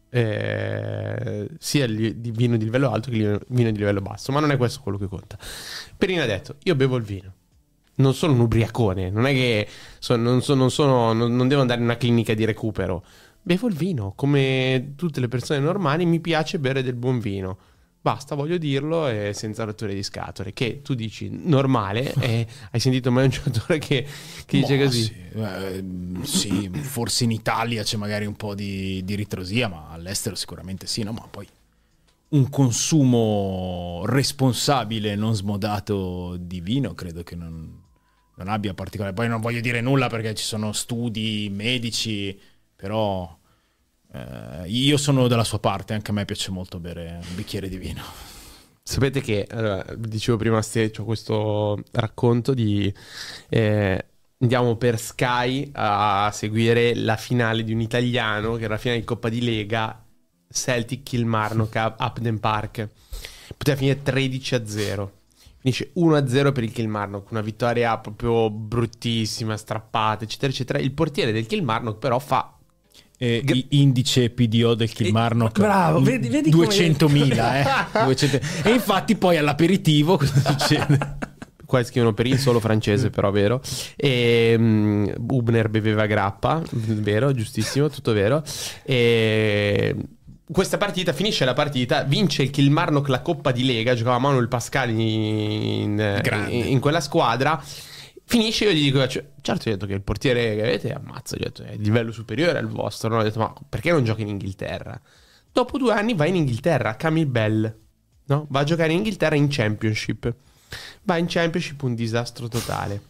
S2: eh, sia di vino di livello alto che vino di livello basso, ma non è questo quello che conta. Perin ha detto: Io bevo il vino. Non sono un ubriacone, non è che so- non, so- non sono, non- non devo andare in una clinica di recupero. Bevo il vino, come tutte le persone normali, mi piace bere del buon vino. Basta, voglio dirlo e senza rotture di scatole. Che tu dici normale, e hai sentito mai un giocatore che, che dice
S4: Boh,
S2: così?
S4: Sì, eh, sì, forse in Italia c'è magari un po' di, di ritrosia, ma all'estero sicuramente sì, no? Ma poi un consumo responsabile, non smodato di vino, credo che non, non abbia particolare. Poi non voglio dire nulla perché ci sono studi medici, però eh, io sono dalla sua parte, anche a me piace molto bere un bicchiere di vino.
S2: Sapete che, allora, dicevo prima a Ste, c'ho questo racconto di... eh, andiamo per Sky a seguire la finale di un italiano, che era la finale di Coppa di Lega, Celtic Kilmarnock Upden Park. Poteva finire 13 a 0. Finisce 1 a 0 per il Kilmarnock, una vittoria proprio bruttissima, strappata, eccetera, eccetera. Il portiere del Kilmarnock però fa
S4: Eh, i- indice PDO del Kilmarnock
S3: Bravo, vedi- vedi come-
S4: 200.000 eh? 200 e infatti poi all'aperitivo cosa succede?
S2: Qua scrivono per il solo francese, però vero. E mm, Hubner beveva grappa, vero, giustissimo, tutto vero. E questa partita finisce la partita, vince il Kilmarnock la Coppa di Lega, giocava Manuel Pascali in, in- in quella squadra. Finisce io gli dico, cioè, certo, io ho detto che il portiere che avete ammazza, gli ho detto, è livello superiore al vostro, no? Ho detto, ma perché non giochi in Inghilterra? Dopo due anni va in Inghilterra, Camille Bell, no? Va a giocare in Inghilterra in Championship. Va in Championship un disastro totale.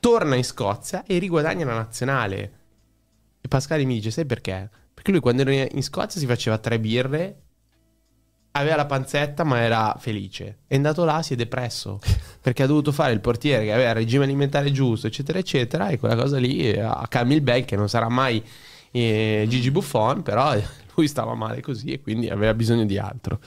S2: Torna in Scozia e riguadagna la nazionale. E Pascali mi dice, sai perché? Perché lui quando era in Scozia si faceva tre birre, aveva la panzetta ma era felice. È andato là, si è depresso, perché ha dovuto fare il portiere che aveva il regime alimentare giusto, eccetera, eccetera, e quella cosa lì eh, a Camilbel, che non sarà mai eh, Gigi Buffon, però lui stava male così e quindi aveva bisogno di altro.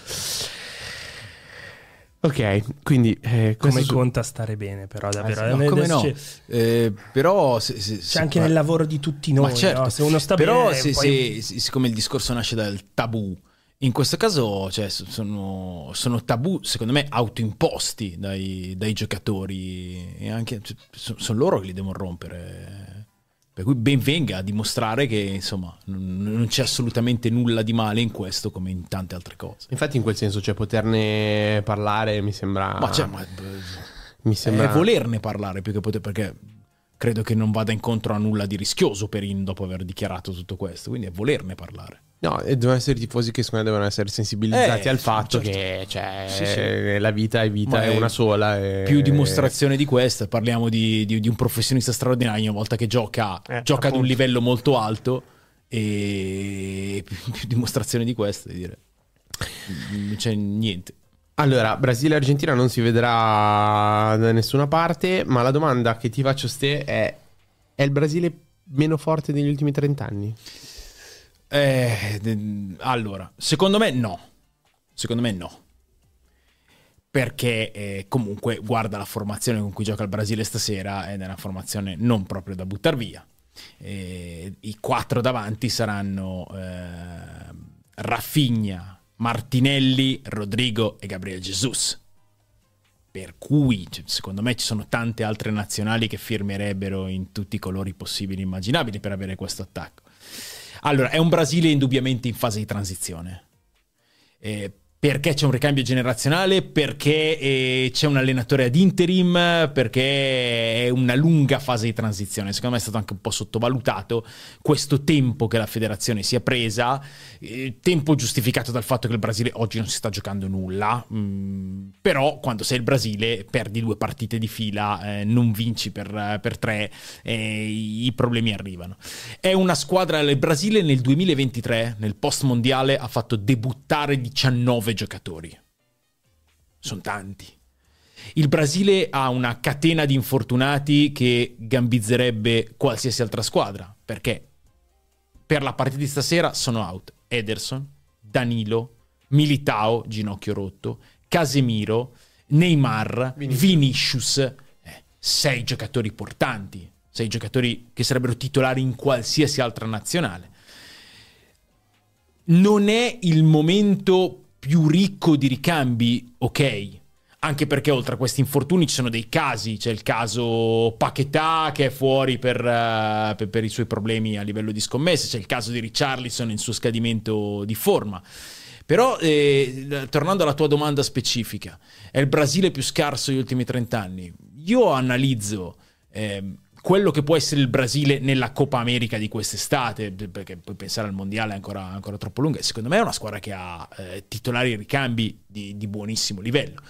S2: Ok, quindi eh,
S3: Come
S2: su-
S3: conta stare bene, però, davvero.
S4: Eh, no,
S3: Eh,
S4: come no?
S3: c'è-
S4: Eh, però se- se-
S3: C'è
S4: se-
S3: anche nel lavoro di tutti noi.
S4: Ma certo,
S3: no? Se uno sta
S4: però
S3: bene,
S4: se,
S3: poi-
S4: siccome il discorso nasce dal tabù, in questo caso cioè, so- sono, sono tabù, secondo me, autoimposti dai, dai giocatori e anche cioè, so- sono loro che li devono rompere. Per cui ben venga a dimostrare che insomma non, non c'è assolutamente nulla di male in questo come in tante altre cose.
S2: Infatti in quel senso, cioè poterne parlare mi sembra...
S4: Ma, cioè, ma-
S2: mi sembra...
S4: è volerne parlare più che poter perché credo che non vada incontro a nulla di rischioso per In dopo aver dichiarato tutto questo, quindi è volerne parlare.
S2: No, e devono essere i tifosi che secondo me devono essere sensibilizzati
S4: Eh,
S2: al fatto
S4: certo.
S2: che cioè,
S4: Sì, sì.
S2: la vita è vita, è
S4: è
S2: una sola. e-
S4: più dimostrazione di questa. Parliamo di, di- di un professionista straordinario. Una volta che gioca,
S1: Eh,
S4: gioca ad un livello molto alto, e più, più dimostrazione di questo, di dire. Non c'è niente.
S2: Allora, Brasile e Argentina non si vedrà da nessuna parte, ma la domanda che ti faccio ste è: è il Brasile meno forte degli ultimi 30 anni?
S4: Eh, allora, secondo me no. Secondo me no. Perché eh, comunque guarda la formazione con cui gioca il Brasile stasera ed è una formazione non proprio da buttare via. Eh, I quattro davanti saranno eh, Rafinha, Martinelli, Rodrigo e Gabriel Jesus. Per cui, secondo me, ci sono tante altre nazionali che firmerebbero in tutti i colori possibili e immaginabili per avere questo attacco. Allora, è un Brasile indubbiamente in fase di transizione. Eh, perché c'è un ricambio generazionale, perché eh, c'è un allenatore ad interim, perché è una lunga fase di transizione. Secondo me è stato anche un po' sottovalutato questo tempo che la federazione si è presa, eh, tempo giustificato dal fatto che il Brasile oggi non si sta giocando nulla, mm, però quando sei il Brasile perdi due partite di fila, eh, non vinci per, per tre, i problemi arrivano. È una squadra, il Brasile nel 2023, nel post mondiale, ha fatto debuttare 19 giocatori. Sono tanti. Il Brasile ha una catena di infortunati che gambizzerebbe qualsiasi altra squadra, perché per la partita di stasera sono out Ederson, Danilo, Militao, ginocchio rotto, Casemiro, Neymar, Vinicius, eh, sei giocatori portanti, sei giocatori che sarebbero titolari in qualsiasi altra nazionale. Non è il momento più ricco di ricambi, ok. Anche perché oltre a questi infortuni ci sono dei casi, c'è il caso Paquetà che è fuori per, eh, per- per i suoi problemi a livello di scommesse, c'è il caso di Richarlison in suo scadimento di forma. Però, eh, tornando alla tua domanda specifica, è il Brasile più scarso degli ultimi 30 anni? Io analizzo ehm, quello che può essere il Brasile nella Coppa America di quest'estate, perché poi pensare al mondiale ancora, ancora troppo lunga. Secondo me è una squadra che ha eh, titolari e ricambi di, di buonissimo livello.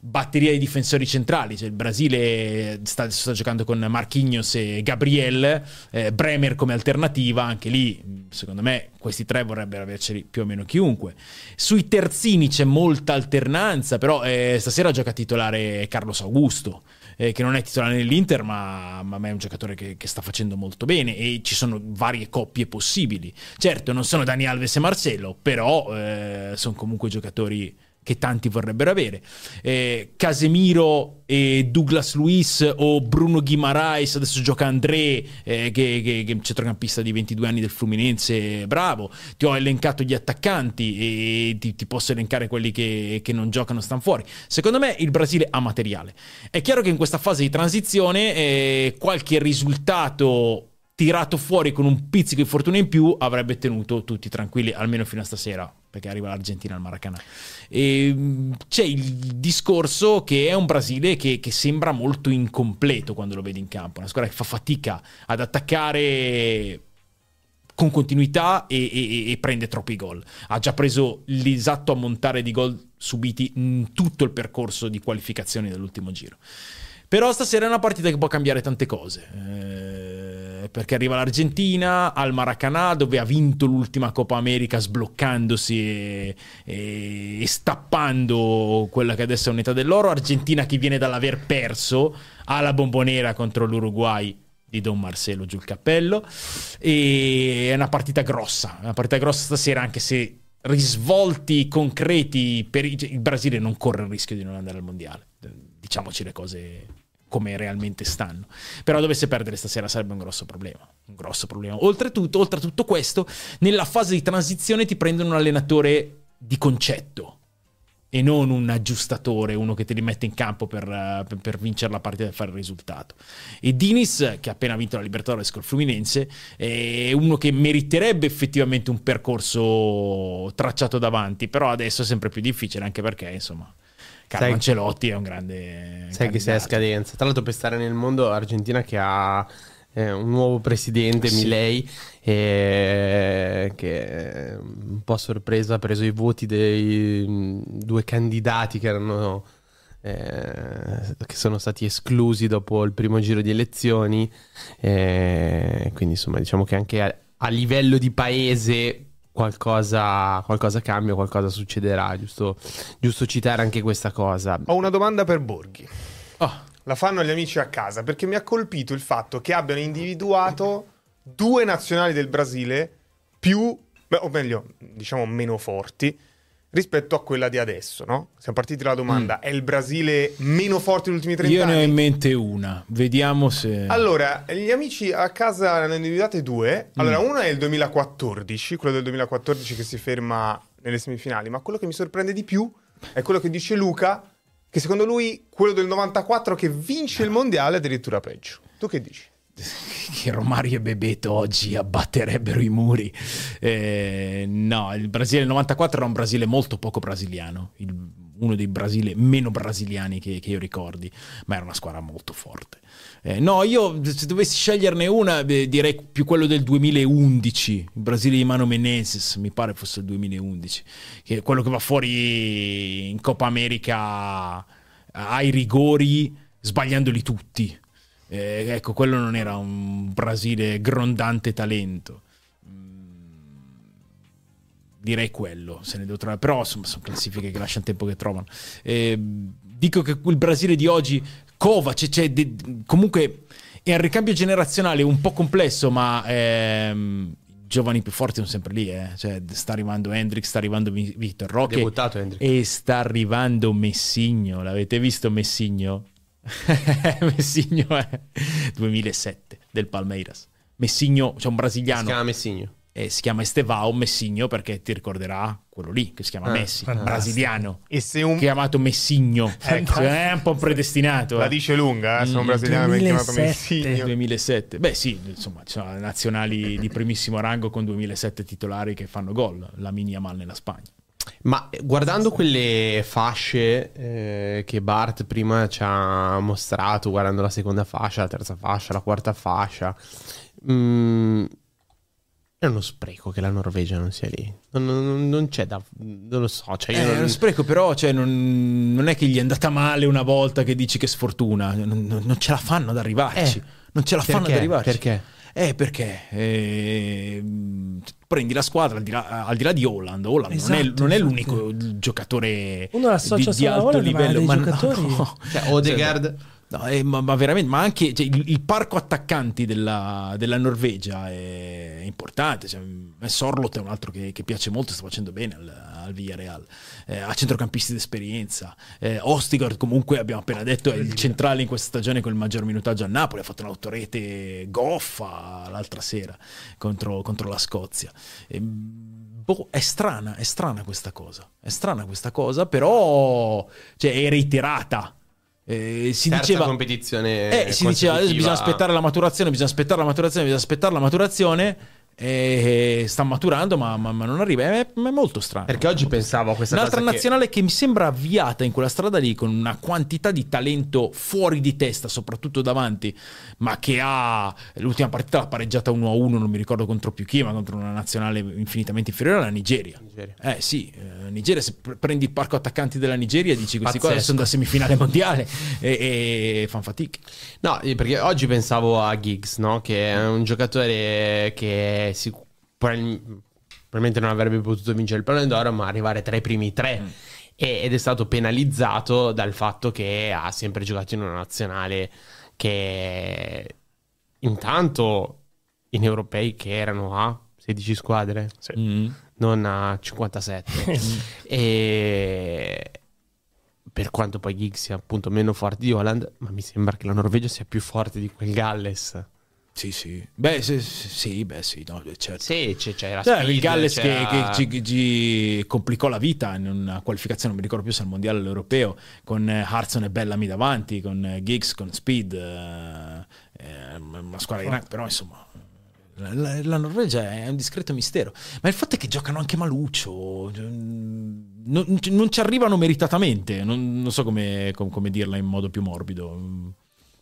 S4: Batteria di difensori centrali, cioè il Brasile sta, sta giocando con Marquinhos e Gabriel, eh, Bremer come alternativa, anche lì secondo me questi tre vorrebbero averceli più o meno chiunque. Sui terzini c'è molta alternanza, però eh, stasera gioca titolare Carlos Augusto, eh, che non è titolare nell'Inter, ma, ma è un giocatore che, che sta facendo molto bene e ci sono varie coppie possibili. Certo, non sono Dani Alves e Marcelo, però eh, sono comunque giocatori che tanti vorrebbero avere. Eh, Casemiro e Douglas Luiz o Bruno Guimaraes, adesso gioca André, eh, che, che, che è un centrocampista di 22 anni del Fluminense, bravo. Ti ho elencato gli attaccanti e ti, ti posso elencare quelli che, che non giocano, stanno fuori. Secondo me il Brasile ha materiale. È chiaro che in questa fase di transizione eh, qualche risultato tirato fuori con un pizzico di fortuna in più avrebbe tenuto tutti tranquilli almeno fino a stasera perché arriva l'Argentina al Maracanã e, mh, c'è il discorso che è un Brasile che, che sembra molto incompleto quando lo vedi in campo una squadra che fa fatica ad attaccare con continuità e, e- e prende troppi gol. Ha già preso l'esatto ammontare di gol subiti in tutto il percorso di qualificazione dell'ultimo giro. Però stasera è una partita che può cambiare tante cose. Eh, perché arriva l'Argentina al Maracanã dove ha vinto l'ultima Coppa America sbloccandosi e, e- e stappando quella che adesso è un'età dell'oro. Argentina che viene dall'aver perso alla bombonera contro l'Uruguay di Don Marcelo giù il cappello e è una partita grossa, una partita grossa stasera anche se risvolti concreti per i- il Brasile non corre il rischio di non andare al mondiale. Diciamoci le cose come realmente stanno. Però dovesse perdere stasera sarebbe un grosso problema. Un grosso problema. Oltretutto, oltre a tutto questo, nella fase di transizione ti prendono un allenatore di concetto e non un aggiustatore, uno che te li mette in campo per, per- per vincere la partita e fare il risultato. E Dinis, che ha appena vinto la Libertadores col Fluminense, è uno che meriterebbe effettivamente un percorso tracciato davanti, però adesso è sempre più difficile anche perché, insomma, Carlo
S2: Sai-
S4: Ancelotti è un grande...
S2: Sai che sei a
S4: candidato.
S2: scadenza. Tra l'altro per stare nel mondo Argentina che ha eh, un nuovo presidente,
S4: Sì.
S2: Milei, eh, che un po' sorpreso ha preso i voti dei mh, due candidati che erano eh, che sono stati esclusi dopo il primo giro di elezioni. eh, quindi insomma diciamo che anche a, a livello di paese qualcosa, qualcosa cambia, qualcosa succederà, giusto, giusto citare anche questa cosa.
S1: Ho una domanda per Borghi.
S4: Oh,
S1: La fanno gli amici a casa perché mi ha colpito il fatto che abbiano individuato due nazionali del Brasile più, o meglio, diciamo meno forti rispetto a quella di adesso, no? Siamo partiti dalla domanda, è il Brasile meno forte negli ultimi 30
S4: io ne ho
S1: anni?
S4: in mente una, vediamo se...
S1: Allora, gli amici a casa ne hanno individuate due. Allora, uno è il 2014, quello del 2014 che si ferma nelle semifinali, ma quello che mi sorprende di più è quello che dice Luca, che secondo lui quello del 94 che vince il mondiale è addirittura peggio. Tu che dici?
S4: Che Romario e Bebeto oggi abbatterebbero i muri. Eh, no, il Brasile del 94 era un Brasile molto poco brasiliano, il- uno dei Brasile meno brasiliani che, che io ricordi, ma era una squadra molto forte. Eh, no, io se dovessi sceglierne una beh, direi più quello del 2011, il Brasile di Mano Menezes, mi pare fosse il 2011, che è quello che va fuori in Coppa America ai rigori sbagliandoli tutti. Eh, ecco, quello non era un Brasile grondante talento. Mm, Direi quello, se ne devo trovare. Però insomma, sono classifiche che lasciano tempo che trovano. Eh, dico che il Brasile di oggi, Kovac, cioè, de- comunque è un ricambio generazionale un po' complesso, ma ehm, i giovani più forti sono sempre lì. eh. Cioè, sta arrivando Hendrix, sta arrivando Vi- Victor Roque.
S2: Debuttato Hendrix.
S4: E sta arrivando Messigno. L'avete visto Messigno? Messigno è 2007 del Palmeiras. Messigno, c'è un
S2: Si
S4: brasiliano,
S2: chiama Messigno.
S4: eh, si chiama Estevao Messigno perché ti ricorderà quello lì che si chiama
S2: Ah,
S4: Messi,
S1: fantastico.
S4: brasiliano,
S1: E se un...
S4: chiamato Messigno.
S1: Ecco.
S4: È un po' predestinato.
S1: La
S4: eh.
S1: dice lunga, eh? sono
S4: Mm,
S1: brasiliano ben chiamato
S3: 2007.
S1: Messigno.
S4: 2007. Beh sì, insomma, ci sono nazionali di primissimo rango con 2007 titolari che fanno gol, la mini Yamal nella Spagna.
S2: Ma guardando quelle fasce eh, che Bart prima ci ha mostrato, guardando la seconda fascia, la terza fascia, la quarta fascia, mm, è uno spreco che la Norvegia non sia lì. Non, non- non c'è da... non lo so. Cioè io
S4: Eh,
S2: non-
S4: è uno spreco, però cioè, non, non è che gli è andata male una volta che dici che sfortuna, non, ce la fanno ad arrivarci.
S2: Eh,
S4: non ce la fanno ad
S2: perché?
S4: arrivarci.
S2: Perché?
S4: Eh, perché ehm, prendi la squadra al di là, al di là di Holland. Holland non, è,
S3: Esatto,
S4: non è
S3: esatto.
S4: l'unico giocatore
S3: Uno
S4: di, di alto
S3: ma
S4: livello.
S3: dei
S4: Ma no.
S2: Cioè, Odegaard...
S4: No, eh, ma, ma veramente, ma anche cioè, il, il parco attaccanti della, della Norvegia è importante. Cioè, Sorlot è un altro che, che piace molto, sta facendo bene al, al Villarreal. Eh, ha centrocampisti d'esperienza. Eh, Ostigard, comunque, abbiamo appena detto, è il centrale in questa stagione con il maggior minutaggio a Napoli. Ha fatto un'autorete goffa l'altra sera contro, contro la Scozia. E, boh, è strana, è strana questa cosa. È strana questa cosa, però cioè, è reiterata. Eh, si
S2: Terza
S4: diceva
S2: competizione
S4: eh, si diceva adesso bisogna aspettare la maturazione, bisogna aspettare la maturazione, bisogna aspettare la maturazione. E sta maturando, ma, ma- ma non arriva. È, è molto strano.
S2: Perché oggi pensavo a questa
S4: Un'altra
S2: cosa che-
S4: nazionale che... mi sembra avviata in quella strada lì con una quantità di talento fuori di testa, soprattutto davanti, ma che ha l'ultima partita l'ha pareggiata 1-1, non mi ricordo contro più chi, ma contro una nazionale infinitamente inferiore alla Nigeria.
S2: Nigeria.
S4: Eh sì, eh, Nigeria, se pre- prendi il parco attaccanti della Nigeria dici questi qua sono da semifinale mondiale e, e fan fatica.
S2: No, perché oggi pensavo a Giggs, no? Che è un giocatore che sic- probabil- probabilmente non avrebbe potuto vincere il pallone d'oro, ma arrivare tra i primi tre. E- ed è stato penalizzato dal fatto che ha sempre giocato in una nazionale che intanto in europei che erano a 16 squadre,
S4: Mm.
S2: non a 57. e per quanto poi Giggs sia appunto meno forte di Holland, ma mi sembra che la Norvegia sia più forte di quel Galles.
S4: Sì, sì. Beh, sì, sì, beh, sì, no, certo.
S2: Sì, c'è, la
S4: Cioè,
S2: speed,
S4: il Galles che,
S2: c'era-
S4: che ci, ci complicò la vita in una qualificazione, non mi ricordo più se al mondiale o all'europeo, con eh, Hartson e Bellamy davanti, con eh, Giggs, con Speed, eh, eh, una squadra di rank, però insomma. La, la- Norvegia è un discreto mistero, ma il fatto è che giocano anche maluccio, cioè, non, non ci arrivano meritatamente. Non, non so come, com- come dirla in modo più morbido.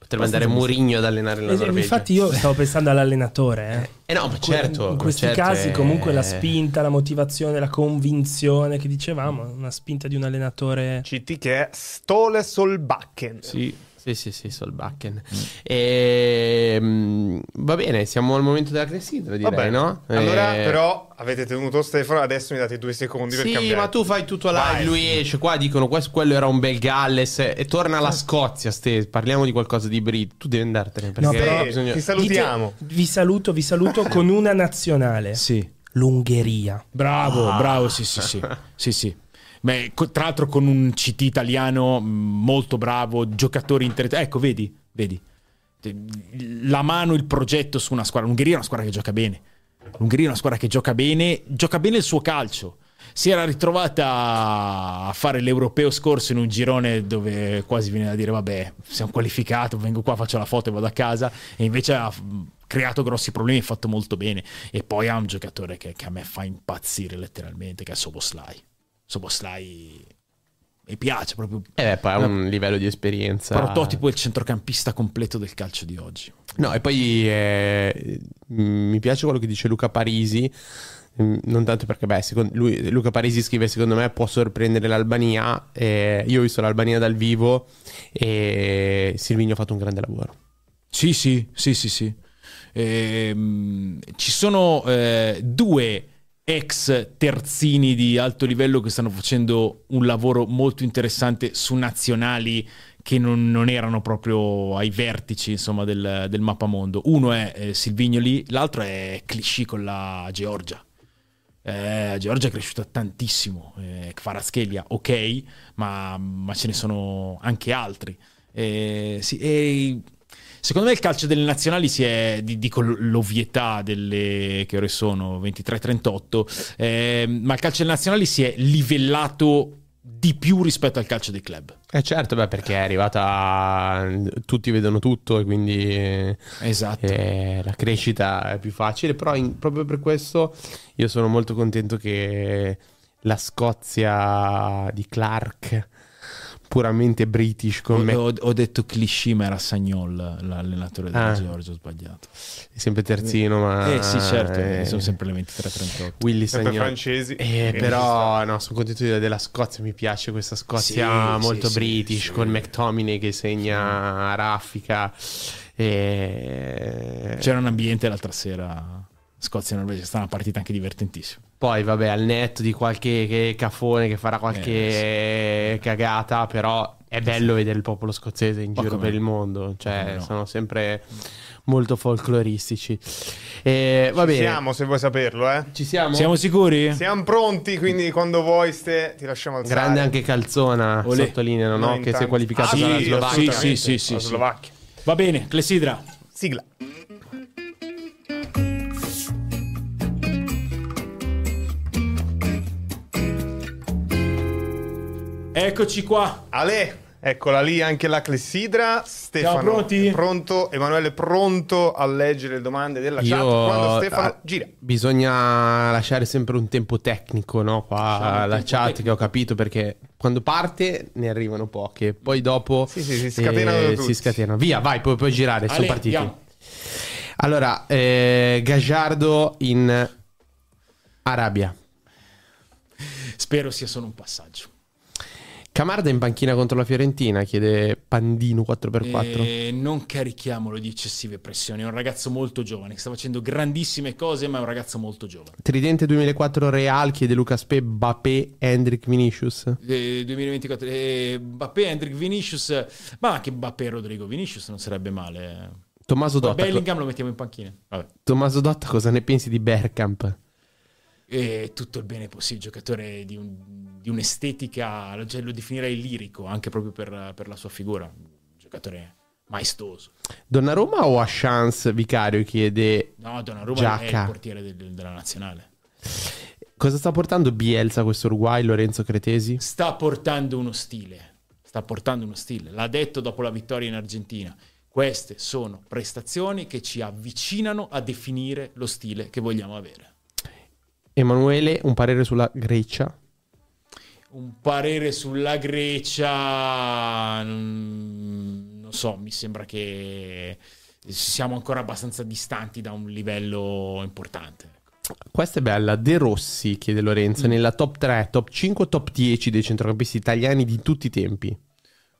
S2: Potrebbe andare Mourinho ad allenare la
S3: Eh,
S2: Norvegia.
S3: Infatti io stavo pensando all'allenatore. Eh.
S2: Eh no, ma certo.
S3: In questi
S2: certo,
S3: casi
S2: eh,
S3: comunque la spinta, la motivazione, la convinzione che dicevamo, una spinta di un allenatore...
S1: CT che è Stole Solbakken.
S2: Sì, sì, sì, sì, Solbakken. E, mm, va bene, siamo al momento della clessidra, direi,
S1: Vabbè,
S2: no?
S1: Allora,
S2: Eh,
S1: però, avete tenuto Stefano, adesso mi date due secondi per
S2: Sì,
S1: cambiare.
S2: ma tu fai tutto live,
S1: Vai.
S2: lui esce qua, dicono questo, quello era un bel Galles e torna alla Scozia, Ste, parliamo di qualcosa di Brit, tu devi andartene perché
S3: No, però-
S2: bisogna...
S1: Ti salutiamo.
S3: Dite- vi saluto, vi saluto con una nazionale.
S4: Sì.
S3: L'Ungheria.
S4: Bravo,
S2: Ah.
S4: bravo, sì, sì, sì. sì, sì. Beh, tra l'altro con un CT italiano mh, molto bravo, giocatori interessanti. Ecco, vedi, vedi. La mano, il progetto su una squadra. L'Ungheria è una squadra che gioca bene. L'Ungheria è una squadra che gioca bene, gioca bene il suo calcio. Si era ritrovata a fare l'europeo scorso in un girone dove quasi viene da dire vabbè, siamo qualificato, vengo qua, faccio la foto e vado a casa e invece ha creato grossi problemi, ha fatto molto bene e poi ha un giocatore che, che a me fa impazzire letteralmente, che è Soboslai. Soboslai mi piace proprio
S2: Eh beh, poi ha un livello di esperienza.
S4: prototipo del centrocampista completo del calcio di oggi.
S2: No, e poi eh, mi piace quello che dice Luca Parisi. Non tanto perché, beh, lui, Luca Parisi scrive: Secondo me può sorprendere l'Albania. eh, io ho visto l'Albania dal vivo e Silvino ha fatto un grande lavoro.
S4: Sì, sì, sì, sì, sì. Ehm, ci sono eh, due ex terzini di alto livello che stanno facendo un lavoro molto interessante su nazionali che non, non erano proprio ai vertici insomma, del, del mappamondo. Uno è eh, Silvignoli, l'altro è Clichy con la Georgia. Eh, Georgia è cresciuta tantissimo. Eh, Kvaratskhelia, ok, ma, ma ce ne sono anche altri. Eh, sì, secondo me il calcio delle nazionali si è, di- dico l'ovvietà delle che ore sono 23-38, eh, ma il calcio delle nazionali si è livellato di più rispetto al calcio dei club.
S2: Eh certo, beh, perché è arrivata. Tutti vedono tutto e quindi.
S4: Esatto.
S2: eh, la crescita è più facile, però in- proprio per questo io sono molto contento che la Scozia di Clark, puramente british
S4: Ho,
S2: con me,
S4: ho- ho detto Clichy, ma era Sagnol, l'allenatore della
S2: Ah.
S4: Georgia, ho sbagliato.
S2: è sempre terzino, ma...
S4: eh sì, certo,
S2: eh,
S4: sono sempre le 23-38.
S2: Willy
S1: Sempre
S2: Sagnol.
S1: francesi.
S2: Eh,
S1: Quindi
S2: però no, sono contento di- della Scozia, mi piace questa Scozia
S4: Sì,
S2: molto
S4: sì,
S2: british
S4: sì,
S2: con
S4: sì.
S2: McTominay che segna raffica. E...
S4: C'era un ambiente l'altra sera. Scozia e Norvegia, è stata una partita anche divertentissima.
S2: Poi vabbè al netto di qualche che- cafone che farà qualche cagata, però è bello vedere il popolo scozzese in giro per il mondo, cioè
S4: no?
S2: sono sempre molto folcloristici. E, va
S1: Ci
S2: bene,
S1: siamo, se vuoi saperlo, eh.
S2: ci siamo?
S4: Siamo sicuri?
S1: Siamo pronti, quindi quando vuoi, Ste, ti lasciamo alzare.
S2: Grande anche Calzona,
S4: Olè.
S2: sottolineano no? Che si è qualificato
S1: Ah,
S2: dalla
S1: sì,
S2: Slovacchia.
S4: sì, sì, sì, sì.
S1: Slovacchia.
S4: Va bene, Clessidra.
S1: Sigla.
S4: Eccoci qua.
S1: Ale, Eccola lì anche la clessidra. Stefano
S3: Siamo pronti?
S1: è pronto. Emanuele è pronto a leggere le domande della chat. Quando Stefano
S2: ah,
S1: gira.
S2: Bisogna lasciare sempre un tempo tecnico, no? Qua la chat
S3: tecnico.
S2: che ho capito perché quando parte ne arrivano poche, poi dopo
S1: Sì, sì, si scatenano
S2: eh,
S1: tutti.
S2: si scatenano. Via, vai, puoi, puoi girare, sono
S3: Ale,
S2: partiti.
S3: andiamo.
S2: Allora, eh, Gagliardo in Arabia.
S4: Spero sia solo un passaggio.
S2: Camarda in panchina contro la Fiorentina, chiede Pandino 4x4.
S4: E non carichiamolo di eccessive pressioni. È un ragazzo molto giovane che sta facendo grandissime cose, ma è un ragazzo molto giovane.
S2: Tridente 2004 Real, chiede Lucas Pe, Bappé, Hendrik Vinicius.
S4: Eh, 2024 eh, Mbappé, Hendrik Vinicius, ma anche Mbappé e Rodrigo Vinicius non sarebbe male.
S2: Tommaso Dotta,
S4: Bellingham lo mettiamo in panchina. Vabbè.
S2: Tommaso Dotta, cosa ne pensi di Bergkamp?
S4: E tutto il bene possibile, giocatore di, un- di un'estetica, cioè lo definirei lirico anche proprio per, per la sua figura. Giocatore maestoso.
S2: Donnarumma o a chance Vicario chiede
S4: No, Donnarumma è
S2: Giacca.
S4: il portiere del- della nazionale.
S2: cosa sta portando Bielsa questo Uruguay, Lorenzo Cretesi?
S4: Sta portando uno stile. Sta portando uno stile. L'ha detto dopo la vittoria in Argentina. Queste sono prestazioni che ci avvicinano a definire lo stile che vogliamo avere.
S2: Emanuele, un parere sulla Grecia?
S4: Un parere sulla Grecia, mm, non so, mi sembra che siamo ancora abbastanza distanti da un livello importante. ecco.
S2: Questa è bella. De Rossi, chiede Lorenzo, nella top 3, top 5, top 10 dei centrocampisti italiani di tutti i tempi.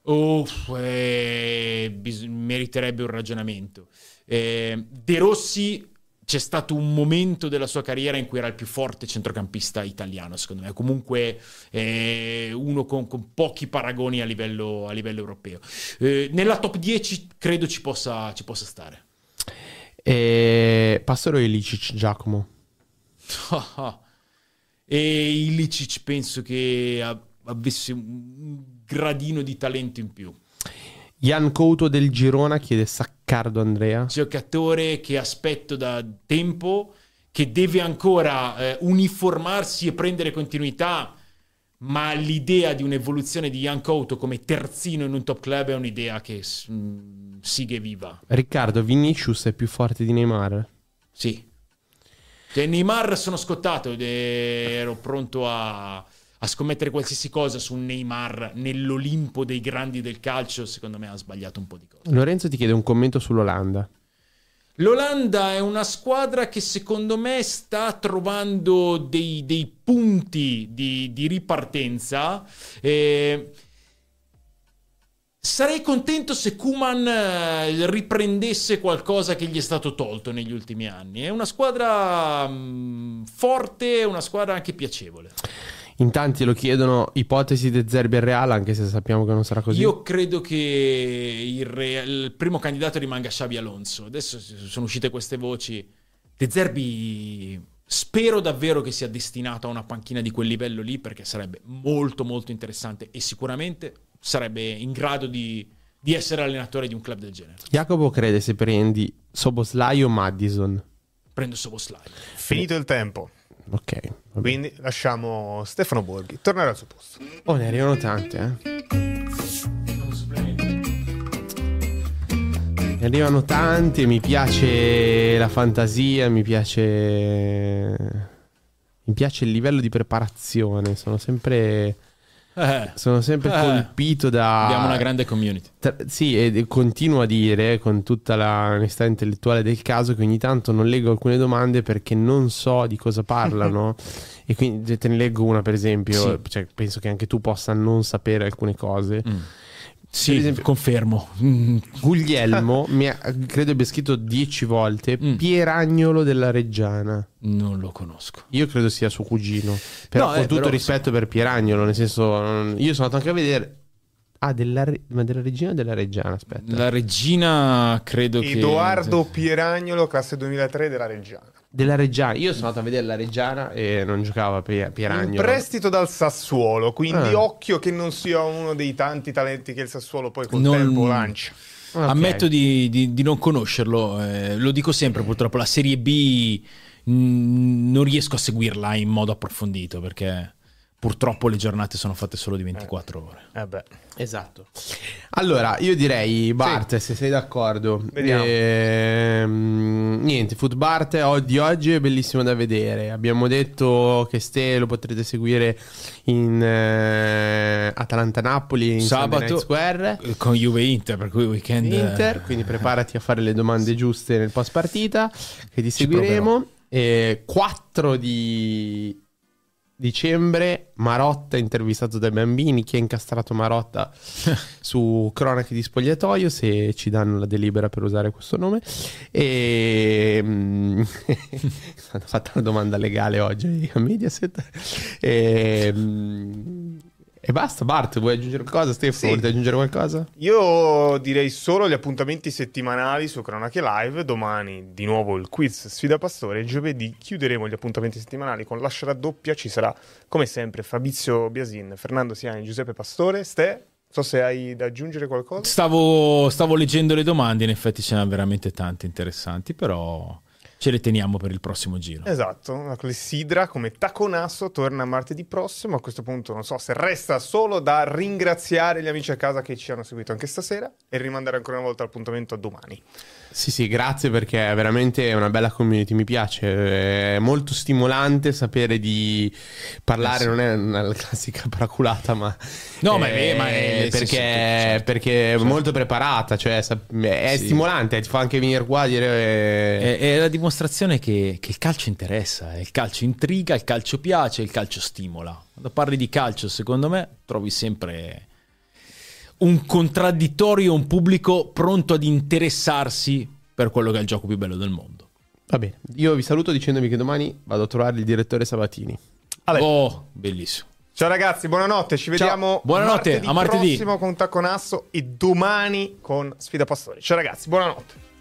S4: Uff, eh, bis- meriterebbe un ragionamento. Eh, De Rossi c'è stato un momento della sua carriera in cui era il più forte centrocampista italiano, secondo me. Comunque eh, uno con, con pochi paragoni a livello, a livello europeo. Eh, nella top 10 credo ci possa, ci possa stare.
S2: E... Pastore Ilicic, Giacomo.
S4: e Ilicic penso che avesse un gradino di talento in più.
S2: Jan Couto del Girona chiede Saccardo Andrea.
S4: giocatore che aspetto da tempo, che deve ancora eh, uniformarsi e prendere continuità, ma l'idea di un'evoluzione di Ian Couto come terzino in un top club è un'idea che mm, sigue viva.
S2: Riccardo, Vinicius è più forte di Neymar?
S4: Sì. Cioè, Neymar sono scottato ed ero pronto a, a scommettere qualsiasi cosa su Neymar nell'Olimpo dei grandi del calcio. Secondo me ha sbagliato un po' di cose.
S2: Lorenzo ti chiede un commento sull'Olanda.
S4: L'Olanda è una squadra che secondo me sta trovando dei, dei punti di, di ripartenza. Eh, sarei contento se Kuman eh, riprendesse qualcosa che gli è stato tolto negli ultimi anni. È una squadra mm, forte, una squadra anche piacevole.
S2: In tanti lo chiedono ipotesi De Zerbi al Real, anche se sappiamo che non sarà così.
S4: Io credo che il, re- il primo candidato rimanga Xabi Alonso. Adesso sono uscite queste voci. De Zerbi spero davvero che sia destinato a una panchina di quel livello lì perché sarebbe molto molto interessante e sicuramente sarebbe in grado di, di essere allenatore di un club del genere.
S2: Jacopo crede se prendi Soboslai o Madison.
S4: Prendo Soboslai.
S1: Finito il tempo.
S2: Ok. Vabbè.
S1: Quindi lasciamo Stefano Borghi tornare al suo posto.
S2: Oh, ne arrivano tante, eh. Ne arrivano tante, mi piace la fantasia, mi piace... Mi piace il livello di preparazione, sono sempre...
S4: Eh,
S2: Sono sempre
S4: Eh.
S2: colpito da...
S4: abbiamo una grande community.
S2: Tra- sì, e continuo a dire con tutta la onestà intellettuale del caso che ogni tanto non leggo alcune domande perché non so di cosa parlano. e quindi te ne leggo una, per esempio.
S4: Sì.
S2: Cioè, penso che anche tu possa non sapere alcune cose.
S4: Sì,
S2: esempio-
S4: confermo. Mm,
S2: Guglielmo mi ha, credo abbia scritto dieci volte
S4: Mm.
S2: Pieragnolo della Reggiana.
S4: non lo conosco.
S2: Io credo sia suo cugino. Però
S4: No,
S2: con
S4: eh,
S2: tutto
S4: però-
S2: rispetto per Pieragnolo, nel senso, non- io sono andato anche a vedere. Ah, della, ma della Regina o della Reggiana? Aspetta.
S4: La regina credo che...
S1: Edoardo Pieragnolo, classe 2003 della Reggiana.
S2: Della Reggiana. Io sono andato a vedere la Reggiana e non giocava Pie-
S1: In prestito dal Sassuolo, quindi
S2: Ah.
S1: occhio che non sia uno dei tanti talenti che il Sassuolo poi col
S4: Non-
S1: tempo lancia.
S2: Ok.
S4: Ammetto di, di- di non conoscerlo, eh, lo dico sempre purtroppo, la Serie B mh, non riesco a seguirla in modo approfondito perché purtroppo le giornate sono fatte solo di 24 ore.
S1: Eh beh.
S2: Esatto. Allora, io direi, Bart, se sei d'accordo.
S1: Vediamo.
S2: Ehm, niente, Foot Bart di oggi è bellissimo da vedere. Abbiamo detto che Ste lo potrete seguire in eh, Atalanta-Napoli in
S4: Sabato
S2: Square.
S4: eh, con Juve Inter, per cui weekend eh,
S2: Inter, quindi preparati a fare le domande giuste nel post partita che ti seguiremo. E 4 di dicembre Marotta intervistato dai bambini chi ha incastrato Marotta su cronache di spogliatoio se ci danno la delibera per usare questo nome. E mm, hanno fatto una domanda legale oggi a Mediaset. E, mm, e basta Bart vuoi aggiungere qualcosa Stefano
S1: Sì.
S2: volete aggiungere qualcosa?
S1: Io direi solo gli appuntamenti settimanali su Cronache Live. Domani di nuovo il quiz sfida pastore. Giovedì chiuderemo gli appuntamenti settimanali con l'ascia raddoppia. Ci sarà come sempre Fabrizio Biasin, Fernando Siani, Giuseppe Pastore. Ste, non so se hai da aggiungere qualcosa.
S4: Stavo, stavo leggendo le domande, in effetti ce n'erano veramente tante interessanti, però ce le teniamo per il prossimo giro.
S1: Esatto, la clessidra come taconasso torna martedì prossimo. A questo punto non so se resta solo da ringraziare gli amici a casa che ci hanno seguito anche stasera e rimandare ancora una volta l'appuntamento a domani.
S2: Sì, sì, grazie perché è veramente una bella community, mi piace, è molto stimolante sapere di parlare,
S4: Eh sì.
S2: non è una classica paraculata, ma...
S4: No, ma
S2: eh,
S4: è- ma è- sì,
S2: perché,
S4: sì, certo.
S2: perché è molto preparata, cioè è
S4: Sì.
S2: stimolante, ti fa anche venire qua a dire... eh,
S4: È, è la dimostrazione che, che il calcio interessa, eh. il calcio intriga, il calcio piace, il calcio stimola. Quando parli di calcio, secondo me, trovi sempre un contraddittorio, un pubblico pronto ad interessarsi per quello che è il gioco più bello del mondo.
S2: Va bene, io vi saluto dicendovi che domani vado a trovare il direttore Sabatini.
S1: Ale.
S4: Oh, bellissimo.
S1: Ciao ragazzi, buonanotte. Ci
S4: Ciao.
S1: vediamo
S4: Buonanotte,
S1: martedì
S4: a martedì.
S1: prossimo con Tacconasso e domani con Sfida Pastori. Ciao ragazzi, buonanotte.